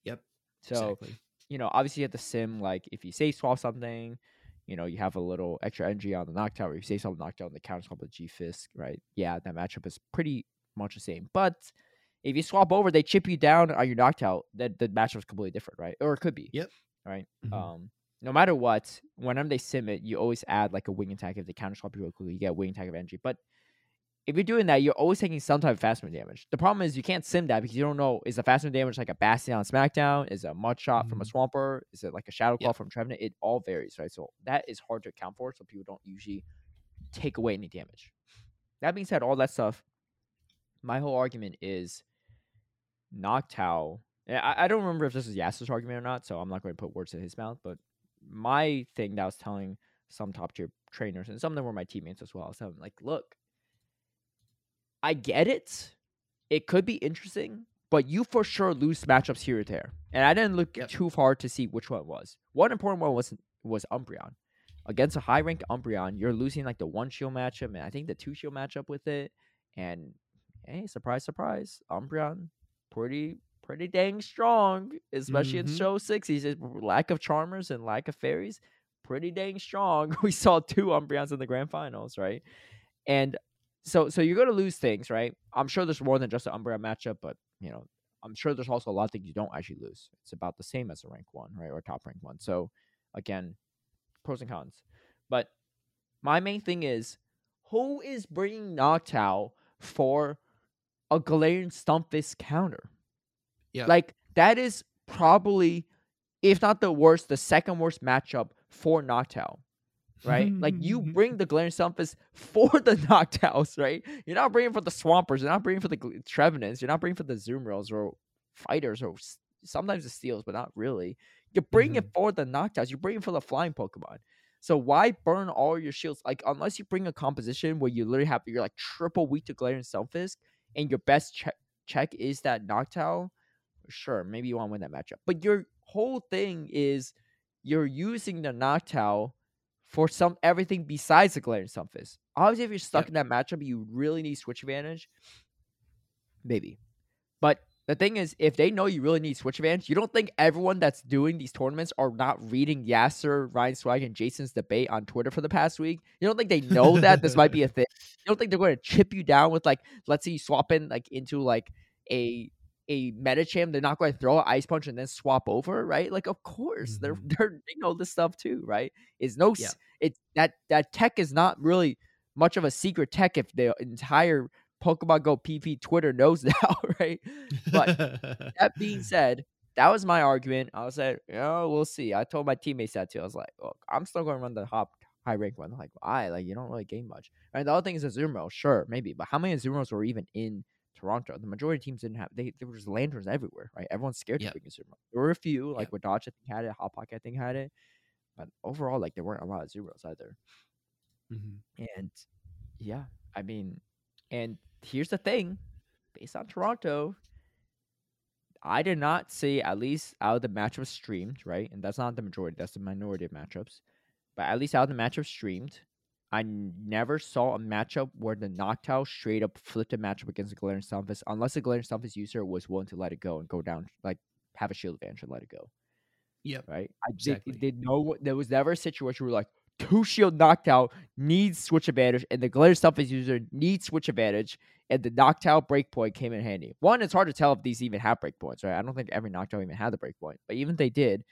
Yep. So exactly. you know, obviously at the sim like if you say swap something, you know, you have a little extra energy on the knockdown, or you say something knockdown on the counter swap with G Fisk, right? Yeah, that matchup is pretty much the same. But if you swap over, they chip you down on your knockout, that the matchup is completely different, right? Or it could be. Yep. Right. Mhm. Um no matter what, whenever they sim it, you always add like a wing attack. If they counter swap you real quickly, you get a wing attack of energy. But if you're doing that, you're always taking some type of fast move damage. The problem is you can't sim that because you don't know is the fast move damage like a Bastion on SmackDown? Is it a mud shot from a Mhm. Swampert? Is it like a Shadow Claw Yep. from Trevenant? It all varies, right? So that is hard to account for. So people don't usually take away any damage. That being said, all that stuff, my whole argument is Noctowl. I, I don't remember if this is Yasu's argument or not, so I'm not going to put words in his mouth. But my thing that I was telling some top tier trainers, and some of them were my teammates as well, so I was telling them, like, look, I get it. It could be interesting, but you for sure lose matchups here or there. And I didn't look Yep. too far to see which one it was. One important one was was Umbreon. Against a high rank Umbreon, you're losing like the one shield matchup and I think the two shield matchup with it. And hey, surprise, surprise, Umbreon, pretty pretty dang strong, especially in Mhm. show six. He's lack of charmers and lack of fairies, pretty dang strong. We saw two Umbreons in the grand finals, right? And so so you're gonna lose things, right? I'm sure there's more than just an Umbreon matchup, but you know, I'm sure there's also a lot of things you don't actually lose. It's about the same as a rank one, right? Or a top rank one. So again, pros and cons. But my main thing is who is bringing Noctowl for a Galarian Stunfisk counter? Yeah. Like that is probably, if not the worst, the second worst matchup for Noctowl. Right, like you hmm. bring the Galarian Stunfisk for the Noctowls, right? You're not bringing for the Swamperts. You're not bringing for the Trevenants. You're not bringing for the Zoomerals or Fighters or s- sometimes the Steels, but not really. You're bringing it mm-hmm. for the Noctowls. You're bringing for the flying Pokemon. So why burn all your shields? Like unless you bring a composition where you literally have you're like triple weak to Galarian Stunfisk, and your best check check is that Noctowl. Sure, maybe you want to win that matchup, but your whole thing is you're using the Noctowl for some everything besides the Galarian Stunfisk. Obviously, if you're stuck Yep. in that matchup, you really need switch advantage. Maybe, but the thing is, if they know you really need switch advantage, you don't think everyone that's doing these tournaments are not reading Yasser, Ryan Swag, and Jason's debate on Twitter for the past week? You don't think they know that this might be a thing? You don't think they're going to chip you down with like, let's say you swap in like into like a a Medicham, they're not going to throw an ice punch and then swap over, right? Like, of course, they're Mhm. they're they know this stuff too, right? It's no, Yeah. s it's that that tech is not really much of a secret tech if the entire Pokemon Go PP Twitter knows now, right? But that being said, that was my argument. I was like, oh, we'll see. I told my teammates that too. I was like, look, I'm still going to run the hop high rank one. Like, why? Like, you don't really gain much. And the other thing is Azumarill, sure, maybe, but how many Azumarill were even in Toronto? The majority of teams didn't have. They there were just Lanturns everywhere, right? Everyone's scared Yep. to bring Azumarill. There were a few, like Yep. with Dodge, I think had it. Hot Pocket, I think had it. But overall, like there weren't a lot of zeros either. Mhm. And yeah, I mean, and here's the thing based on Toronto, I did not see at least out of the matchups streamed, right? And that's not the majority, that's the minority of matchups. But at least out of the matchups streamed, I never saw a matchup where the Noctowl straight up flipped a matchup against the Galarian Stunfisk unless the Galarian Stunfisk user was willing to let it go and go down, like have a shield advantage and let it go. Yep. Right? I Exactly. did, did know there was never a situation where like two shield Noctowl needs switch advantage and the Galarian Stunfisk user needs switch advantage and the Noctowl breakpoint came in handy. One, it's hard to tell if these even have breakpoints, right? I don't think every Noctowl even had the breakpoint, but even if they did,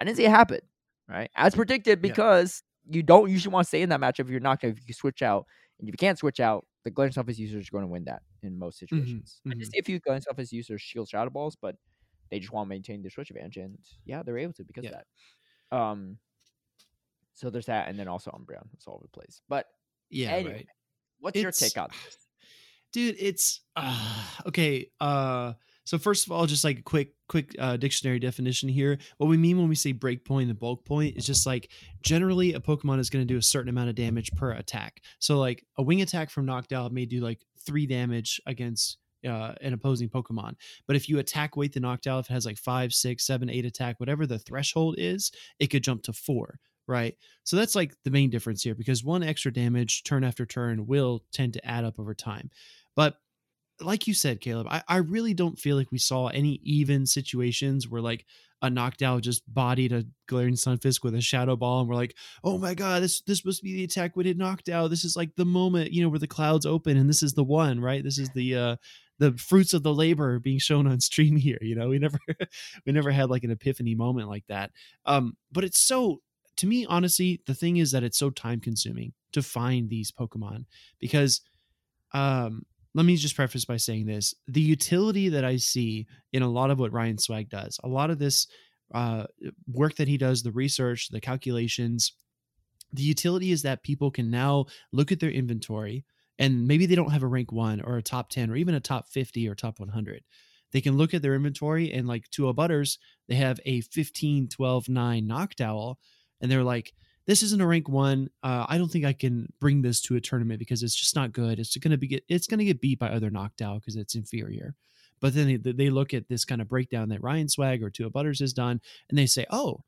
I didn't see it happen, right? As predicted, because you don't usually want to stay in that matchup if you're Noctowl. If you switch out, and if you can't switch out, the Galarian Stunfisk user is going to win that in most situations. I mhm. just see a few Galarian Stunfisk users shield Shadow Balls, but they just want to maintain their switch advantage, and yeah, they're able to because Yeah. of that. Um, so there's that, and then also Umbreon, it's all over the place. But Yeah, Anyway, right. what's your take on this? dude it's uh, okay uh so first of all just like a quick quick uh, dictionary definition here what we mean when we say break point and bulk point is just like generally a pokemon is going to do a certain amount of damage per attack so like a wing attack from Noctowl may do like three damage against uh, an opposing Pokemon. But if you attack weight the Noctowl, if it has like five, six, seven, eight attack, whatever the threshold is, it could jump to four, right? So that's like the main difference here because one extra damage turn after turn will tend to add up over time. But like you said, Caleb, I, I really don't feel like we saw any even situations where like a Noctowl just bodied a Galarian Stunfisk with a shadow ball, and we're like, oh my god, this this must be the attack we did Noctowl. This is like the moment, you know, where the clouds open, and this is the one, right? This is the uh the fruits of the labor being shown on stream here. You know, we never we never had like an epiphany moment like that. Um, but it's so to me, honestly, the thing is that it's so time consuming to find these Pokemon because um let me just preface by saying this. The utility that i see in a lot of what ryan swag does a lot of this uh, work that he does the research the calculations the utility is that people can now look at their inventory and maybe they don't have a rank one or a top 10 or even a top 50 or top 100 they can look at their inventory and like a butters they have a 15 12 9 Noctowl and they're like this isn't a rank one. Uh, I don't think I can bring this to a tournament because it's just not good. It's going to be get, it's going to get beat by other Noctowl because it's inferior. But then they, they look at this kind of breakdown that Ryan Swag or Tua Butters has done, and they say, oh,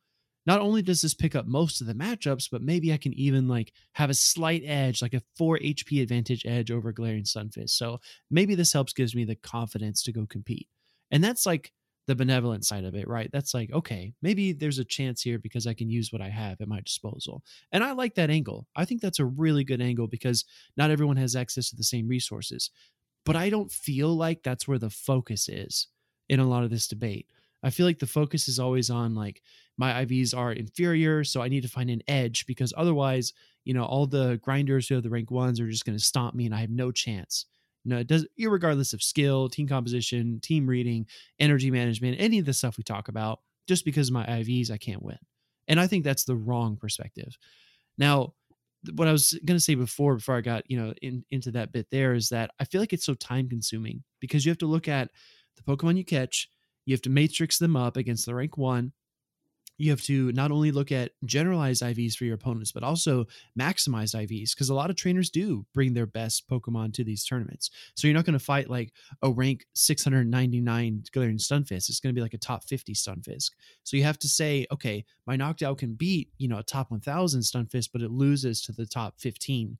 not only does this pick up most of the matchups, but maybe I can even like have a slight edge, like a four HP advantage edge over Galarian Stunfisk. So maybe this helps gives me the confidence to go compete. And that's like the benevolent side of it, right? That's like, okay, maybe there's a chance here because I can use what I have at my disposal. And I like that angle. I think that's a really good angle because not everyone has access to the same resources. But I don't feel like that's where the focus is in a lot of this debate. I feel like the focus is always on like my IVs are inferior, so I need to find an edge because otherwise, you know, all the grinders who have the rank ones are just going to stomp me and I have no chance. No, it does regardless of skill, team composition, team reading, energy management, any of the stuff we talk about, just because of my IVs, I can't win. And I think that's the wrong perspective. Now, what I was going to say before, before I got, you know, in, into that bit there is that I feel like it's so time consuming because you have to look at the Pokemon you catch, you have to matrix them up against the rank one. You have to not only look at generalized IVs for your opponents, but also maximized IVs because a lot of trainers do bring their best Pokemon to these tournaments. So you're not going to fight like a rank 699 Galarian Stunfisk. It's going to be like a top 50 Stunfisk. So you have to say, okay, my Noctowl can beat, you know, a top 1000 Stunfisk, but it loses to the top 15.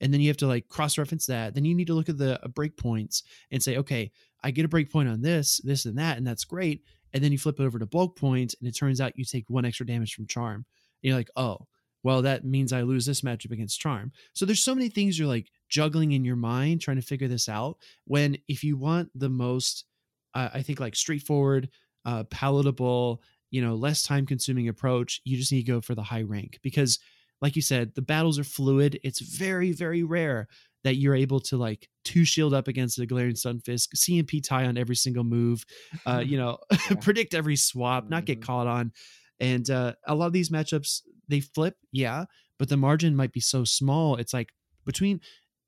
And then you have to like cross reference that. Then you need to look at the uh, break points and say, okay, I get a break point on this, this, and that, and that's great. And then you flip it over to bulk points, and it turns out you take one extra damage from Charm. And you're like, oh, well, that means I lose this matchup against Charm. So there's so many things you're like juggling in your mind trying to figure this out. When if you want the most, uh, I think like straightforward, uh, palatable, you know, less time consuming approach, you just need to go for the high rank because, like you said, the battles are fluid. It's very, very rare that you're able to like two shield up against the Galarian Stunfisk, CMP tie on every single move, uh, you know, predict every swap, not get Mhm. caught on. And uh, a lot of these matchups, they flip, yeah, but the margin might be so small. It's like between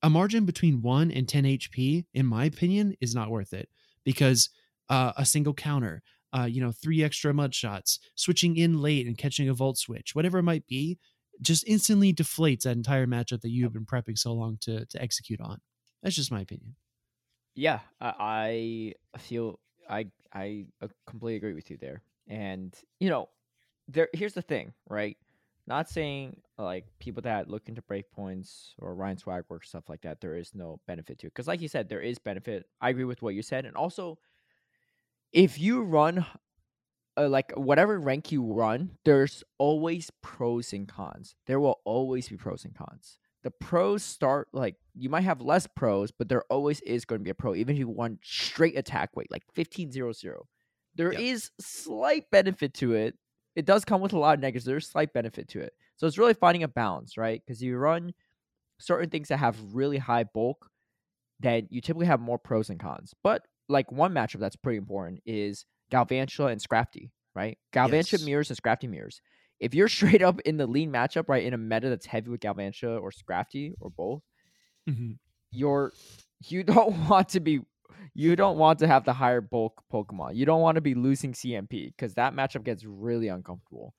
a margin between one and 10 HP, in my opinion, is not worth it because uh, a single counter, uh, you know, three extra mud shots, switching in late and catching a volt switch, whatever it might be, just instantly deflates that entire matchup that you've been prepping so long to to execute on. That's just my opinion. Yeah, I, I feel I I uh, completely agree with you there. And you know, there here's the thing, right? Not saying like people that look into breakpoints or Ryan Swag work stuff like that, there is no benefit to it. Because like you said, there is benefit. I agree with what you said, and also if you run uh, like whatever rank you run, there's always pros and cons. There will always be pros and cons. The pros start like you might have less pros, but there always is going to be a pro, even if you want straight attack weight, like 15 0 0. There Yep. is slight benefit to it. It does come with a lot of negatives. There's slight benefit to it. So it's really finding a balance, right? Because you run certain things that have really high bulk, then you typically have more pros and cons. But like one matchup that's pretty important is Galvantula and Scrafty, right? Galvantula Yes. mirrors and Scrafty mirrors. If you're straight up in the lean matchup, right, in a meta that's heavy with Galvantula or Scrafty or both, Mhm. you're you don't want to be you don't want to have the higher bulk Pokemon. You don't want to be losing CMP because that matchup gets really uncomfortable.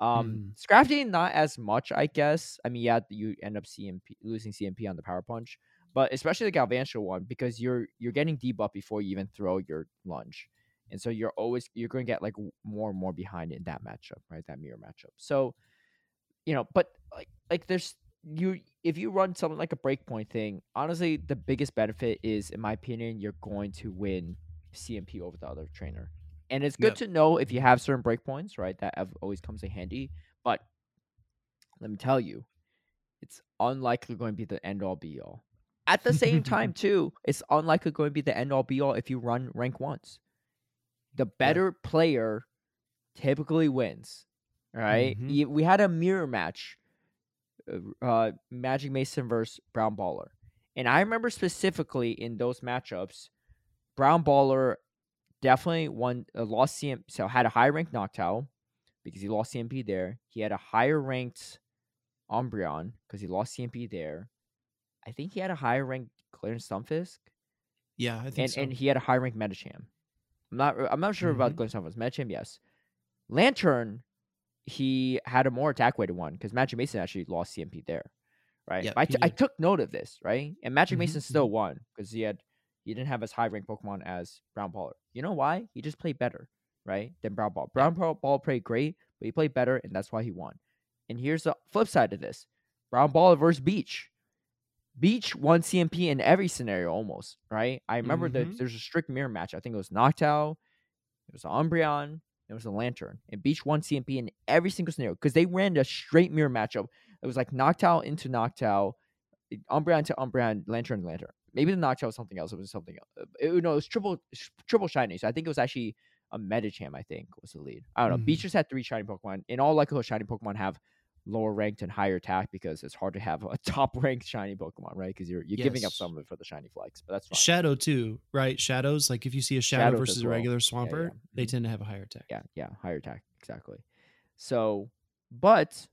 Um, Scrafty not as much, I guess. I mean, yeah, you end up CMP losing CMP on the Power Punch, but especially the Galvantula one because you're you're getting debuff before you even throw your lunge, and so you're always you're going to get like more and more behind in that matchup, right? That mirror matchup. So, you know, but like like there's you if you run something like a breakpoint thing, honestly, the biggest benefit is, in my opinion, you're going to win CMP over the other trainer. And it's good to know if you have certain breakpoints, right? That have- always comes in handy. But let me tell you, it's unlikely going to be the end all be all. At the same time, too, it's unlikely going to be the end all be all if you run rank ones. The better player typically wins. Right? Mhm. We had a mirror match, uh, uh, Magic Mason versus Brown Baller, and I remember specifically in those matchups, Brown Baller definitely won, uh, lost CM, so had a high ranked Noctowl because he lost CMP there. He had a higher ranked Umbreon because he lost CMP there. I think he had a higher ranked Galarian Stunfisk, Yeah, I think and so. and he had a high ranked Medicham. I'm not I'm not sure about Mhm. Galarian Stunfisk. Medicham, yes. Lanturn, he had a more attack weighted one because Magic Mason actually lost CMP there, right? Yep, I, t- I took note of this, right? And Magic Mhm, Mason still won because he had he didn't have as high ranked Pokemon as Brown Baller. You know why? He just played better, right? Than Brown Ball. Brown Ball, Ball played great, but he played better, and that's why he won. And here's the flip side of this: Brown Baller versus Beach. Beach won CMP in every scenario almost, right? I remember that Mhm. there's a strict mirror match. I think it was Noctowl, it was Umbreon, it was a Lanturn, and Beach won CMP in every single scenario because they ran a straight mirror matchup. It was like Noctowl into Noctowl, Umbreon to Umbreon, Lanturn to Lanturn. Maybe the Noctowl was something else. It was something else. It, no, it was triple triple shiny. So I think it was actually a Medicham. I think was the lead. I don't know. Beach just had three shiny Pokemon. In all likelihood, shiny Pokemon have lower ranked and higher attack because it's hard to have a top ranked shiny Pokemon, right? Because you're you're giving up some of it for the shiny flex, but that's fine. Shadow too, right? Shadows, like if you see a shadow Shadows versus as a well. regular yeah. Swampert, they Mhm. tend to have a higher attack. Yeah, yeah, higher attack, exactly. So, but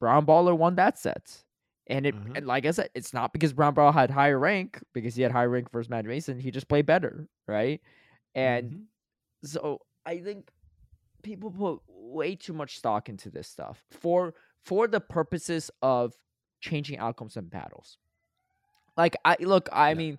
Brown Baller won that set. And it, Uh-huh. and like I said, it's not because Brown Baller had higher rank because he had higher rank versus Mad Mason. He just played better, right? And Mhm. so I think people put way too much stock into this stuff for for the purposes of changing outcomes in battles. Like I look, I Yeah. mean,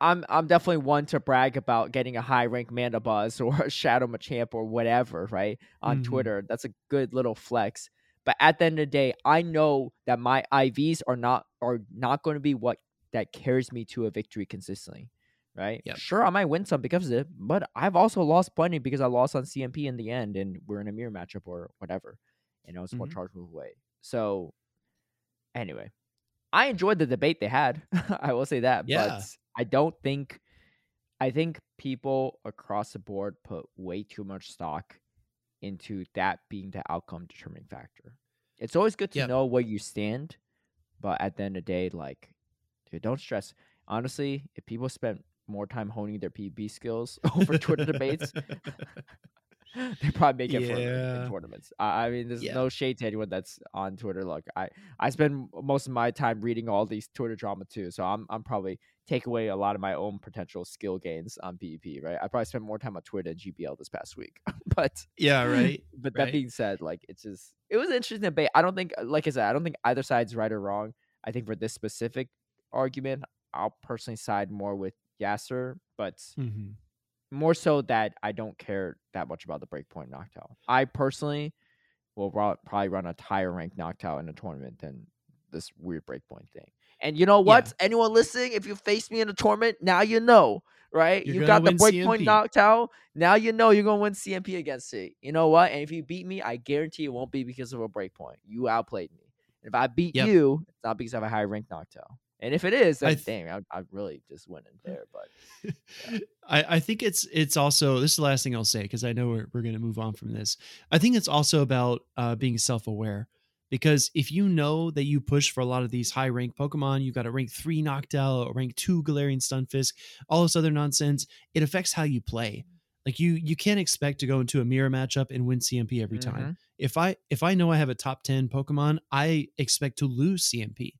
I'm I'm definitely one to brag about getting a high rank Mandibuzz or a Shadow Machamp or whatever, right? On Mhm. Twitter. That's a good little flex. But at the end of the day, I know that my IVs are not are not going to be what that carries me to a victory consistently. Right? Yep. Sure, I might win some because of it, but I've also lost plenty because I lost on CMP in the end and we're in a mirror matchup or whatever. And I was one Mhm. charge move away. So anyway, I enjoyed the debate they had. I will say that. Yeah. But I don't think I think people across the board put way too much stock into that being the outcome determining factor. It's always good to Yep. know where you stand, but at the end of the day, like, dude, don't stress. Honestly, if people spent more time honing their PB skills over Twitter debates, they probably make it Yeah. in tournaments. I, I mean, there's Yeah. no shade to anyone that's on Twitter. Look, I I spend most of my time reading all these Twitter drama too, so I'm I'm probably take away a lot of my own potential skill gains on PvP. Right, I probably spent more time on Twitter than GBL this past week, but Yeah, right. but that right. being said, like it's just it was an interesting debate. I don't think, like I said, I don't think either side's right or wrong. I think for this specific argument, I'll personally side more with Yasser, but Mhm. More so that I don't care that much about the breakpoint Noctowl. I personally will ro- probably run a higher rank Noctowl in a tournament than this weird breakpoint thing. And you know what? Anyone listening, if you face me in a tournament, now you know, right? You're you got the breakpoint. Noctowl. Now you know you're gonna win CMP against it. You know what? And if you beat me, I guarantee it won't be because of a breakpoint. You outplayed me. If I beat Yep. you, it's not because I have a high rank Noctowl. And if it is, then I th- damn, I, I really just went in there. But I, I think it's it's also this is the last thing I'll say because I know we're we're gonna move on from this. I think it's also about uh, being self aware because if you know that you push for a lot of these high rank Pokemon, you got a rank three Noctowl, a rank two Galarian Stunfisk, all this other nonsense, it affects how you play. Like you you can't expect to go into a mirror matchup and win CMP every time. If I if I know I have a top ten Pokemon, I expect to lose CMP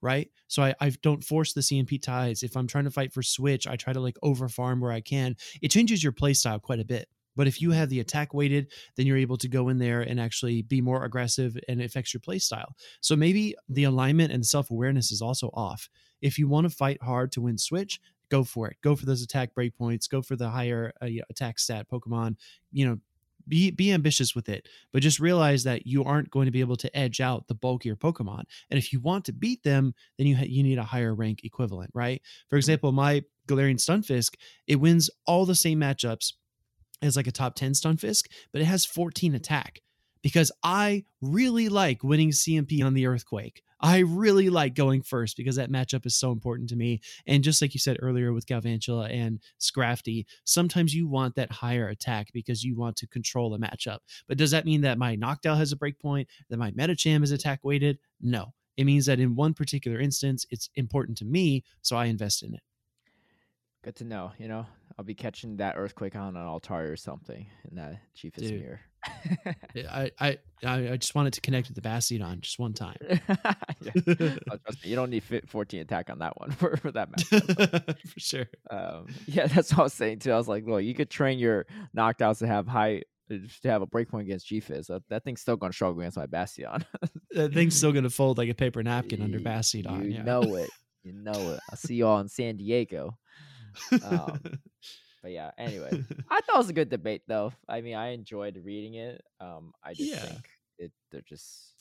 right? So I, I don't force the CMP ties. If I'm trying to fight for switch, I try to like over farm where I can. It changes your play style quite a bit. But if you have the attack weighted, then you're able to go in there and actually be more aggressive and it affects your play style. So maybe the alignment and self awareness is also off. If you want to fight hard to win switch, go for it. Go for those attack breakpoints. Go for the higher uh, attack stat Pokemon. You know, be be ambitious with it, but just realize that you aren't going to be able to edge out the bulkier Pokemon. And if you want to beat them, then you ha- you need a higher rank equivalent, right? For mm-hmm. example, my Galarian Stunfisk, it wins all the same matchups as like a top 10 Stunfisk, but it has 14 attack because I really like winning CMP on the Earthquake. I really like going first because that matchup is so important to me. And just like you said earlier with Galvantula and Scrafty, sometimes you want that higher attack because you want to control the matchup. But does that mean that my Noctowl has a breakpoint, that my Medicham is attack weighted? No. It means that in one particular instance, it's important to me, so I invest in it. Good to know. You know, I'll be catching that earthquake on an altar or something in that Chiefest Dude. mirror. I I I just wanted to connect with the Bastiodon just one time. Yeah. Oh, trust me, you don't need 14 attack on that one for, for that match. For sure. Um, yeah, that's what I was saying too. I was like, look, you could train your Noctowls to have high uh, to have a breakpoint against G-Fizz. That, that thing's still gonna struggle against my Bastion. That thing's still gonna fold like a paper napkin under Bastiodon. You yeah. know it. You know it. I'll see y'all in San Diego. Um, But yeah, anyway. I thought it was a good debate though. I mean, I enjoyed reading it. Um, I just Yeah. think it they're just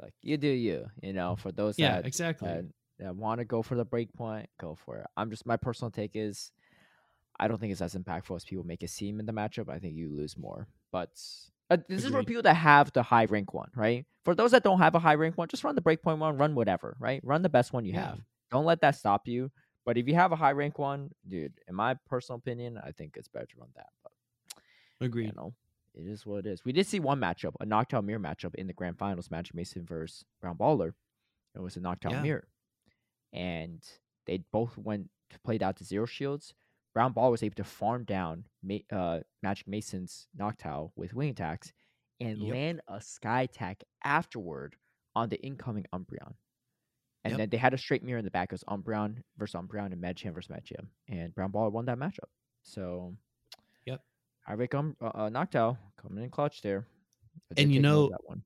like you do you, you know, for those yeah, that exactly. that, that want to go for the break point, go for it. I'm just my personal take is I don't think it's as impactful as people make it seem in the matchup. I think you lose more. But uh, this is for people that have the high rank one, right? For those that don't have a high rank one, just run the break point one, run whatever, right? Run the best one you Yeah. have. Don't let that stop you. But if you have a high rank one, dude, in my personal opinion, I think it's better to run that. But Agreed. you know, it is what it is. We did see one matchup, a Noctowl Mirror matchup in the grand finals, Magic Mason versus Brown Baller. It was a Noctowl Yeah. Mirror. And they both went to played out to zero shields. Brown Ball was able to farm down uh, Magic Mason's Noctowl with wing attacks and Yep. land a sky attack afterward on the incoming Umbreon. And Yep. then they had a straight mirror in the back. It was Umbreon versus Umbreon and Medicham versus Medicham. And Brown Baller won that matchup. So, Yep. Rank um, uh, uh, Noctowl coming in clutch there. And you take note of know- that one.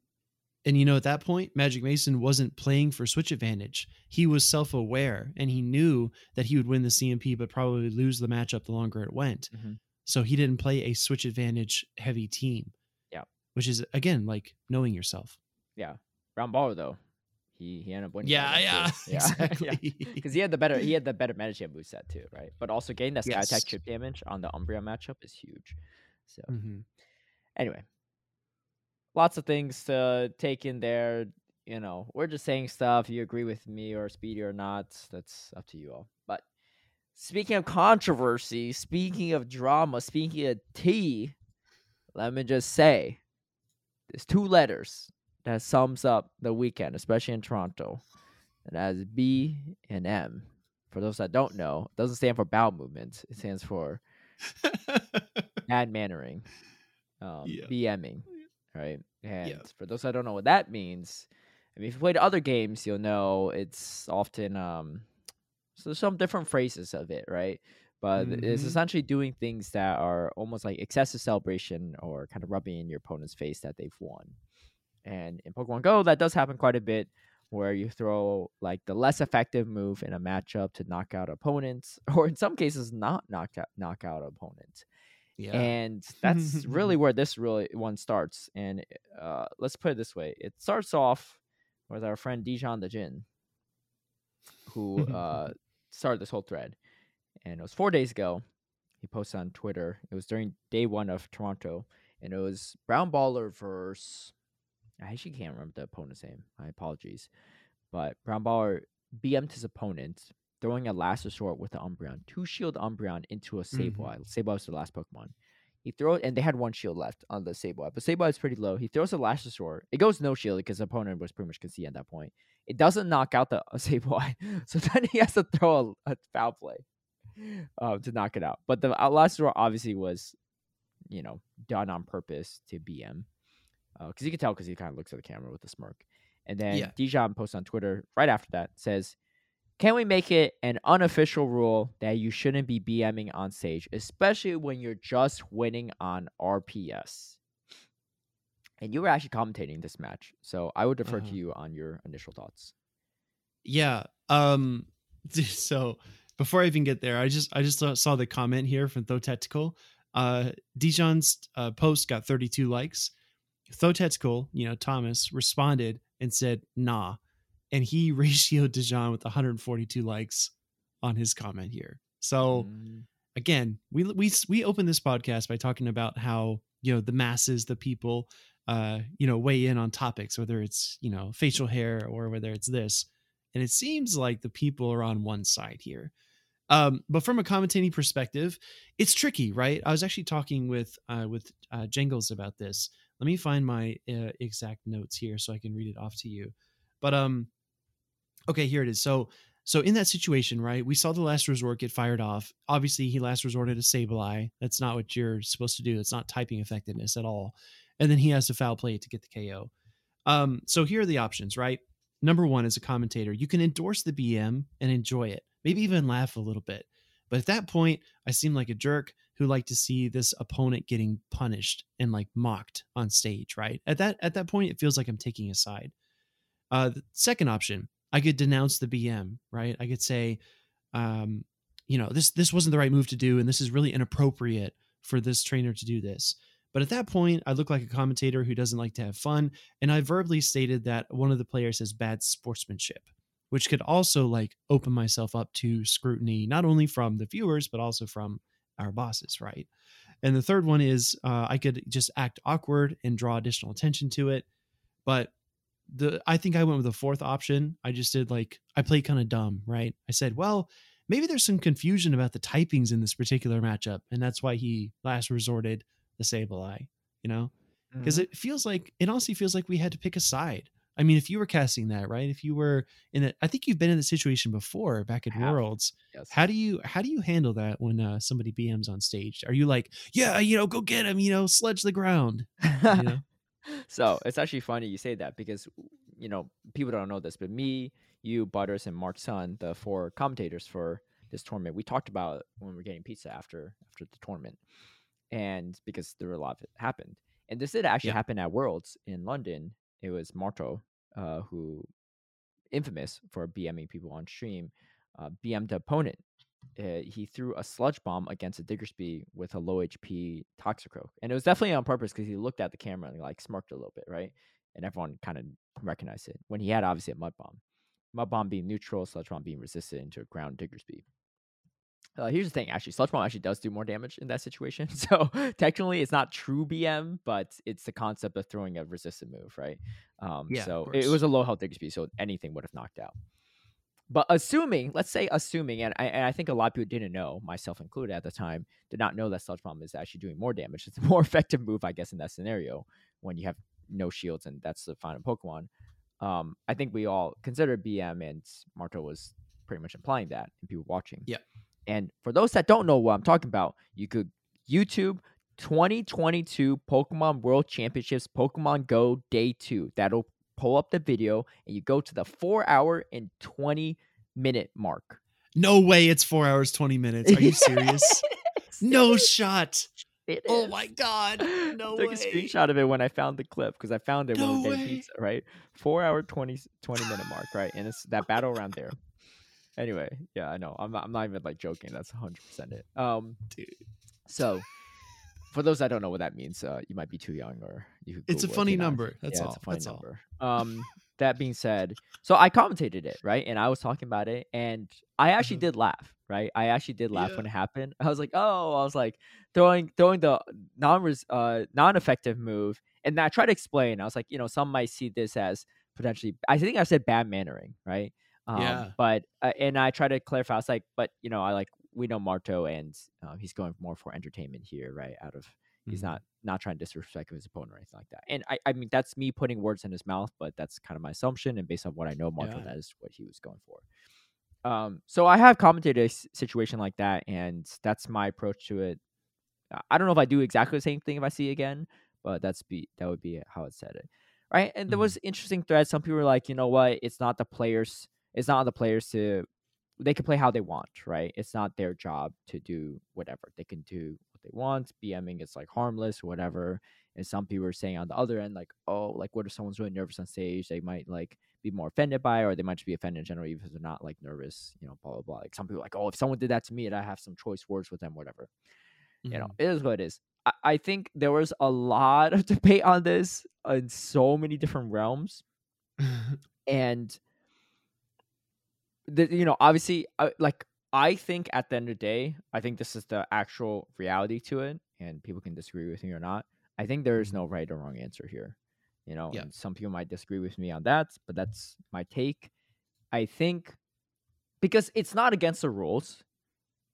And you know, at that point, Magic Mason wasn't playing for switch advantage. He was self aware and he knew that he would win the CMP, but probably lose the matchup the longer it went. Mhm. So he didn't play a switch advantage heavy team. Yeah. Which is, again, like knowing yourself. Yeah, Brown Baller though, he he ended up winning. Yeah, yeah, yeah. Exactly. Because he had the better he had the better Medicham boost set too, right? But also getting that sky Yes. attack chip damage on the Umbreon matchup is huge. So Mhm. anyway, lots of things to take in there. You know, we're just saying stuff. You agree with me or Speedy or not? That's up to you all. But speaking of controversy, speaking of drama, speaking of tea, let me just say, there's two letters that sums up the weekend, especially in Toronto, and that is B and M. For those that don't know, it doesn't stand for bowel movement. It stands for bad mannering, um, Yeah. BMing, right? And Yeah. for those that don't know what that means, I mean, if you played other games, you'll know it's often um, so there's some different phrases of it, right? But it's Mhm. essentially doing things that are almost like excessive celebration or kind of rubbing in your opponent's face that they've won. And in Pokemon Go, that does happen quite a bit. where you throw like the less effective move in a matchup to knock out opponents, or in some cases not knock out knock out opponents. Yeah. And that's really where this really one starts. And uh, let's put it this way: it starts off with our friend Dijon the Jin, who uh, started this whole thread, and it was four days ago. He posted on Twitter. It was during day one of Toronto, and it was Brown Baller versus. I actually can't remember the opponent's name. My apologies, but Brown Baller BM'd his opponent, throwing a last resort with the Umbreon, two shield Umbreon into a Sableye. mm hmm Sableye was the last Pokemon. He throws, and they had one shield left on the Sableye, but Sableye is pretty low. He throws a last resort. It goes no shield because the opponent was pretty much conceded at that point. It doesn't knock out the uh, Sableye, so then he has to throw a, a foul play uh, to knock it out. But the uh, last resort obviously was, you know, done on purpose to BM because uh, you can tell because he kind of looks at the camera with a smirk. And then yeah. Dijon posts on Twitter right after that says, "Can we make it an unofficial rule that you shouldn't be BMing on stage, especially when you're just winning on RPS?" And you were actually commentating this match, so I would defer uh-huh. to you on your initial thoughts. Yeah. Um. So before I even get there, I just I just saw the comment here from Though Tactical. Uh, Dijon's uh, post got 32 likes. Tactical, you know, Thomas responded and said, nah. And he ratioed Dijon with 142 likes on his comment here. So mm. again, we we we open this podcast by talking about how, you know, the masses, the people uh, you know, weigh in on topics, whether it's, you know, facial hair or whether it's this. And it seems like the people are on one side here. Um, but from a commentating perspective, it's tricky, right? I was actually talking with uh, with uh, Jangles about this, let me find my uh, exact notes here so I can read it off to you. But um, okay, here it is. So so in that situation, right, we saw the last resort get fired off. Obviously, he last resorted to Sableye. That's not what you're supposed to do. It's not typing effectiveness at all. And then he has to foul play to get the KO. Um, so here are the options, right? Number one, as a commentator, you can endorse the BM and enjoy it, maybe even laugh a little bit. But at that point, I seem like a jerk who like to see this opponent getting punished and like mocked on stage, right? At that at that point, it feels like I'm taking a side. Uh, the second option, I could denounce the BM, right? I could say, um, you know, this this wasn't the right move to do, and this is really inappropriate for this trainer to do this. But at that point, I look like a commentator who doesn't like to have fun, and I verbally stated that one of the players has bad sportsmanship, which could also like open myself up to scrutiny, not only from the viewers but also from our bosses, right? And the third one is uh, I could just act awkward and draw additional attention to it. But the I think I went with the fourth option. I just did like I played kind of dumb, right? I said, well, maybe there's some confusion about the typings in this particular matchup, and that's why he last resorted the Sableye, you know? Because mm-hmm. it feels like it honestly feels like we had to pick a side. I mean, if you were casting that, right? If you were in it, I think you've been in the situation before back at Worlds. Yes. How do you how do you handle that when uh, somebody BMs on stage? Are you like, yeah, you know, go get him, you know, sledge the ground? You know? so it's actually funny you say that because you know people don't know this, but me, you, Butters, and Mark Sun, the four commentators for this tournament, we talked about when we are getting pizza after after the tournament, and because there were a lot of it happened, and this did actually yeah. happen at Worlds in London it was Marto, uh, who infamous for BMing people on stream, uh, BM'd opponent. Uh, he threw a sludge bomb against a Diggersby with a low HP Toxicroak, and it was definitely on purpose because he looked at the camera and like smirked a little bit, right? And everyone kind of recognized it when he had obviously a mud bomb, mud bomb being neutral, sludge bomb being resistant into a ground Diggersby. Uh, here's the thing, actually, Sludge Bomb actually does do more damage in that situation. So technically, it's not true BM, but it's the concept of throwing a resistant move, right? Um, yeah, so it, it, was a low health Diggersby, so anything would have knocked out. But assuming, let's say assuming, and I, and I think a lot of people didn't know, myself included at the time, did not know that Sludge Bomb is actually doing more damage. It's a more effective move, I guess, in that scenario when you have no shields and that's the final Pokemon. Um, I think we all consider BM, and Marto was pretty much implying that, and people watching. Yeah. And for those that don't know what I'm talking about, you could YouTube 2022 Pokemon World Championships Pokemon Go Day 2. That'll pull up the video and you go to the 4 hour and 20 minute mark. No way it's 4 hours 20 minutes. Are you serious? no shot. Oh my god. No Took way. a screenshot of it when I found the clip because I found it when we No were getting way. pizza, right? Four hour 20, 20 minute mark, right? And it's that battle around there. Anyway, yeah, I know. I'm not, I'm not even like joking. That's 100% it. Um, Dude. so for those that don't know what that means, uh, you might be too young or you It's a Google it if funny number. That's yeah, all. It's a funny That's all. Um, that being said, so I commentated it, right? And I was talking about it, and I actually Uh-huh. did laugh, right? I actually did laugh Yeah. when it happened. I was like, oh, I was like throwing throwing the non uh non effective move, and I tried to explain. I was like, you know, some might see this as potentially. I think I said bad mannering, right? Um, Yeah. But uh, and I try to clarify. I was like, but you know, I like we know Marto, and uh, he's going more for entertainment here, right? Out of he's Mhm. not not trying to disrespect his opponent or anything like that. And I, I mean that's me putting words in his mouth, but that's kind of my assumption. And based on what I know, Marto, Yeah. that is what he was going for. Um, so I have commented a s- situation like that, and that's my approach to it. I- don't know if I do exactly the same thing if I see it again, but that's be that would be how it said it, right? And there Mhm. was interesting thread. Some people were like, you know what? It's not the players. It's not on the players to. They can play how they want, right? It's not their job to do whatever. They can do what they want. BMing is like harmless, whatever. And some people are saying on the other end, like, oh, like what if someone's really nervous on stage? They might like be more offended by, it, or they might just be offended in general, even if they're not like nervous, you know, blah blah blah. Like some people are like, oh, if someone did that to me, and I have some choice words with them, whatever. You know, Mhm. it is what it is. I, I think there was a lot of debate on this in so many different realms, and the, you know, obviously, uh, like I think at the end of the day, I think this is the actual reality to it, and people can disagree with me or not. I think there is Mhm. no right or wrong answer here. You know, Yeah. and some people might disagree with me on that, but that's my take. I think because it's not against the rules.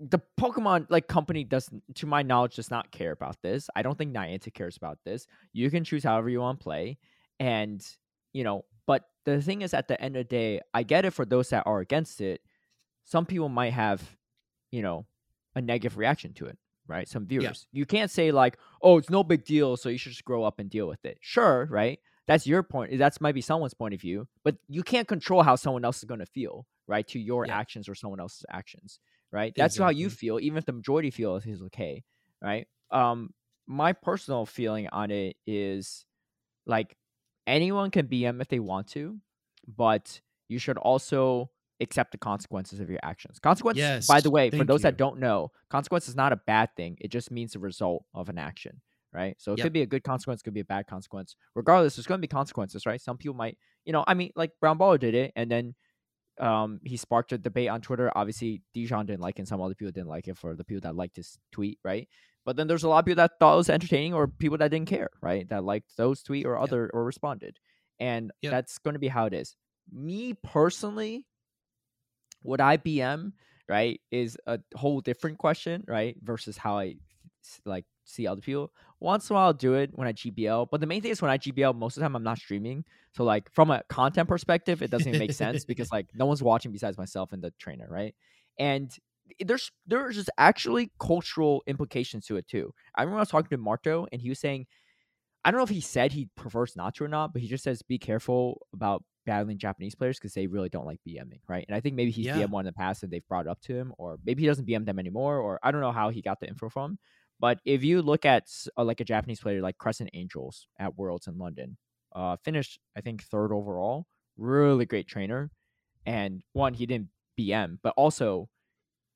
The Pokemon like company doesn't, to my knowledge, does not care about this. I don't think Niantic cares about this. You can choose however you want to play, and you know. But the thing is, at the end of the day, I get it for those that are against it. Some people might have, you know, a negative reaction to it, right? Some viewers. You can't say like, "Oh, it's no big deal," so you should just grow up and deal with it. Sure, right? That's your point. That's might be someone's point of view, but you can't control how someone else is going to feel, right? To your Yeah. actions or someone else's actions, right? That's how you feel, even if the majority feel is okay, right? Um, my personal feeling on it is like anyone can BM if they want to, but you should also accept the consequences of your actions. Consequences, by the way, for those you. that don't know, consequence is not a bad thing. It just means the result of an action, right? So it Yep. could be a good consequence, could be a bad consequence. Regardless, there's going to be consequences, right? Some people might, you know, I mean, like Brown Baller did it, and then um he sparked a debate on Twitter. Obviously, Dijon didn't like it, and some other people didn't like it for the people that liked his tweet, right? But then there's a lot of people that thought it was entertaining or people that didn't care, right? That liked those tweet or other or responded. And that's going to be how it is. Me personally, would I BM, right, is a whole different question, right? Versus how I like see other people. Once in a while I'll do it when I GBL, but the main thing is when I GBL, most of the time I'm not streaming. So like from a content perspective, it doesn't even make sense because like no one's watching besides myself and the trainer, right? And there's there's just actually cultural implications to it too. I remember I was talking to Marto and he was saying, I don't know if he said he prefers not to or not, but he just says be careful about battling Japanese players because they really don't like BMing, right? And I think maybe he's Yeah. BM one in the past and they've brought it up to him, or maybe he doesn't BM them anymore, or I don't know how he got the info from. But if you look at uh, like a Japanese player like Crescent Angels at Worlds in London, uh, finished I think third overall, really great trainer, and one he didn't BM, but also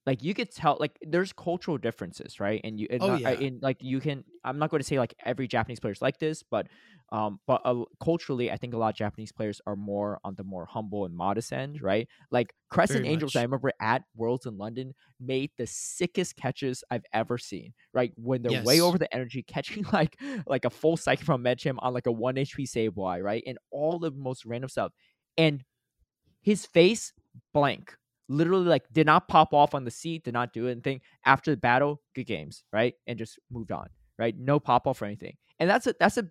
like you could tell like there's cultural differences right? And you and, Oh, yeah. and like you can i'm not going to say like every japanese player is like this but um but uh, culturally i think a lot of japanese players are more on the more humble and modest end right? Like crescent Very angels much. i remember at worlds in london made the sickest catches i've ever seen right? When they're way over the energy catching like like a full cycle from Medicham on like a 1 hp Sableye, right? And all the most random stuff. And his face blank literally like did not pop off on the seat did not do anything. After the battle good games right and just moved on right? No pop off or anything. And that's a that's a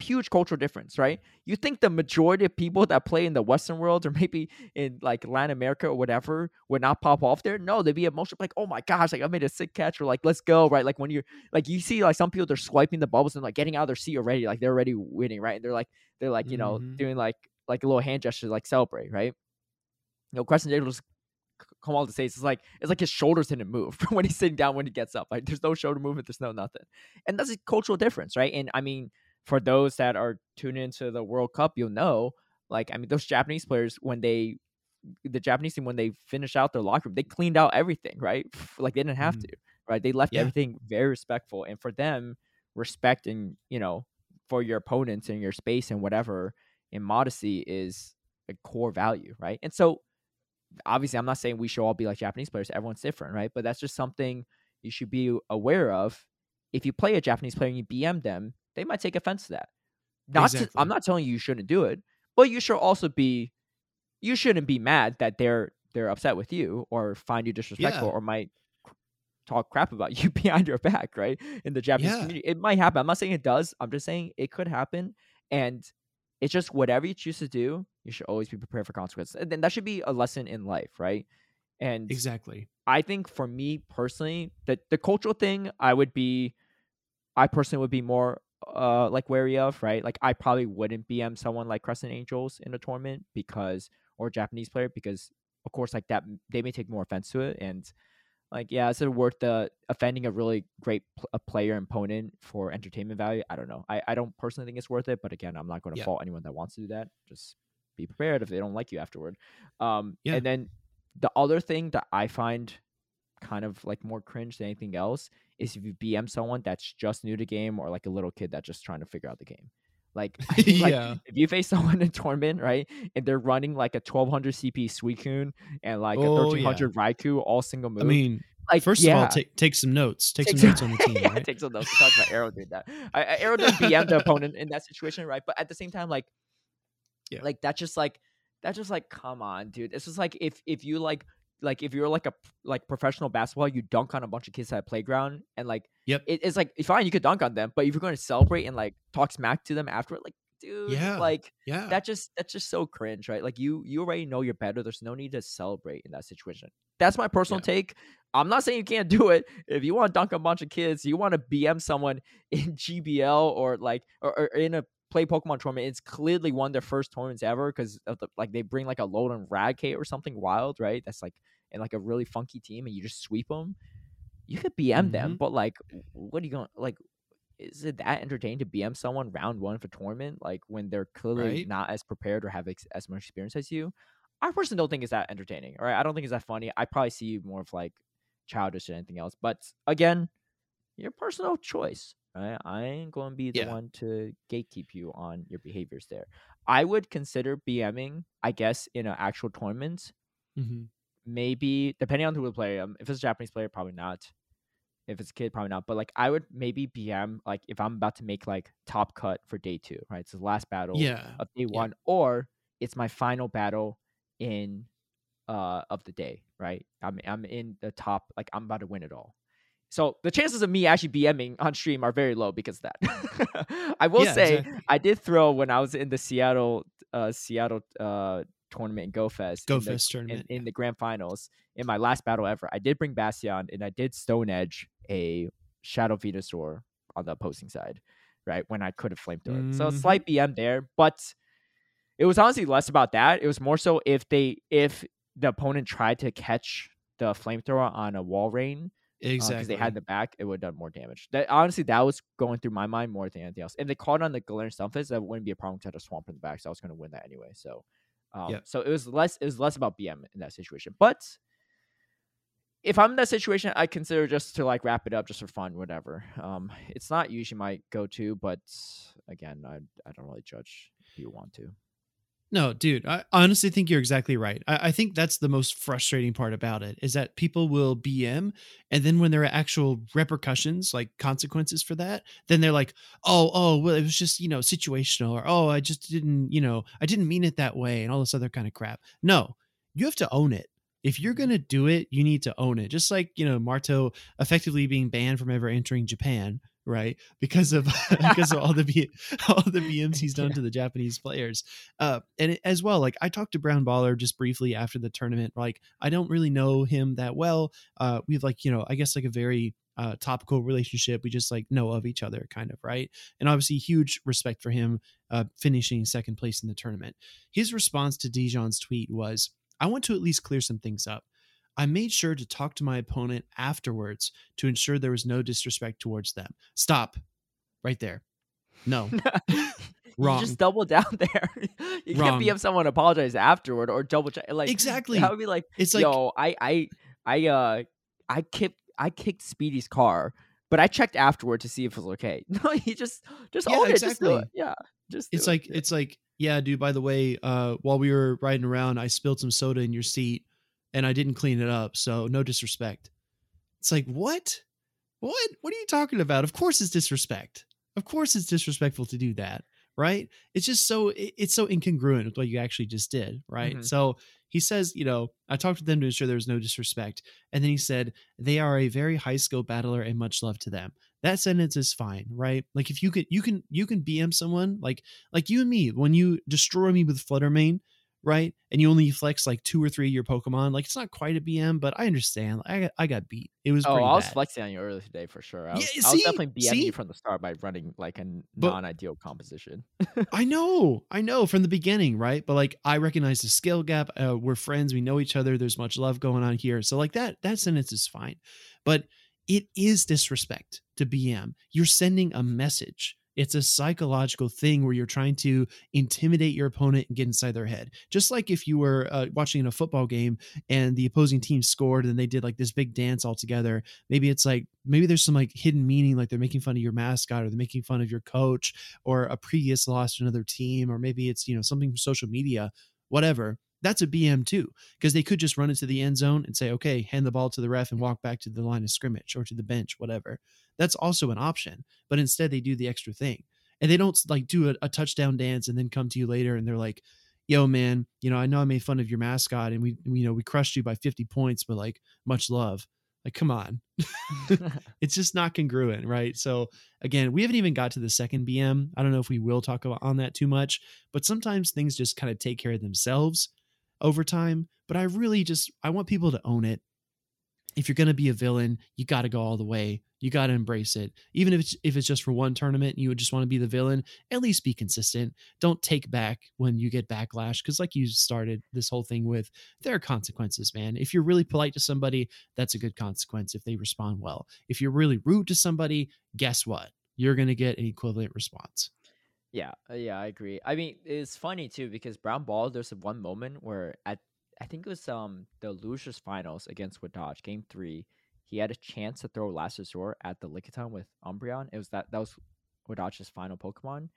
huge cultural difference right? You think the majority of people that play in the western world or maybe in like latin america or whatever would not pop off there? No they'd be emotional like oh my gosh like i made a sick catch or like let's go right? Like when you're like you see like some people they're swiping the bubbles and like getting out of their seat already like they're already winning right? And they're like they're like you know Mhm. doing like like a little hand gesture like celebrate right? You know Crescent Angels come all the stage. It's like it's like his shoulders didn't move when he's sitting down when he gets up. Like there's no shoulder movement, there's no nothing, and that's a cultural difference, right? And I mean, for those that are tuning into the World Cup, you'll know, like I mean, those Japanese players when they the Japanese team when they finish out their locker room, they cleaned out everything, right? Like they didn't have mm. to, right? They left yeah. everything very respectful, and for them, respect and you know for your opponents and your space and whatever and modesty is a core value, right? And so obviously I'm not saying we should all be like Japanese players, everyone's different, right? But that's just something you should be aware of. If you play a Japanese player and you BM them, they might take offense to that. Not exactly. to, I'm not telling you you shouldn't do it, but you should also be you shouldn't be mad that they're they're upset with you or find you disrespectful yeah. or might talk crap about you behind your back, right? In the Japanese yeah. community. It might happen. I'm not saying it does. I'm just saying it could happen. And it's just whatever you choose to do, you should always be prepared for consequences. And then that should be a lesson in life, right? And exactly. I think for me personally, that the cultural thing I would be I personally would be more uh like wary of, right? Like I probably wouldn't BM someone like Crescent Angels in a tournament because or Japanese player because of course like that they may take more offense to it and like yeah is it worth the offending a really great pl- a player and opponent for entertainment value i don't know i, I don't personally think it's worth it but again i'm not going to yeah. fault anyone that wants to do that just be prepared if they don't like you afterward um yeah. and then the other thing that i find kind of like more cringe than anything else is if you bm someone that's just new to game or like a little kid that's just trying to figure out the game like, yeah. if you face someone in tournament, right, and they're running like a 1200 CP Suicune and like oh, a 1300 yeah. Raikou, all single move. I mean, like first yeah. of all, take take some notes. Take, take some, notes on the team. yeah, right? take some notes. Talk about Arrow did that. I, Arrow didn't BM the opponent in that situation, right? But at the same time, like, yeah, like that's just like that's just like come on, dude. It's just like if if you like like if you're like a like professional basketball, you dunk on a bunch of kids at a playground, and like yep, it, it's like fine, you could dunk on them, but if you're going to celebrate and like talk smack to them after, like dude, yeah, like yeah, that just that's just so cringe, right? Like you you already know you're better. There's no need to celebrate in that situation. That's my personal yeah. take. I'm not saying you can't do it. If you want to dunk a bunch of kids, you want to BM someone in GBL or like or, or in a play Pokemon tournament. It's clearly one of their first tournaments ever because the, like they bring like Alolan Raticate or something wild, right? That's like in like a really funky team, and you just sweep them. You could BM mm-hmm. them, but like, what are you going like? Is it that entertaining to BM someone round one for tournament, like when they're clearly right? not as prepared or have ex- as much experience as you? I personally don't think it's that entertaining. All right, I don't think it's that funny. I probably see more of like childish than anything else. But again, your personal choice. Right? I ain't going to be the yeah. one to gatekeep you on your behaviors there. I would consider BMing, I guess, in an actual tournament. Mm-hmm. Maybe depending on who would play. Um, if it's a Japanese player, probably not. If it's a kid, probably not. But like, I would maybe BM like if I'm about to make like top cut for day two, right? It's the last battle yeah. of day yeah. one, or it's my final battle in uh of the day, right? I'm I'm in the top, like I'm about to win it all. So the chances of me actually BMing on stream are very low because of that. I will yeah, say exactly. I did throw when I was in the Seattle uh Seattle uh tournament in GoFest. GoFest in the, tournament. In, in, the grand finals. In my last battle ever. I did bring Bastion and I did Stone Edge a Shadow Venusaur on the opposing side, right? When I could have flamethrower. Mm-hmm. So slight BM there, but it was honestly less about that. It was more so if they if the opponent tried to catch the flamethrower on a Walrein, exactly, because uh, they had the back, it would have done more damage. That honestly, that was going through my mind more than anything else. If they caught on the Galarian Stunfisk, that wouldn't be a problem to have a swamp in the back, so I was going to win that anyway. So, um, yeah. so it was less it was less about BM in that situation. But if I'm in that situation, I consider just to like wrap it up just for fun, whatever. Um, it's not usually my go to, but again, I I don't really judge if you want to. No, dude, I honestly think you're exactly right. I, I, think that's the most frustrating part about it is that people will BM and then when there are actual repercussions, like consequences for that, then they're like, oh, oh, well, it was just, you know, situational or oh, I just didn't, you know, I didn't mean it that way and all this other kind of crap. No, you have to own it if you're mm-hmm. going to do it, you need to own it. Just like, you know, Marto effectively being banned from ever entering Japan, right? Because of because of all the B, all the BMs he's done yeah. to the Japanese players. Uh and it, as well, like I talked to Brown Baller just briefly after the tournament. Like I don't really know him that well. Uh we've like, you know, I guess like a very uh, topical relationship. We just like know of each other, kind of, right? And obviously, huge respect for him uh, finishing second place in the tournament. His response to Dijon's tweet was, I want to at least clear some things up. I made sure to talk to my opponent afterwards to ensure there was no disrespect towards them. Stop right there. No. Wrong. You just double down there. you Wrong. can't BM someone apologize afterward or double check. Like exactly. that would be like, It's like yo, I, I, I, uh, I kicked, I kicked Speedy's car, but I checked afterward to see if it was okay. No, you just, just Yeah, own it. Just do exactly. it. Yeah, just. it's it. like it's like yeah dude by the way uh while we were riding around i spilled some soda in your seat and i didn't clean it up so no disrespect. It's like what? What? What are you talking about? Of course it's disrespect. Of course it's disrespectful to do that right? It's just so it's so incongruent with what you actually just did right? Mhm. so he says you know i talked to them to ensure there was no disrespect and then he said they are a very high skill battler and much love to them. That sentence is fine right? Like if you can you can you can bm someone like like you and me when you destroy me with Flutter Mane right and you only flex like two or three of your pokemon like it's not quite a bm but i understand i got, I got beat it was Oh, I was bad. flexing on you earlier today for sure. I Yeah, was, I see? was definitely BMing you from the start by running like a non-ideal composition. I know, I know from the beginning, right? But like, I recognize the skill gap. Uh, we're friends. We know each other. There's much love going on here. So like that, that sentence is fine. But it is disrespect to BM. You're sending a message. It's a psychological thing where you're trying to intimidate your opponent and get inside their head. Just like if you were uh, watching a football game and the opposing team scored and they did like this big dance all together. Maybe it's like maybe there's some like hidden meaning, like they're making fun of your mascot or they're making fun of your coach or a previous loss to another team, or maybe it's you know something from social media, whatever. That's a BM too, because they could just run into the end zone and say, "Okay, hand the ball to the ref and walk back to the line of scrimmage or to the bench, whatever." That's also an option, but instead they do the extra thing, and they don't like do a, a touchdown dance and then come to you later and they're like, "Yo, man, you know I know I made fun of your mascot and we, we you know we crushed you by fifty points, but like much love." Like, come on, it's just not congruent, right? So again, we haven't even got to the second BM. I don't know if we will talk about on that too much, but sometimes things just kind of take care of themselves over time. But I really just I want people to own it. If you're gonna be a villain, you got to go all the way. You got to embrace it, even if it's if it's just for one tournament. You would just want to be the villain. At least be consistent. Don't take back when you get backlash, because like you started this whole thing with, there are consequences, man. If you're really polite to somebody, that's a good consequence if they respond well. If you're really rude to somebody, guess what? You're going to get an equivalent response. Yeah, uh, yeah, I agree. I mean, it's funny too because Brown Ball. There's one moment where at I think it was um the losers finals against Wadaj, game three. He had a chance to throw Last Resort at the Lickitung with Umbreon. It was that that was Wadaj's final Pokemon,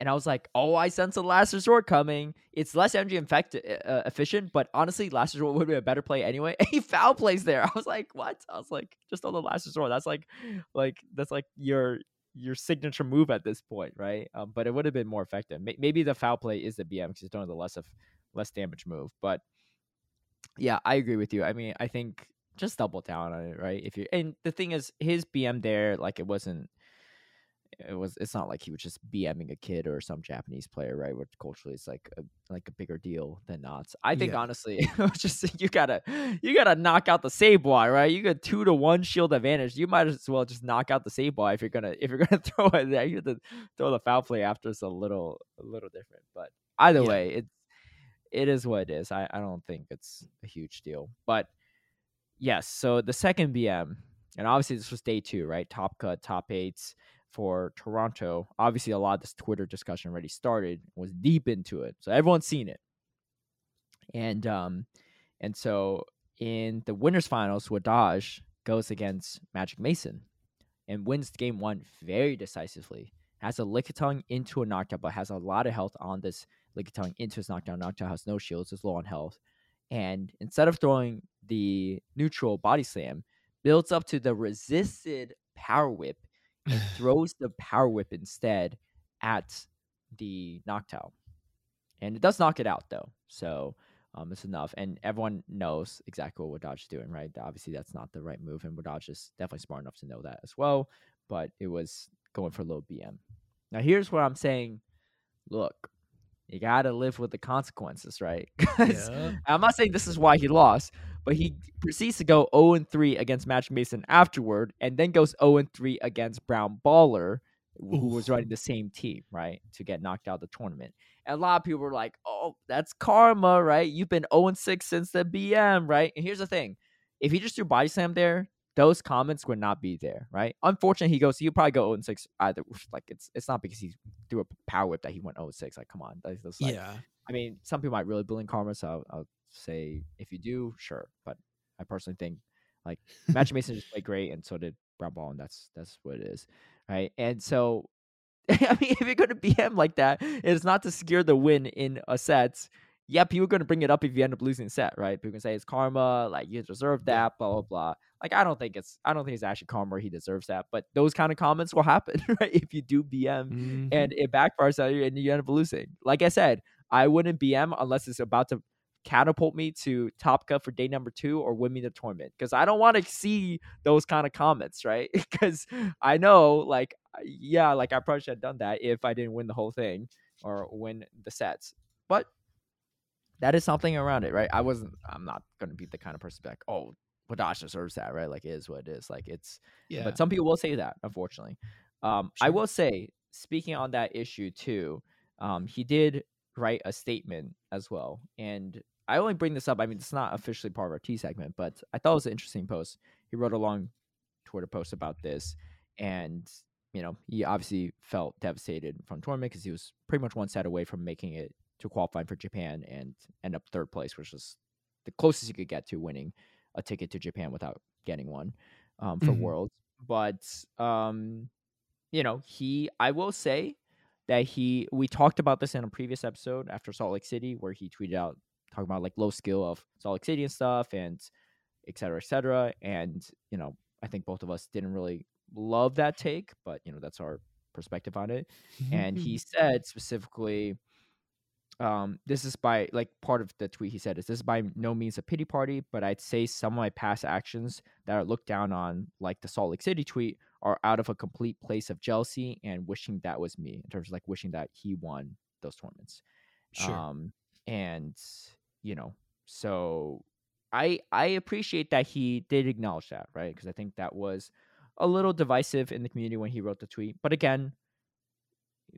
and I was like, oh, I sense a Last Resort coming. It's less energy infect- uh, efficient, but honestly, Last Resort would be a better play anyway. He foul plays there. I was like, what? I was like, just on the Last Resort. That's like, like that's like your your signature move at this point, right? Um, but it would have been more effective. May- maybe the foul play is the BM because it's only the less of less damage move. But yeah, I agree with you. I mean, I think just double down on it, right? If you and the thing is, his BM there, like it wasn't. It was. It's not like he was just BMing a kid or some Japanese player, right? Which culturally is like a like a bigger deal than not. I think Yeah. honestly, it was just you gotta you gotta knock out the Sableye, right? You got two to one shield advantage. You might as well just knock out the Sableye if you're gonna if you're gonna throw it there. You have to throw the foul play after it's a little a little different. But either Yeah. way, it's it is what it is. I, I don't think it's a huge deal. But yes, so the second BM, and obviously this was day two, right? Top cut, top eights for Toronto. Obviously, a lot of this Twitter discussion already started, was deep into it. So everyone's seen it. And um and so in the winners finals, Wadaj goes against Magic Mason and wins game one very decisively. Has a Lickitung into a Noctowl, but has a lot of health on this Lickitung into his Noctowl. Noctowl has no shields, is low on health. And instead of throwing the neutral body slam, builds up to the resisted power whip and throws the power whip instead at the Noctowl. And it does knock it out though. So um, it's enough. And everyone knows exactly what Wadaj is doing, right? Obviously, that's not the right move. And Wadaj is definitely smart enough to know that as well. But it was going for low BM. Now, here's where I'm saying, look, you got to live with the consequences, right? 'Cause I'm not saying this is why he lost, but he proceeds to go 0 and 3 against Magic Mason afterward, and then goes 0 and 3 against Brown Baller, who was running the same team, right, to get knocked out of the tournament. And a lot of people were like, "Oh, that's karma, right? You've been 0 and 6 since the BM, right?" And here's the thing: if he just threw body slam there, those comments would not be there, right? Unfortunately, he goes. He'll probably go 0 and 6 either. Like it's it's not because he threw a power whip that he went 0 6. Like come on, that's, that's like, yeah. I mean, some people might really bully Karma, so I'll, I'll say if you do, sure. But I personally think like Magic Mason just played great, and so did Brown Ball, and that's that's what it is, right? And so, I mean, if you're going to BM like that, it's not to secure the win in a set. Yeah, people are going to bring it up if you end up losing a set, right? People can say it's karma, like you deserve that, blah blah blah. Like I don't think it's I don't think it's actually karma or he deserves that, but those kind of comments will happen, right? If you do BM Mhm. and it backfires on you and you end up losing. Like I said, I wouldn't BM unless it's about to catapult me to top cut for day number two or win me the tournament because I don't want to see those kind of comments, right? Because I know, like, yeah, like I probably should have done that if I didn't win the whole thing or win the sets, but that is something around it, right? I wasn't, I'm not going to be the kind of person to be like, oh, Wadash deserves that, right? Like, it is what it is. Like, it's, yeah. but some people will say that, unfortunately. Um, I will say, speaking on that issue too, um, he did write a statement as well. And I only bring this up. I mean, it's not officially part of our tea segment, but I thought it was an interesting post. He wrote a long Twitter post about this, and you know, he obviously felt devastated from tournament because he was pretty much one set away from making it to qualifying for Japan and end up third place, which was the closest he could get to winning a ticket to Japan without getting one um, for Mhm. Worlds. But um, you know, he I will say that he we talked about this in a previous episode after Salt Lake City where he tweeted out talking about like low skill of Salt Lake City and stuff and et cetera, et cetera. And, you know, I think both of us didn't really love that take, but you know, that's our perspective on it. And Mm-hmm. he said specifically, um, this is by like part of the tweet he said is this is by no means a pity party, but I'd say some of my past actions that are looked down on, like the Salt Lake City tweet, are out of a complete place of jealousy and wishing that was me in terms of like wishing that he won those tournaments. sure. Um, and you know, so I I appreciate that he did acknowledge that, right? Because I think that was a little divisive in the community when he wrote the tweet. But again,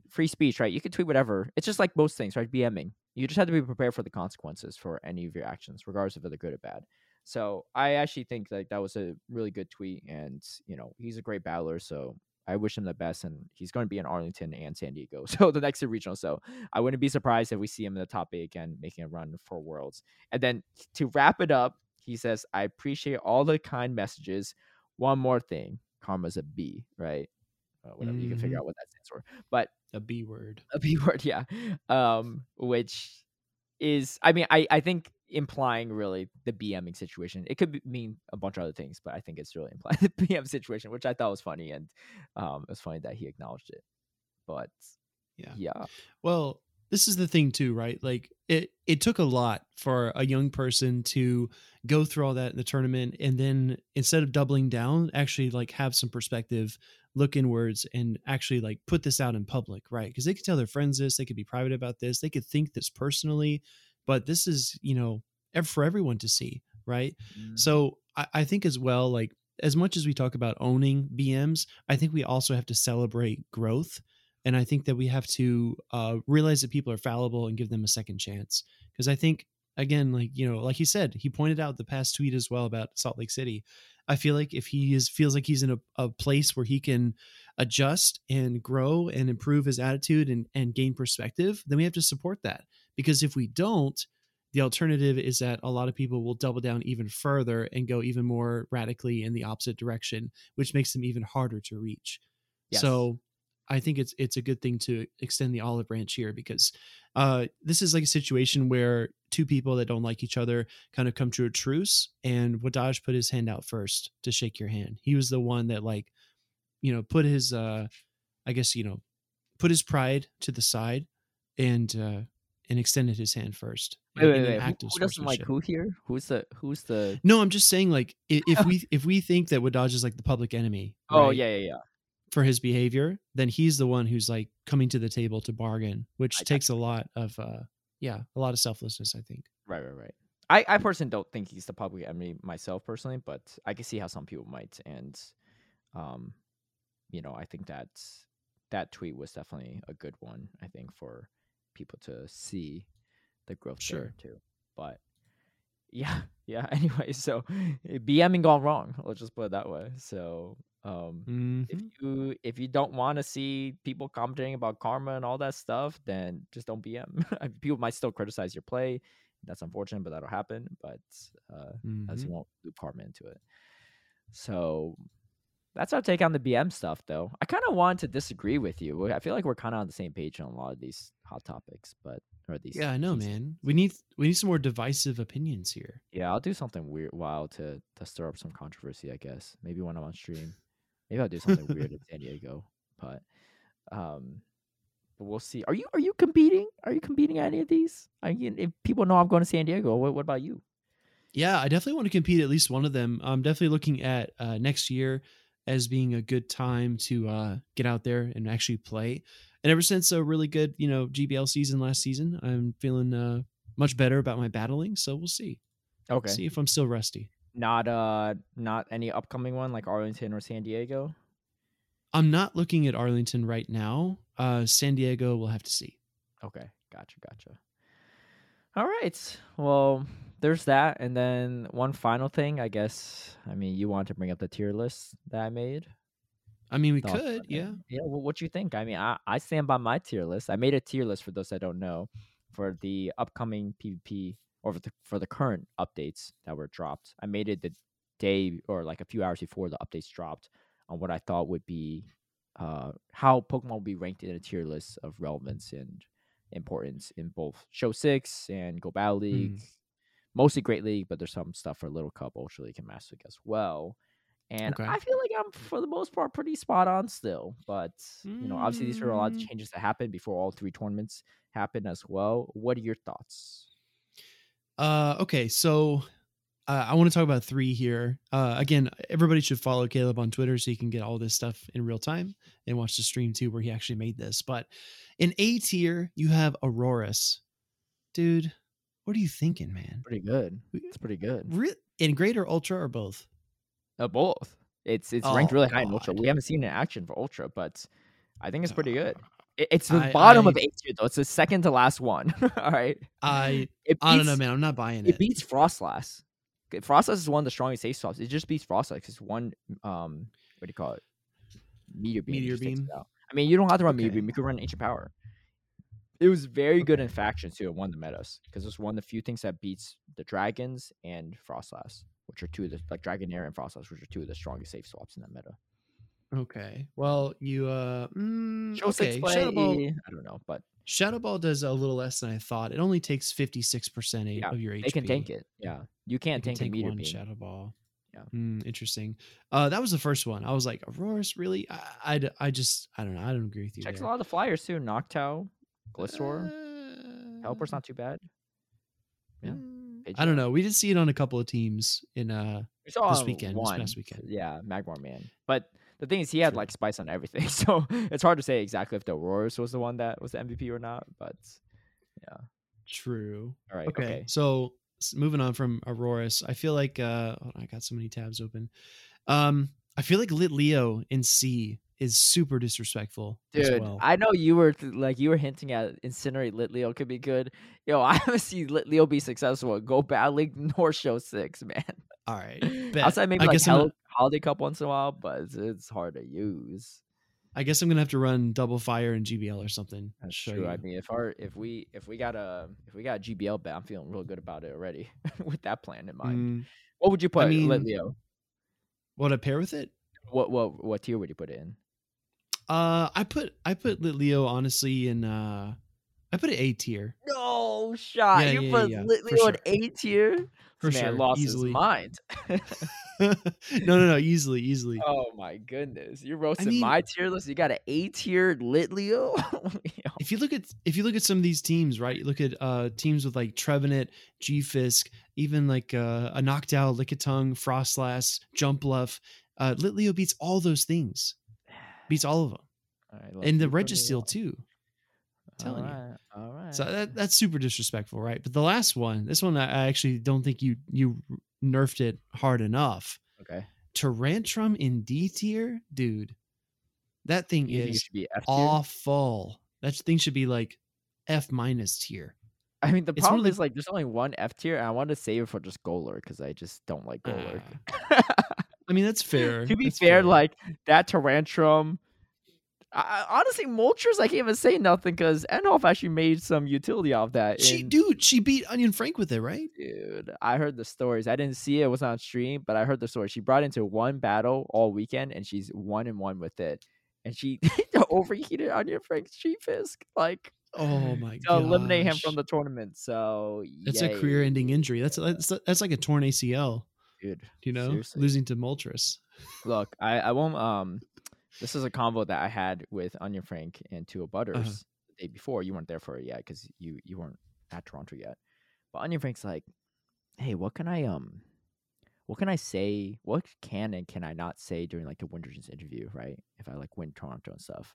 free speech, right? You can tweet whatever. It's just like most things, right? BMing. You just have to be prepared for the consequences for any of your actions, regardless of they're good or bad. So I actually think like that was a really good tweet, and you know he's a great battler. So I wish him the best, and he's going to be in Arlington and San Diego, so the next two regional. So I wouldn't be surprised if we see him in the top eight again, making a run for Worlds. And then to wrap it up, he says, "I appreciate all the kind messages. One more thing, karma's a B, right? Uh, whatever you can figure Mhm. out what that stands for, but A B word. a B word, yeah. Um, which is, I mean, I I think implying really the BMing situation. It could mean a bunch of other things, but I think it's really implying the BM situation, which I thought was funny, and um, it was funny that he acknowledged it. But Yeah. yeah, Well, this is the thing too, right? Like it it took a lot for a young person to go through all that in the tournament and then instead of doubling down, actually like have some perspective, look inwards and actually like put this out in public, right? Because they could tell their friends this, they could be private about this, they could think this personally, but this is, you know, for everyone to see, right? Mm-hmm. So I, I think as well, like as much as we talk about owning BMs, I think we also have to celebrate growth. And I think that we have to uh, realize that people are fallible and give them a second chance. Because I think, again, like, you know, like he said, he pointed out the past tweet as well about Salt Lake City. I feel like if he is feels like he's in a, a place where he can adjust and grow and improve his attitude and, and gain perspective, then we have to support that. Because if we don't, the alternative is that a lot of people will double down even further and go even more radically in the opposite direction, which makes them even harder to reach. Yes. So I think it's it's a good thing to extend the olive branch here because uh, this is like a situation where two people that don't like each other kind of come to a truce, and Wadaj put his hand out first to shake your hand. He was the one that like, you know, put his uh, I guess you know, put his pride to the side and uh, and extended his hand first. wait, wait, wait. Who, who doesn't like who here? Who's the who's the? No, I'm just saying, like, if we if we think that Wadaj is like the public enemy, Oh right, yeah, yeah, yeah. For his behavior, then he's the one who's like coming to the table to bargain, which I takes a lot of, uh, yeah, a lot of selflessness. I think. Right, right, right. I, I personally don't think he's the public enemy myself personally, but I can see how some people might. And, um, you know, I think that that tweet was definitely a good one. I think for people to see the growth Sure. there too. But yeah, yeah. Anyway, so BMing gone wrong. Let's just put it that way. So um, Mhm. if you if you don't want to see people commenting about karma and all that stuff, then just don't BM. people might still criticize your play. That's unfortunate, but that'll happen. But uh, as Mhm. you won't loop karma into it. So that's our take on the BM stuff, though. I kind of want to disagree with you. I feel like we're kind of on the same page on a lot of these hot topics, but or these. Yeah, I know, these- man. We need we need some more divisive opinions here. Yeah, I'll do something weird, wild to to stir up some controversy. I guess maybe when I'm on stream, maybe I'll do something weird in San Diego. But, um, but we'll see. Are you are you competing? Are you competing at any of these? I mean, if people know I'm going to San Diego, what, what about you? Yeah, I definitely want to compete at least one of them. I'm definitely looking at uh, next year as being a good time to uh, get out there and actually play. And ever since a really good, you know, GBL season last season, I'm feeling uh, much better about my battling. So we'll see. Okay, See if I'm still rusty. Not uh, not any upcoming one like Arlington or San Diego. I'm not looking at Arlington right now. Uh, San Diego, we'll have to see. Okay, gotcha, gotcha. All right. Well, there's that, and then one final thing. I guess. I mean, you want to bring up the tier list that I made. I mean, we could, yeah. Yeah. Well, what do you think? I mean, I, I stand by my tier list. I made a tier list for those that don't know for the upcoming PvP or for the, for the current updates that were dropped. I made it the day or like a few hours before the updates dropped on what I thought would be uh, how Pokemon will be ranked in a tier list of relevance and importance in both Show Six and Go Battle League. Mostly Great League, but there's some stuff for Little Cup, Ultra League, and Master League as well. And Okay. I feel like I'm for the most part pretty spot on still. But you know, obviously these are a lot of Mm. changes that happened before all three tournaments happen as well. What are your thoughts? Uh, okay, so uh, I want to talk about three here. Uh, again, everybody should follow Caleb on Twitter so you can get all this stuff in real time and watch the stream too, where he actually made this. But in A tier, you have Aurorus, dude. What are you thinking, man? Pretty good. It's pretty good. Re- in Great or Ultra or both? Uh, both. It's it's ranked Oh, really high in Ultra. We haven't seen in action for Ultra, but I think it's pretty good. It, it's the I- bottom of I- A tier though. It's the second to last one. all right. I It I don't know, man. I'm not buying It it. beats Froslass. Okay, Froslass is one of the strongest safe swaps. It just beats Froslass because one um what do you call it? Meteor beam. Meteor just takes it beam? I mean, you don't have to run meteor beam. You can run ancient power. It was very good in Okay. factions too. It won the metas because it's one of the few things that beats the dragons and Froslass, which are two of the like Dragonair and Froslass, which are two of the strongest safe swaps in that meta. Okay. Well, you uh mm, okay. Shadow Ball I don't know, but Shadow Ball does a little less than I thought. It only takes 56% Yeah, of your HP. they can tank it. Yeah, you can't can tank, a meteor one beam. Shadow Ball. Yeah. Hmm, interesting. Uh, that was the first one. I was like, Aurorus really? I, I, I just, I don't know. I don't agree with you. Checks a lot of the flyers too. Noctowl, Gliscor, Uh, Teleport's not too bad. Yeah. mm, Pidgeot. I don't know. We did see it on a couple of teams in uh This weekend, this past weekend. Yeah, Magmar Man. But the thing is, he had True. like spice on everything, so it's hard to say exactly if the Aurorus was the one that was the MVP or not. But yeah, True. all right, Okay. okay. So moving on from Aurorus, I feel like uh on, I got so many tabs open. Um, I feel like Litleo in C is super disrespectful as Dude, well. I know you were like you were hinting at incinerate Litleo could be good. Yo, I haven't seen Litleo be successful. Go Battle League nor Show Six, man. All right. bet. Outside maybe I like guess I'm Hel- gonna- Holiday Cup once in a while, but it's, it's hard to use. I guess I'm gonna have to run double fire and GBL or something. That's true. I mean, if our if we if we got a if we got a GBL bet, I'm feeling real good about it already with that plan in mind. Mm, What would you put, mean- Litleo? what a pair with it? What what what tier would you put it in? Uh, I put I put Litleo honestly in uh, I put it A tier No shot. Yeah, you yeah, put yeah, Litleo in. A tier. For man sure, lost easily. his mind. no, no, no, easily, easily. oh my goodness, you roasted mean- my tier list. You got an A tier Litleo. If you look at if you look at some of these teams, right? You look at uh teams with like Trevenant, G Fisk, even like uh, a knocked out Lickitung, Froslass, Jumpluff. Uh, Litleo beats all those things, beats all of them, All right, and the Registeel too. Telling you. Alright, So that that's super disrespectful, right? But the last one, this one, I actually don't think you you nerfed it hard enough. okay. Tyrantrum in D tier, dude. That thing You is awful. That thing should be like F minus tier. I mean, the It's problem really- is like there's only one F tier, and I want to save it for just Golurk because I just don't like Golurk. Ah. I mean, that's fair. to be that's fair, like that Tyrantrum. I, honestly, Moltres, I can't even say nothing because Enhoff actually made some utility off that. she, dude, she beat Onion Frank with it, right? Dude, I heard the stories. I didn't see it, it was on stream, but I heard the story. She brought into one battle all weekend and she's one and one with it. And she overheated Onion Frank's Chief Fisk, like Oh my god! eliminate him from the tournament. So It's a career-ending injury. That's that's, that's like a torn ACL. dude. You know, Seriously. losing to Moltres. Look, I, I won't um this is a convo that I had with Onion Frank and Tua Butters Uh-huh. the day before. You weren't there for it yet because you you weren't at Toronto yet. But Onion Frank's like, hey, what can I um what can I say? What can and can I not say during like the Winter's interview, right? If I like win Toronto and stuff.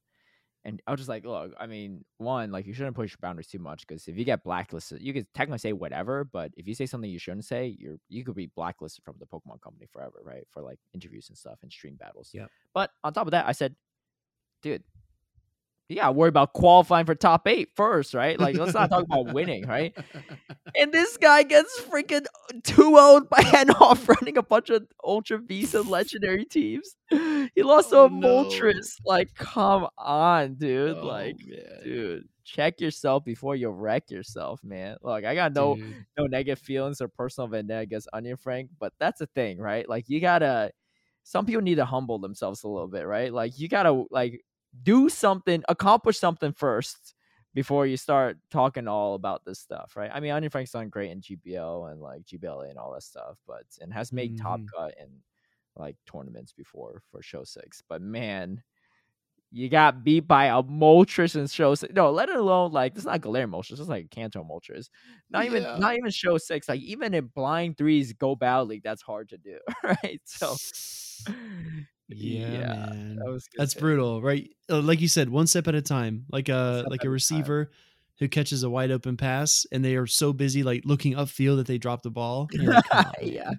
And I was just like, look, I mean, one, like you shouldn't push your boundaries too much because if you get blacklisted, you could technically say whatever, but if you say something you shouldn't say, you're you could be blacklisted from the Pokemon company forever, right? For like interviews and stuff and stream battles. Yeah. But on top of that, I said, dude, you gotta worry about qualifying for top eight first, right? Like, let's not talk about winning, right? And this guy gets freaking 2 0 by Henhoff running a bunch of Ultra and Legendary teams. He lost to Oh, a no. Moltres. Like, come on, dude. Oh, like, man. dude, check yourself before you wreck yourself, man. Look, I got no Dude. no negative feelings or personal vendetta against Onion Frank, but that's the thing, right? Like you gotta some people need to humble themselves a little bit, right? Like you gotta like do something, accomplish something first before you start talking all about this stuff, right? I mean, Onion Frank's done great in GBL and like GBLA and all that stuff, but and has made top Mhm. cut in like tournaments before for show six. But man, you got beat by a Moltres in show six. No, let it alone like this is not Galarian Moltres, it's like Kanto Moltres. Not even Yeah. not even show six. Like even in blind threes go battle league, that's hard to do. Right. So yeah, man. that That's pick. brutal, right? Uh, like you said, one step at a time. Like a like at a a receiver who catches a wide open pass, and they are so busy like looking upfield that they drop the ball. like, "Come yeah.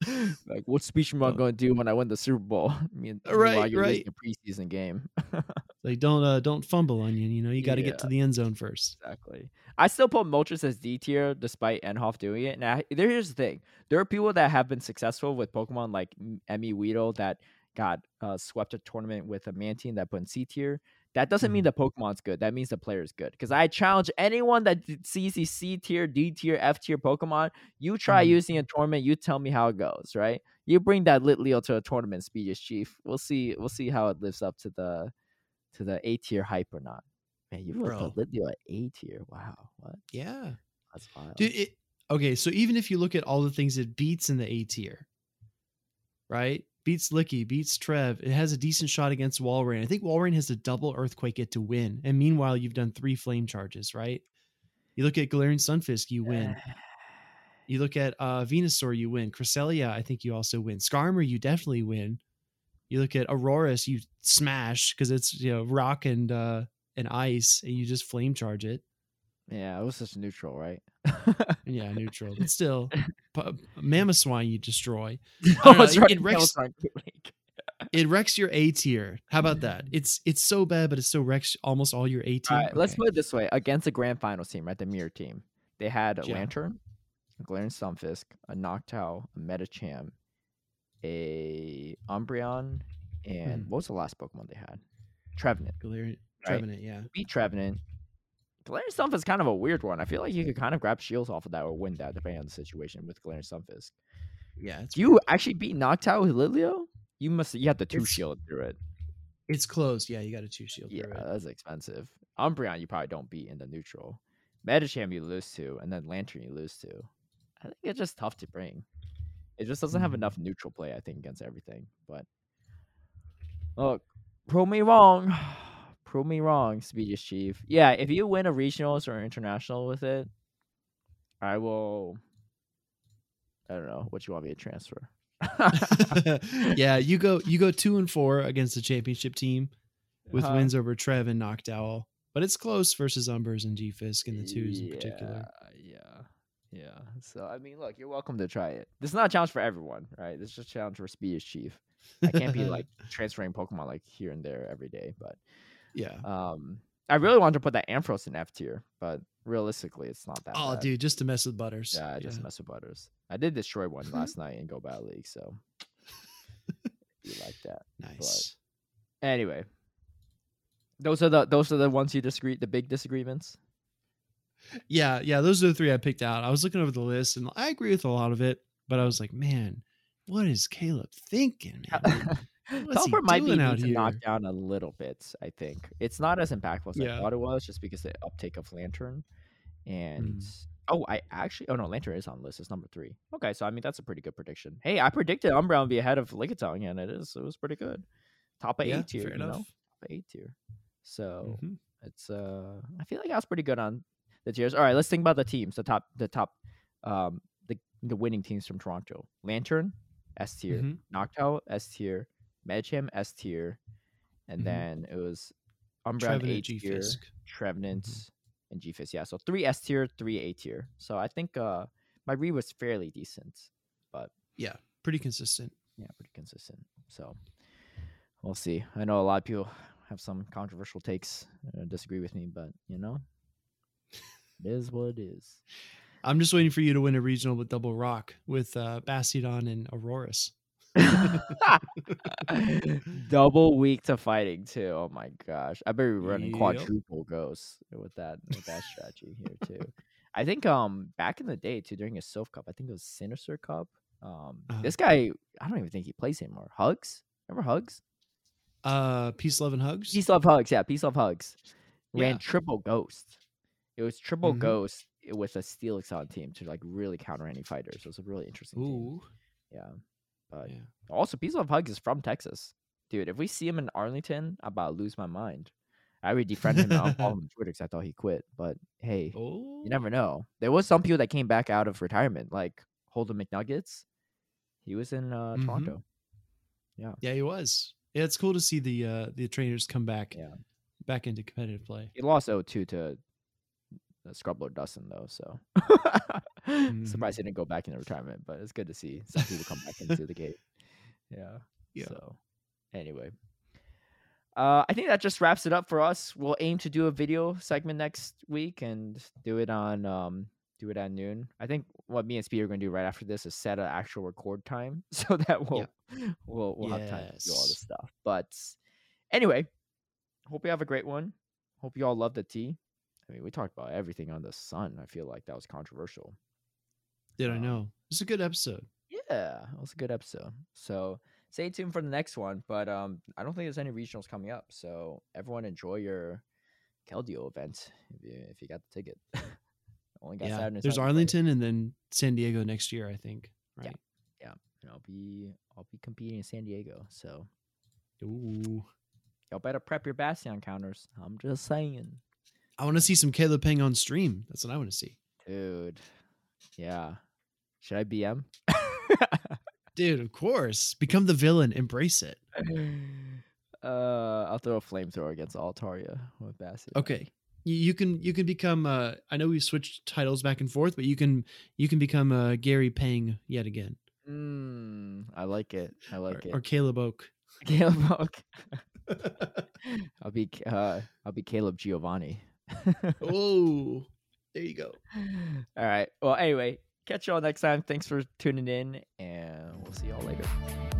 Like what speech am I going to do when I win the Super Bowl? I mean, Right, you're right. a preseason game. Like don't uh don't fumble onion. You You know you got to get to the end zone first. Exactly. I still put Moltres as D tier despite Enhoff doing it. Now here's the thing: there are people that have been successful with Pokemon like MEweedle that got uh, swept a tournament with a Mantine that put in C tier. That doesn't mean the Pokemon's good. That means the player's good. Because I challenge anyone that sees these C tier, D tier, F tier Pokemon. You try Mhm. using a tournament. You tell me how it goes. Right? You bring that Litleo to a tournament, Speediest Chief. We'll see. We'll see how it lives up to the to the A tier hype or not. Man, you Bro. the Litleo at A tier. Wow, what? Yeah, That's wild. dude. It, okay, so even if you look at all the things it beats in the A tier, right? Beats Licky, beats Trev. It has a decent shot against Walrein. I think Walrein has a double Earthquake it to win, and meanwhile you've done three Flame charges, right? You look at Galarian Stunfisk, you win. You look at uh, Venusaur, you win. Cresselia, I think you also win. Skarmory, you definitely win. You look at Aurorus, you smash because it's you know rock and uh, and ice, and you just flame charge it. Yeah, it was just neutral, right? Yeah, neutral, but still, Mamoswine you destroy. oh, know, it- right. it wrecks- was on Great League. It wrecks your A tier. How about that? It's it's so bad, but it still wrecks almost all your A tier. All right, let's Okay. put it this way: against the grand finals team, right, the mirror team, they had a Yeah. Lanturn, a Galarian Stunfisk, a Noctowl, a Medicham, a Umbreon, and Mhm. what was the last Pokemon they had? Trevenant. Galarian right? Trevenant, yeah. Beat Trevenant. Galarian Stunfisk is kind of a weird one. I feel like you could kind of grab shields off of that or win that, depending on the situation with Galarian Stunfisk. Yeah, You actually beat Noctowl with Litleo? You must. You had the two It's- shield through it. it's closed. Yeah, you got a two shield. Yeah, through it. that's expensive. Umbreon, you probably don't beat in the neutral. Medicham, you lose to, and then Lanturn, you lose to. I think it's just tough to bring. It just doesn't have Mhm. enough neutral play, I think, against everything. But look, prove me wrong. Prove me wrong, Speediest Chief. Yeah, if you win a regionals or international with it, I will. I don't know what you want me to transfer. yeah, you go you go two and four against the championship team with Uh, wins over Trev and Noctowl. But it's close versus Umbers and G Fisk and the twos in particular. Yeah, yeah, yeah. So I mean, look, you're welcome to try it. This is not a challenge for everyone, right? This is just a challenge for Speediest Chief. I can't be like transferring Pokemon like here and there every day, but Yeah. um, I really wanted to put that Ampharos in F tier, but realistically, it's not that. Oh, bad. dude, just to mess with Butters. Yeah, I just mess with Butters. I did destroy one last night in Go Battle League, so you like that. Nice. Anyway, those are the those are the ones you disagree, the big disagreements. Yeah, yeah, those are the three I picked out. I was looking over the list and I agree with a lot of it, but I was like, man, what is Caleb thinking? Teleport might be out need to here? knock down a little bit. I think it's not as impactful as Yeah. I thought it was, just because the uptake of Lanturn, and Mm. oh, I actually oh no, Lanturn is on the list. It's number three. Okay, so I mean that's a pretty good prediction. Hey, I predicted Umbreon would be ahead of Lickitung, and it is. It was pretty good. Top of Yeah, A tier, you know, enough. top of A tier. So Mhm. it's uh, I feel like I was pretty good on the tiers. All right, let's think about the teams. The top, the top, um, the the winning teams from Toronto. Lanturn, S tier. Mhm. Noctowl, S tier. Medicham, S tier. And Mhm. then it was Umbreon, A tier. G-Fisk. Trevenant, Mm-hmm. and Gfis. Yeah, so three S tier, three A tier. So I think uh my read was fairly decent, but Yeah, pretty consistent. yeah, pretty consistent. So we'll see. I know a lot of people have some controversial takes, uh, disagree with me, but you know, it is what it is. I'm just waiting for you to win a regional with double rock with uh Bastiodon and Aurorus. Double week to fighting too. Oh my gosh, I better be running Yep. quadruple ghosts with that with that strategy here too. I think um back in the day too during a Sylph Cup, I think it was Sinister Cup. Um, Uh-huh. this guy, I don't even think he plays anymore. Hugs, remember Hugs? Uh Peace, Love, and Hugs. Peace Love Hugs, yeah, Peace Love Hugs. Ran Yeah. triple Ghost. It was triple Mhm. Ghost with a Steelix on team to like really counter any fighters. It was a really interesting team. Ooh. Yeah, but Yeah. also Peace Love Hugs is from Texas, dude. If we see him in Arlington, I'm about lose my mind. I already defriended him and unfollowed him on Twitter because I thought he quit. But hey, Oh. you never know. There was some people that came back out of retirement, like Holden McNuggets. He was in uh, Mhm. Toronto. Yeah, he was. Yeah, it's cool to see the uh the trainers come back Yeah. back into competitive play. He lost 0-2 to uh, Scrubler Dustin though, so Mm-hmm. surprised he didn't go back into retirement. But it's good to see some people come back into the game. Yeah. Yeah. So anyway. Uh, I think that just wraps it up for us. We'll aim to do a video segment next week and do it on um do it at noon. I think what me and Speed are going to do right after this is set an actual record time so that we'll we'll we'll have time to do all this stuff. But anyway, hope you have a great one. Hope you all love the tea. I mean, we talked about everything on the sun. I feel like that was controversial. Did I know? It's a good episode. Yeah, it was a good episode. So stay tuned for the next one. But um, I don't think there's any regionals coming up. So everyone enjoy your Keldeo event if you if you got the ticket. Only got Yeah. Saturday There's play. Arlington and then San Diego next year, I think. Yeah. Right. And I'll be I'll be competing in San Diego. So Ooh. y'all better prep your Bastion counters. I'm just saying, I want to see some Caleb Peng on stream. That's what I want to see. dude. Yeah. Should I BM? Dude, of course. Become the villain. Embrace it. uh, I'll throw a flamethrower against Altaria with Bastion. Okay. You, can you can become uh I know we switched titles back and forth, but you can you can become uh Gary Peng yet again. Mm, I like it. I like or, it. or Caleb Oak. Caleb Oak. I'll be uh I'll be Caleb Giovanni. oh, there you go. All right. Well, anyway, catch y'all next time. Thanks for tuning in, and we'll see y'all later.